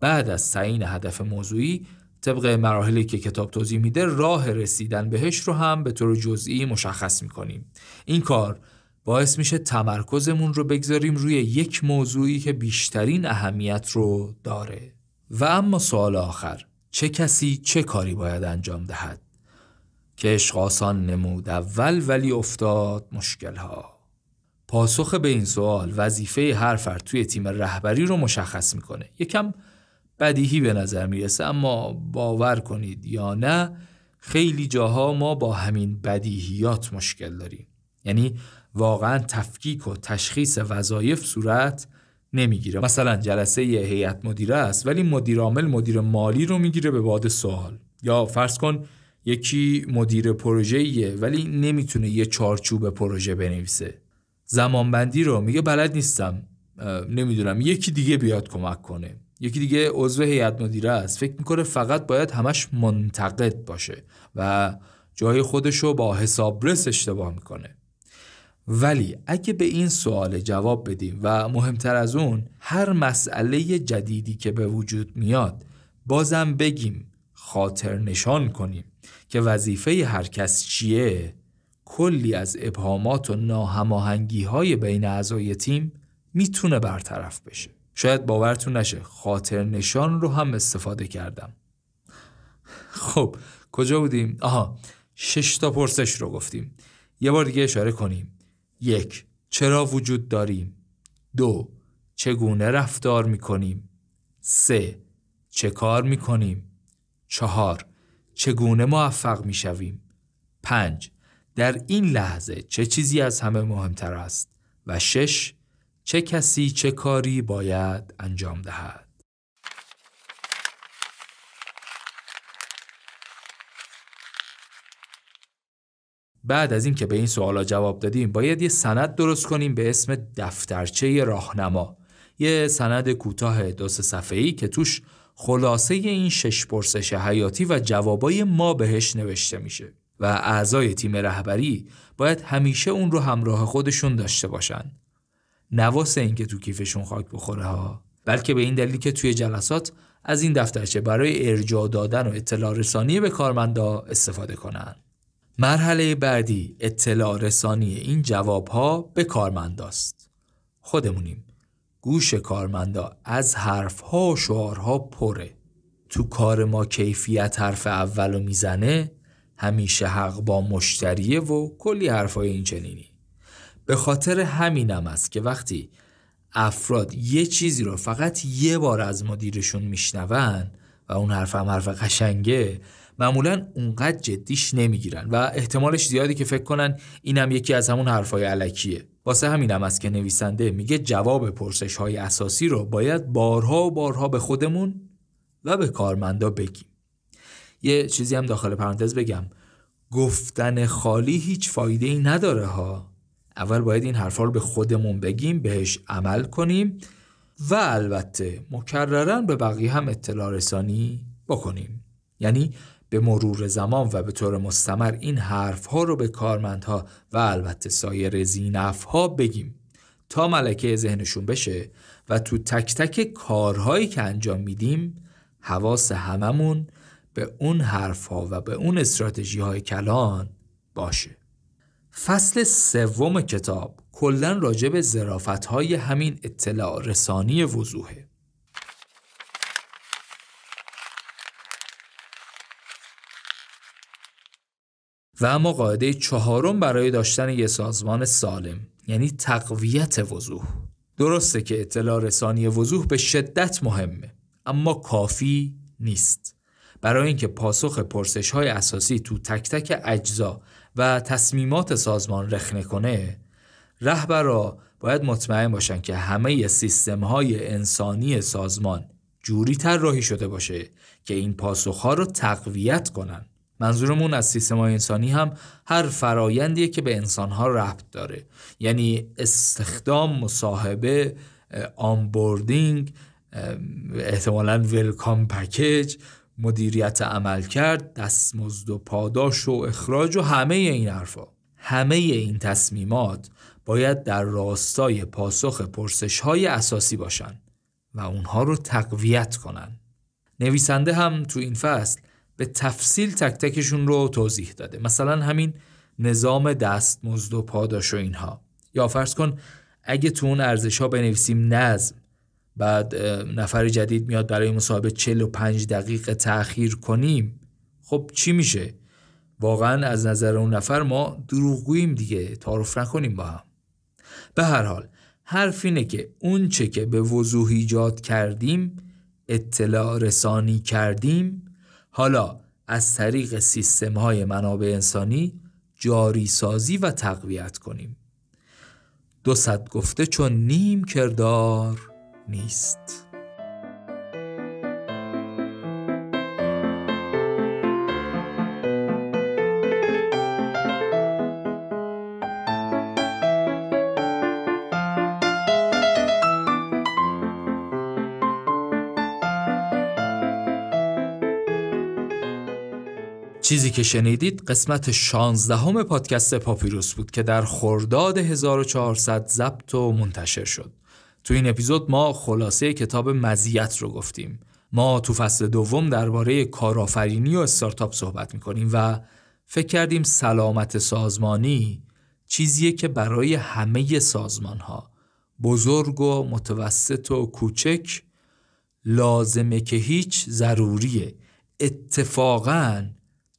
بعد از تعیین هدف موضوعی طبق مراحلی که کتاب توضیح میده راه رسیدن بهش رو هم به طور جزئی مشخص می‌کنیم. این کار باعث میشه تمرکزمون رو بگذاریم روی یک موضوعی که بیشترین اهمیت رو داره. و اما سوال آخر چه کسی چه کاری باید انجام دهد؟ که اشقاسان نمود اول ولی افتاد مشکل ها پاسخ به این سوال وظیفه هر فرد توی تیم رهبری رو مشخص می‌کنه. یکم بدیهی به نظر می‌رسه اما باور کنید یا نه خیلی جاها ما با همین بدیهیات مشکل داریم. یعنی واقعا تفکیک و تشخیص وظایف صورت نمی‌گیره. مثلا جلسه یه هیئت مدیره است ولی مدیر عامل مدیر مالی رو می‌گیره به باد سوال. یا فرض کن یکی مدیر پروژه‌ایه ولی نمی‌تونه یه چارچوب پروژه بنویسه. زمانبندی رو میگه بلد نیستم نمی‌دونم یکی دیگه بیاد کمک کنه. یکی دیگه عضو هیئت مدیره است. فکر می‌کنه فقط باید همش منتقد باشه و جای خودشو با حسابرس اشتباه می‌کنه. ولی اگه به این سوال جواب بدیم و مهمتر از اون هر مسئله جدیدی که به وجود میاد بازم بگیم خاطر نشان کنیم که وظیفه هر کس چیه. کلی از ابهامات و ناهماهنگی های بین اعضای تیم می‌تونه برطرف بشه. شاید باورتون نشه خاطر نشان رو هم استفاده کردم. خب کجا بودیم؟ آها شش تا پرسش رو گفتیم. یه بار دیگه اشاره کنیم. یک چرا وجود داریم؟ دو چگونه رفتار می‌کنیم؟ سه چه کار می‌کنیم؟ چهار چگونه موفق می‌شویم؟ پنج در این لحظه چه چیزی از همه مهمتر است؟ و شش چه کسی چه کاری باید انجام دهد. بعد از اینکه به این سوالا جواب دادیم باید یه سند درست کنیم به اسم دفترچه راهنما. یه سند کوتاه دو سه صفحه‌ای که توش خلاصه این شش پرسش حیاتی و جوابای ما بهش نوشته میشه و اعضای تیم رهبری باید همیشه اون رو همراه خودشون داشته باشن. نواسه اینکه تو کیفشون خاک بخوره ها بلکه به این دلیل که توی جلسات از این دفترچه برای ارجاع دادن و اطلاع رسانی به کارمندا استفاده کنن. مرحله بعدی اطلاع رسانی این جواب ها به کارمنداست. خودمونیم. گوش کارمندا از حرف ها و شعارها پره. تو کار ما کیفیت حرف اولو می‌زنه همیشه حق با مشتریه و کلی حرفای این چنینی به خاطر همینم است که وقتی افراد یه چیزی رو فقط یه بار از مدیرشون میشنون و اون حرف هم حرف قشنگه معمولا اونقدر جدیش نمی‌گیرن و احتمالش زیادی که فکر کنن اینم یکی از همون حرفای علکیه. واسه همینم است که نویسنده میگه جواب پرسش های اساسی رو باید بارها و بارها به خودمون و به کارمندا بگیم. یه چیزی هم داخل پرانتز بگم. گفتن خالی هیچ فایده ای نداره ها. اول باید این حرفا رو به خودمون بگیم بهش عمل کنیم و البته مکررن به بقیه هم اطلاع رسانی بکنیم. یعنی به مرور زمان و به طور مستمر این حرف ها رو به کارمندها و البته سایر زینف ها بگیم تا ملکه ذهنشون بشه و تو تک تک کارهایی که انجام میدیم حواس هممون به اون حرف ها و به اون استراتژی های کلان باشه. فصل سوم کتاب کلا راجع به ظرافت های همین اطلاع رسانی وضوحه. و اما قاعده چهارم برای داشتن یه سازمان سالم یعنی تقویت وضوح. درسته که اطلاع رسانی وضوح به شدت مهمه اما کافی نیست. برای اینکه پاسخ پرسش های اساسی تو تک تک اجزا و تصمیمات سازمان رخنه کنه رهبرا باید مطمئن باشن که همه سیستم های انسانی سازمان جوری طراحی شده باشه که این پاسخ ها رو تقویت کنن. منظورمون از سیستم های انسانی هم هر فرایندیه که به انسان ها ربط داره. یعنی استخدام مصاحبه onboarding احتمالا welcome package مدیریت عملکرد دستمزد و پاداش و اخراج و همه این حرفا. همه این تصمیمات باید در راستای پاسخ پرسش های اساسی باشن و اونها رو تقویت کنن. نویسنده هم تو این فصل به تفصیل تک تکشون رو توضیح داده. مثلا همین نظام دستمزد و پاداش و اینها. یا فرض کن اگه تو اون ارزش ها بنویسیم نظم بعد نفر جدید میاد برای مصاحبه 45 دقیقه تأخیر کنیم. خب چی میشه؟ واقعا از نظر اون نفر ما دروغگوییم دیگه. تعارف نکنیم با هم. به هر حال حرف اینه که اون چه که به وضوح ایجاد کردیم اطلاع رسانی کردیم. حالا از طریق سیستم های منابع انسانی جاری سازی و تقویت کنیم. دو صد گفته چون نیم کردار. نیست چیزی که شنیدید قسمت 16 همه پادکست پاپیروس بود که در خرداد 1400 ضبط و منتشر شد. تو این اپیزود ما خلاصه کتاب مزیت رو گفتیم. ما تو فصل دوم درباره کارآفرینی و استارتاپ صحبت می‌کنیم و فکر کردیم سلامت سازمانی چیزیه که برای همه سازمان ها بزرگ و متوسط و کوچک لازمه که هیچ ضروریه اتفاقا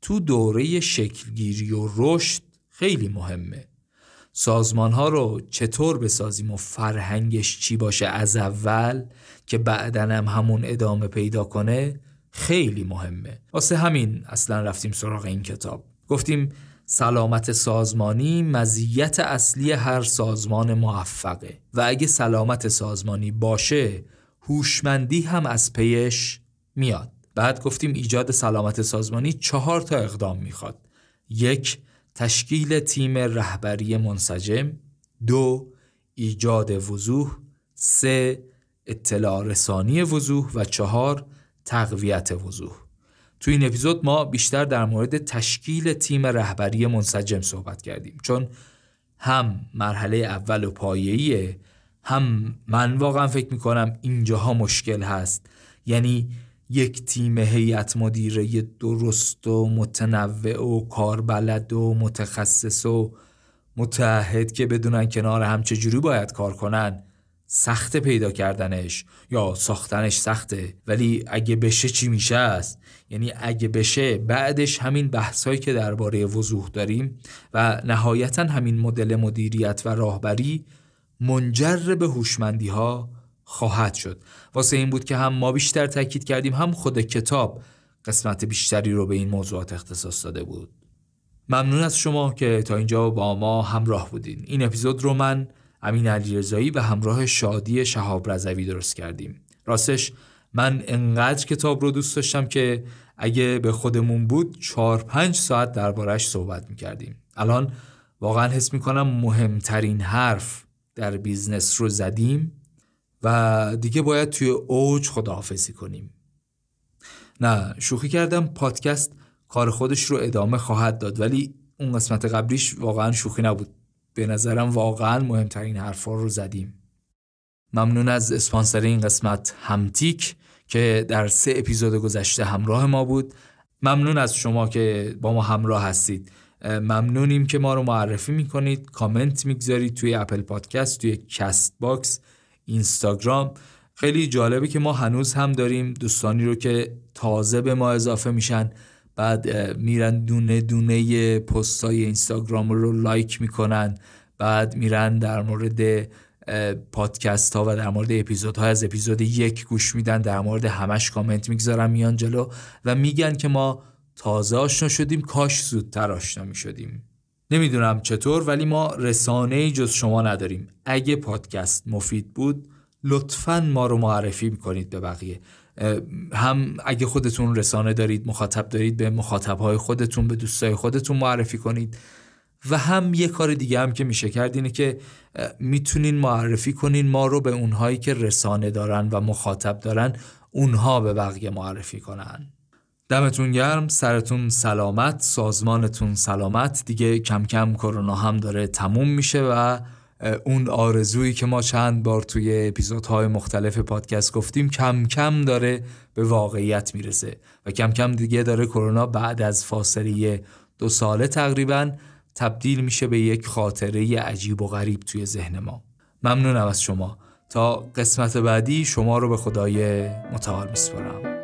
تو دوره شکلگیری و رشد خیلی مهمه سازمان ها رو چطور بسازیم و فرهنگش چی باشه از اول که بعدا هم همون ادامه پیدا کنه خیلی مهمه. واسه همین اصلا رفتیم سراغ این کتاب. گفتیم سلامت سازمانی مزیت اصلی هر سازمان موفقه و اگه سلامت سازمانی باشه هوشمندی هم از پیش میاد. بعد گفتیم ایجاد سلامت سازمانی چهار تا اقدام می‌خواد. یک تشکیل تیم رهبری منسجم. دو ایجاد وضوح. سه اطلاع رسانی وضوح. و چهار تقویت وضوح. تو این اپیزود ما بیشتر در مورد تشکیل تیم رهبری منسجم صحبت کردیم. چون هم مرحله اول و پایه‌ایه هم من واقعا فکر می‌کنم اینجاها مشکل هست. یعنی یک تیم هیئت مدیره درست و متنوع و کاربلد و متخصص و متحد که بدونن کنار هم چجوری باید کار کنن سخت پیدا کردنش یا ساختنش سخته. ولی اگه بشه چی میشه است؟ یعنی اگه بشه بعدش همین بحثایی که درباره وضوح داریم و نهایتا همین مدل مدیریت و راهبری منجر به هوشمندی ها خواهد شد. واسه این بود که هم ما بیشتر تاکید کردیم هم خود کتاب قسمت بیشتری رو به این موضوعات اختصاص داده بود. ممنون از شما که تا اینجا با ما همراه بودین. این اپیزود رو من امین علیرضایی و همراه شادی شهاب رضوی درست کردیم. راستش من انقدر کتاب رو دوست داشتم که اگه به خودمون بود چهار پنج ساعت دربارش صحبت می‌کردیم. الان واقعا حس می‌کنم مهمترین حرف در business رو زدیم. و دیگه باید توی اوج خداحافظی کنیم. نه شوخی کردم. پادکست کار خودش رو ادامه خواهد داد ولی اون قسمت قبلیش واقعا شوخی نبود. به نظرم واقعا مهمترین حرفا رو زدیم. ممنون از اسپانسر این قسمت همتیک که در سه اپیزود گذشته همراه ما بود. ممنون از شما که با ما همراه هستید. ممنونیم که ما رو معرفی می‌کنید. کامنت می‌گذارید توی اپل پادکست توی کست باکس. اینستاگرام. خیلی جالبه که ما هنوز هم داریم دوستانی رو که تازه به ما اضافه میشن بعد میرن دونه دونه پستای اینستاگرام رو لایک می‌کنن بعد میرن در مورد پادکست ها و در مورد اپیزود ها از اپیزود یک گوش میدن در مورد همش کامنت می‌گذارن میان جلو و میگن که ما تازه آشنا شدیم کاش زودتر آشنا می‌شدیم. نمی‌دونم چطور ولی ما رسانه ای جز شما نداریم. اگه پادکست مفید بود لطفا ما رو معرفی می‌کنید به بقیه. هم اگه خودتون رسانه دارید مخاطب دارید به مخاطبهای خودتون به دوستای خودتون معرفی کنید. و هم یه کار دیگه هم که میشه کرد اینه که می‌تونین معرفی کنین ما رو به اونهایی که رسانه دارن و مخاطب دارن اونها به بقیه معرفی کنن. دمتون گرم سرتون سلامت سازمانتون سلامت. دیگه کم کم کرونا هم داره تموم میشه و اون آرزویی که ما چند بار توی اپیزودهای مختلف پادکست گفتیم کم کم داره به واقعیت می‌رسه و کم کم دیگه داره کرونا بعد از فاصله دو ساله تقریبا تبدیل میشه به یک خاطره عجیب و غریب توی ذهن ما. ممنونم از شما. تا قسمت بعدی شما رو به خدای متعال میسپارم.